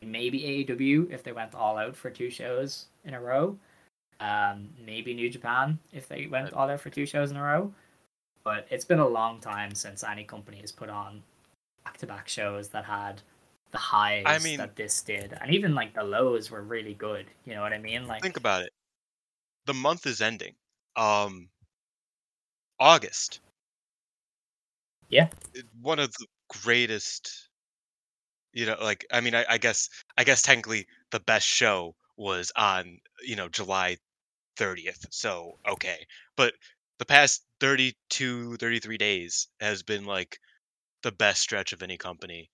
Maybe AEW if they went all out for two shows in a row. Um, maybe New Japan if they went all out for two shows in a row. But it's been a long time since any company has put on back to back shows that had the highs mean- that this did. And even like the lows were really good. You know what I mean? Like Think about it. The month is ending. Um, August. Yeah. One of the greatest. You know, like I mean, I, I guess I guess technically the best show was on you know July 30th. So okay, but the past 32, 33 days has been like the best stretch of any company.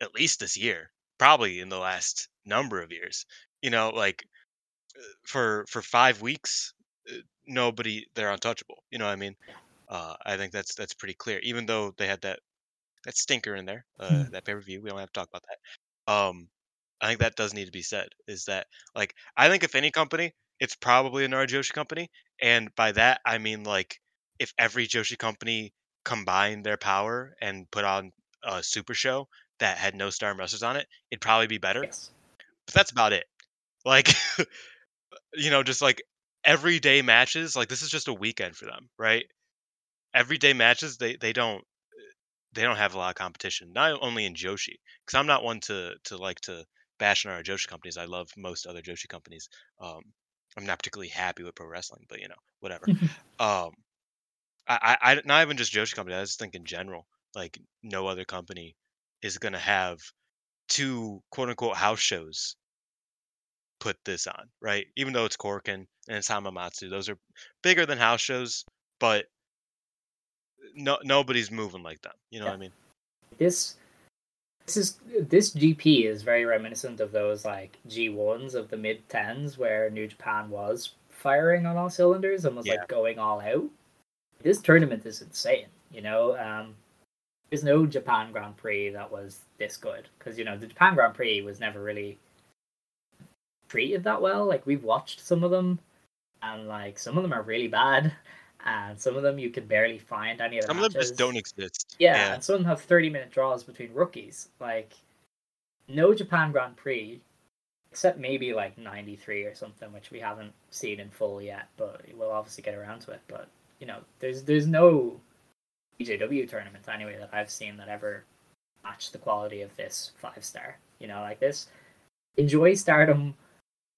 At least this year, probably in the last number of years. You know, like for for five weeks, uh, nobody they're untouchable. You know what I mean? Uh, I think that's that's pretty clear. Even though they had that that stinker in there, uh, that pay per view, we don't have to talk about that. Um, I think that does need to be said. Is that like I think if any company, it's probably another Joshi company, and by that I mean like if every Joshi company combined their power and put on a super show that had no star wrestlers on it, it'd probably be better yes. but that's about it. Like, *laughs* you know, just like everyday matches. Like this is just a weekend for them, right? Everyday matches, they they don't they don't have a lot of competition. Not only in Joshi, because I'm not one to to like to bash on our Joshi companies. I love most other Joshi companies. Um, I'm not particularly happy with pro wrestling, but you know, whatever. *laughs* um, I, I I not even just Joshi company. I just think in general, like no other company is gonna have two quote unquote house shows put this on, right? Even though it's Korakuen and it's Hamamatsu, those are bigger than house shows, but no nobody's moving like them. You know what I mean? this this is this GP is very reminiscent of those like G1s of the mid tens where New Japan was firing on all cylinders and was Yeah. like going all out. This tournament is insane, you know. Um, there's no Japan Grand Prix that was this good because you know the Japan Grand Prix was never really treated that well. Like we've watched some of them, and like some of them are really bad, and some of them you can barely find any of the Some of them just don't exist. Yeah, and some of them have 30 minute draws between rookies. Like, no Japan Grand Prix, except maybe like 93 or something, which we haven't seen in full yet, but we'll obviously get around to it. But, you know, there's there's no BJW tournament anyway that I've seen that ever matched the quality of this five star. You know, like this. Enjoy stardom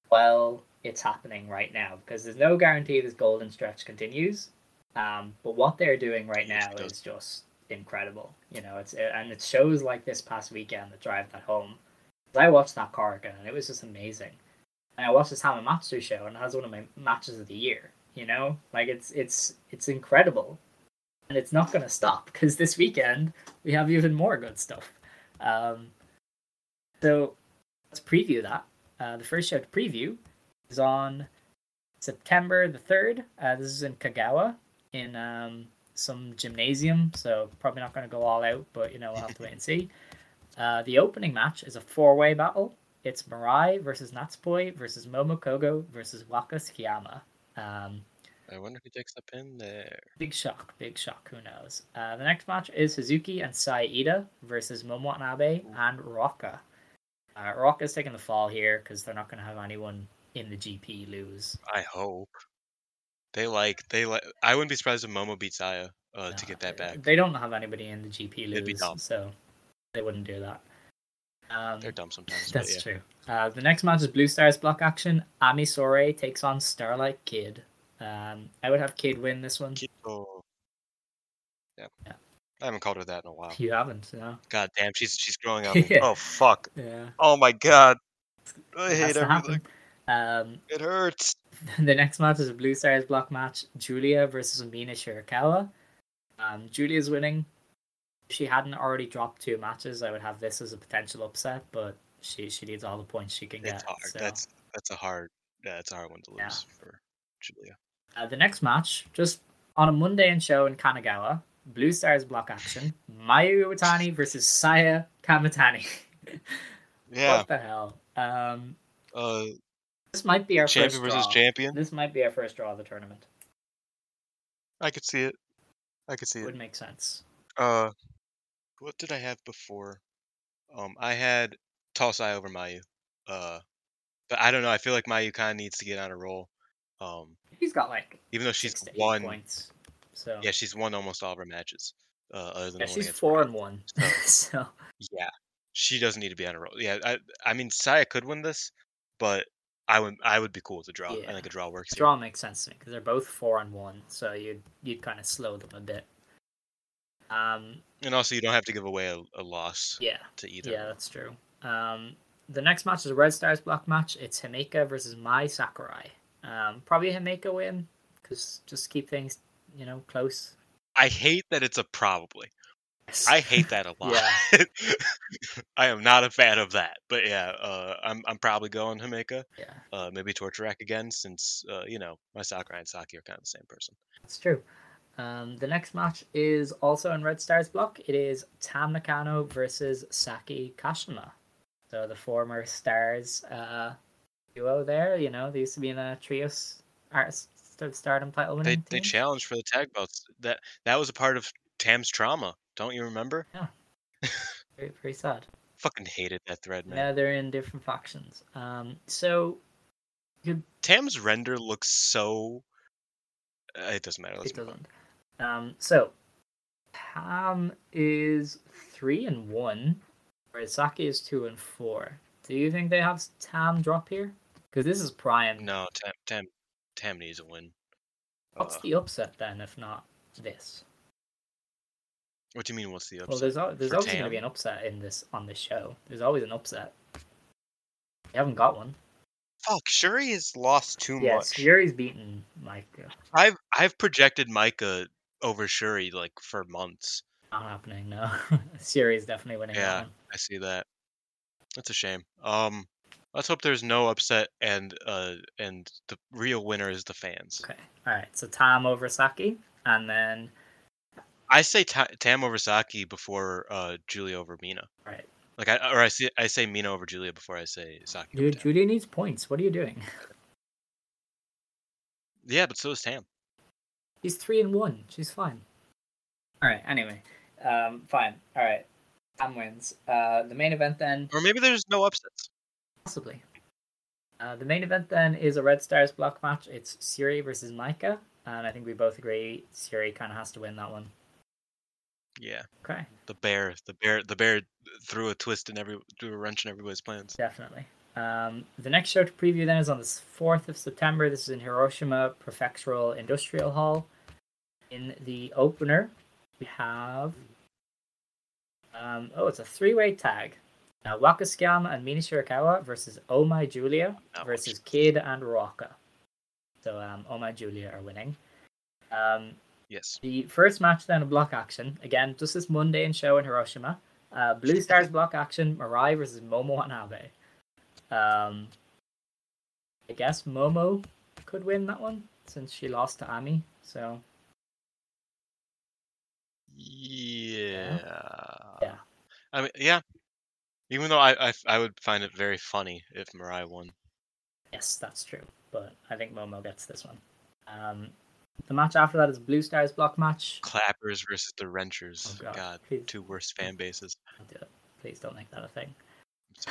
while it's happening right now because there's no guarantee this golden stretch continues. Um, but what they're doing right now is just incredible. You know, it's and it shows like this past weekend that drive that home. I watched that car again and it was just amazing. And I watched this Hamamatsu show and that's one of my matches of the year. You know, like it's it's it's incredible, and it's not going to stop *laughs* because this weekend we have even more good stuff. Um, so let's preview that. Uh, the first show to preview is on September the 3rd. Uh, this is in Kagawa in um, some gymnasium, so probably not going to go all out, but you know, we'll have to wait and see. *laughs* Uh, the opening match is a four way battle. It's Mirai versus Natsupoi versus Momo Kohgo versus Waka Tsukiyama. Um, I wonder who takes the pin there. Big shock, big shock. Who knows? Uh, the next match is Suzuki and Saida versus Momo Watanabe and Ruaka. Uh, Ruaka's taking the fall here because they're not going to have anyone in the GP lose. I hope. They like they like. I wouldn't be surprised if Momo beats Aya uh, to get that back. They don't have anybody in the GP lose, so they wouldn't do that. Um, They're dumb sometimes. That's yeah. true. Uh, the next match is Blue Stars block action. Ami Sourei takes on Starlight Kid. Um, I would have Kid win this one. Kiko. Yeah. Yeah. I haven't called her that in a while. You haven't, no? God damn, she's she's growing up. Yeah. *laughs* Oh fuck. Yeah. Oh my god. I it hate everything. happen. Um, It hurts. *laughs* the next match is a Blue Stars block match. Giulia versus Amina Shirakawa. Um, Giulia's winning. If she hadn't already dropped two matches, I would have this as a potential upset, but she she needs all the points she can It's get. hard. so- That's that's a hard. Yeah, it's a hard one to lose Yeah. for Giulia. Uh, the next match, just on a Monday and show in Kanagawa, Blue Stars block action, Mayu Iwatani versus Saya Kamitani. *laughs* Yeah. What the hell? Um, Uh, this might be our champion first versus draw. champion. This might be our first draw of the tournament. I could see it. I could see it. Would make sense. Uh, what did I have before? Um, I had Tosai over Mayu. Uh, but I don't know. I feel like Mayu kind of needs to get on a roll. Um, He's got like even though she's six to eight won. points. So Yeah, she's won almost all of her matches. Uh, other than Yeah, she's four and one. So- *laughs* so Yeah, she doesn't need to be on a roll. Yeah, I, I mean, Saya could win this, but I would, I would be cool with a draw. I Yeah. think a draw works. here. draw makes sense to me because they're both four on one. So you'd you'd kind of slow them a bit. Um, And also, you don't have to give away a, a loss yeah, to either. Yeah, that's true. Um, the next match is a Red Stars block match. It's Himeka versus Mai Sakurai. Um, probably a Himeka win because just keep things, you know, close. I hate that it's a probably. I hate that a *laughs* lot. Yeah. *laughs* I am not a fan of that. But yeah, uh, I'm I'm probably going Himeka. Yeah, Uh, maybe Torturak again, since uh, you know Mai Sakurai and Saki are kind of the same person. that's true. Um, the next match is also in Red Stars block. It is Tam Nakano versus Saki Kashima. So the former Stars uh, duo there, you know, they used to be in a trios artist stardom title They they challenged for the tag belts. That that was a part of Tam's trauma. Don't you remember? Yeah. very, very sad. Fucking hated that thread, man. Now they're in different factions. Um, so Tam's render looks so. Uh, it doesn't matter. Let's it move on. doesn't. Um, so Tam is three and one, whereas Saki is two and four. Do you think they have Tam drop here? Because this is prime. No, Tam Tam Tam needs a win. What's Uh, the upset then, if not this? What do you mean? What's the upset? Well, there's al- there's obviously going to be an upset in this on this show. There's always an upset. You haven't got one. Fuck, Syuri has lost too Yes, much. Syuri's beaten Maika. I've I've projected Maika over Syuri like for months. Not happening. No, *laughs* Syuri's definitely winning Yeah. I see that. That's a shame. Um, let's hope there's no upset and uh and the real winner is the fans. Okay. All right. So Tam over Saki, and then I say Ta- Tam over Saki before uh Giulia over Mina. right. Like I or I say I say Mina over Giulia before I say Saki. over Dude. Giulia needs points. What are you doing? *laughs* Yeah, but so is Tam. She's three and one. She's fine. All right. Anyway, um, fine. All right. Tam wins. Uh, the main event then, Or maybe there's no upsets. possibly. Uh, the main event then is a Red Stars block match. It's Syuri versus Maika, and I think we both agree Syuri kind of has to win that one. Yeah. Okay. The bear, the bear, the bear threw a twist in every, threw a wrench in everybody's plans. Definitely. Um, the next show to preview then is on the 4th of September. This is in Hiroshima Prefectural Industrial Hall. In the opener, we have. Um, oh, it's a three way tag. Uh, Waka Tsukiyama and Mina Shirakawa versus Oh My Giulia versus. Kid and Ruaka. So um, Oh My Giulia are winning. Um, Yes. the first match then a block action. Again, just this Monday in show in Hiroshima. Uh, Blue Stars block action, Mirai versus Momo Watanabe. Um, I guess Momo could win that one since she lost to Ami. So Yeah. Yeah. I mean, yeah. Even though I, I, I would find it very funny if Mirai won. yes, that's true. But I think Momo gets this one. Um, the match after that is Blue Stars block match. Clappers versus the Wrenchers. Oh, God. God, two worst fan bases. Don't do it. Please don't make that a thing. *laughs*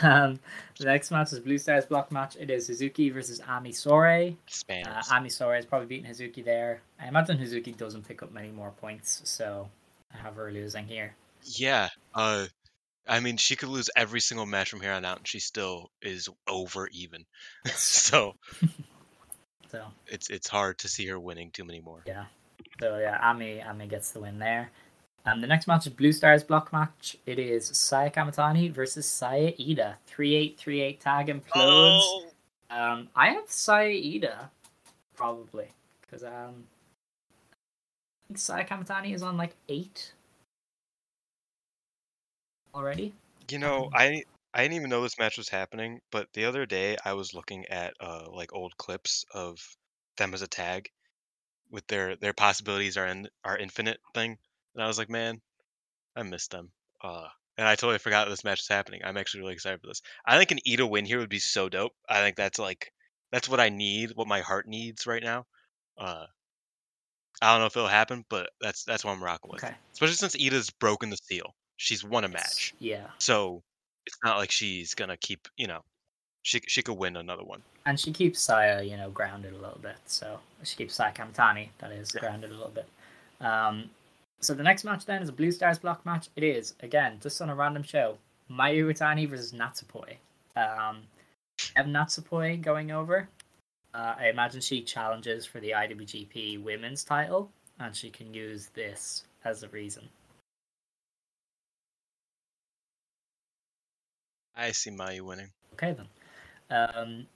Um, the next match is Blue Stars block match. It is Hazuki versus Ami Sourei. Uh, Ami Sourei is probably beating Hazuki there. I imagine Hazuki doesn't pick up many more points, so I have her losing here. Yeah. Uh, I mean, she could lose every single match from here on out, and she still is over even. *laughs* so *laughs* So it's it's hard to see her winning too many more. yeah, so yeah, Ami Ami gets the win there. Um, the next match is Blue Stars block match. It is Saya Kamitani versus Saya Iida. Three eight three eight tag implodes. Oh! Um, I have Saya Iida, probably because um, I think Saya Kamitani is on like eight already. You know, I I didn't even know this match was happening, but the other day I was looking at uh like old clips of them as a tag with their their possibilities are in are infinite thing, and I was like, man, I missed them. Uh, and I totally forgot this match is happening. I'm actually really excited for this. I think an Iida win here would be so dope. I think that's like that's what I need, what my heart needs right now. Uh, I don't know if it'll happen, but that's that's what I'm rocking with. Okay. Especially since Iida's broken the seal. She's won a match. Yeah, So it's not like she's gonna keep, you know, she she could win another one. and she keeps Saya, you know, grounded a little bit. So she keeps Saya Kamitani, that is, Yeah. grounded a little bit. Um, so the next match then is a Blue Stars block match. It is again just on a random show. Mayu Iwatani versus Natsupoi. Um, have Natsupoi going over. Uh, I imagine she challenges for the IWGP Women's title, and she can use this as a reason. I see Mayu winning. Okay then. Um,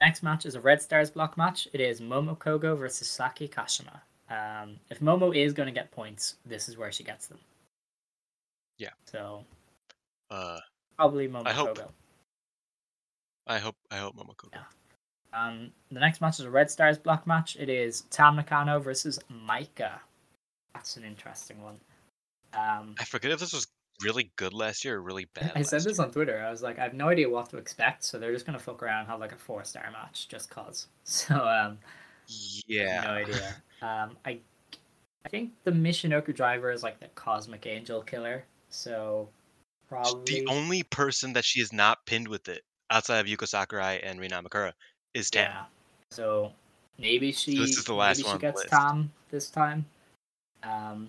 next match is a Red Stars block match. It is Momo Kohgo versus Saki Kashima. Um, if Momo is going to get points, this is where she gets them. Yeah. So Uh, probably Momo I hope. Kohgo. I hope I hope Momoko. Yeah. Um, the next match is a Red Stars block match. It is Tam Nakano versus Maika. That's an interesting one. Um, I forget if this was really good last year or really bad. I said this year. on Twitter. I was like, I have no idea what to expect, so they're just gonna fuck around and have like a four star match just cause. *laughs* So um, Yeah. no idea. Um, I I think the Michinoku driver is like the cosmic angel killer, so probably The only person that she is not pinned with it outside of Yuko Sakurai and Rina Makura is Tam. yeah. So maybe she this is the last maybe one she gets. Tam this time. Um,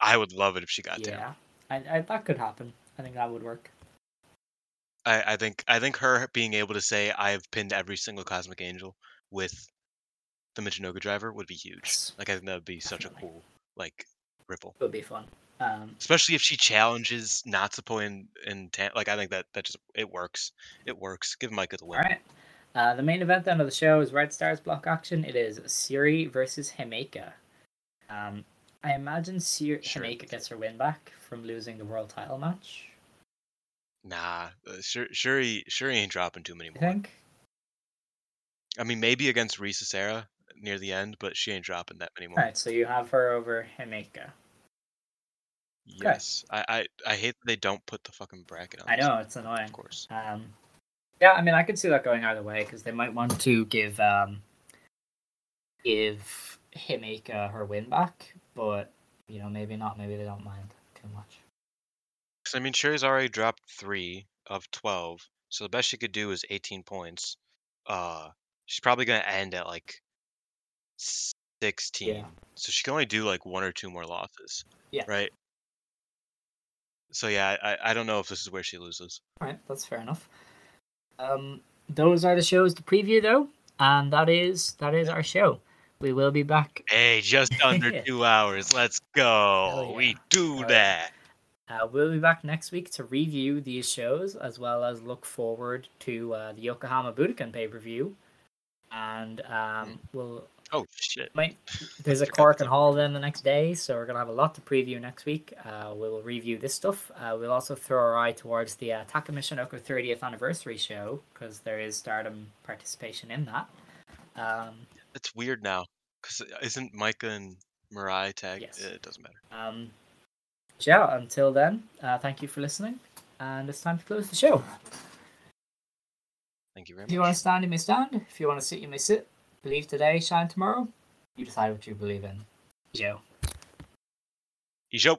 I would love it if she got Tam. I, I that could happen. I think that would work. I, I think I think her being able to say I've pinned every single Cosmic Angel with the Michinoku driver would be huge. Yes. Like I think that would be such a cool like ripple. It would be fun. Um, Especially if she challenges Natsupo and and Tam, like I think that that just it works. It works. Give Maika the win. All right. Uh, the main event then of the show is Red Stars block action. It is Syuri versus Himeka. Um, I imagine Syuri, Sure. Gets her win back from losing the world title match. Nah, uh, Syuri, Syuri Syuri ain't dropping too many I think. I mean, maybe against Risa Sera near the end, but she ain't dropping that many more. All right, so you have her over Himeka. Yes, I, I I hate that they don't put the fucking bracket on. I know it's annoying. Of course. Um, yeah, I mean, I could see that going either way because they might want to give um, give Himeka her win back, but you know, maybe not. Maybe they don't mind too much. 'Cause, I mean, Syuri's already dropped three of twelve, so the best she could do is eighteen points. Uh, she's probably gonna end at like sixteen, yeah. so she can only do like one or two more losses. Yeah. Right. So yeah, I I don't know if this is where she loses. All right, that's fair enough. Um, those are the shows to preview, though, and that is that is our show. We will be back. Hey, just under *laughs* two hours. Let's go. yeah. We do that. Uh, we'll be back next week to review these shows as well as look forward to uh, the Yokohama Budokan pay per view. And um, we'll Oh shit. might *laughs* there's a Korakuen Hall then the next day, so we're gonna have a lot to preview next week. Uh, we will review this stuff. Uh, we'll also throw our eye towards the uh, Takamishinoko 30th anniversary show because there is Stardom participation in that. Um, It's weird now, cause isn't Maika and Mirai tagged? Yes. It doesn't matter. um, yeah, until then, uh, thank you for listening, and it's time to close the show. Thank you very If much. you want to stand, you may stand. If you want to sit, you may sit. Believe today, shine tomorrow. You decide what you believe in. Joe. Isho.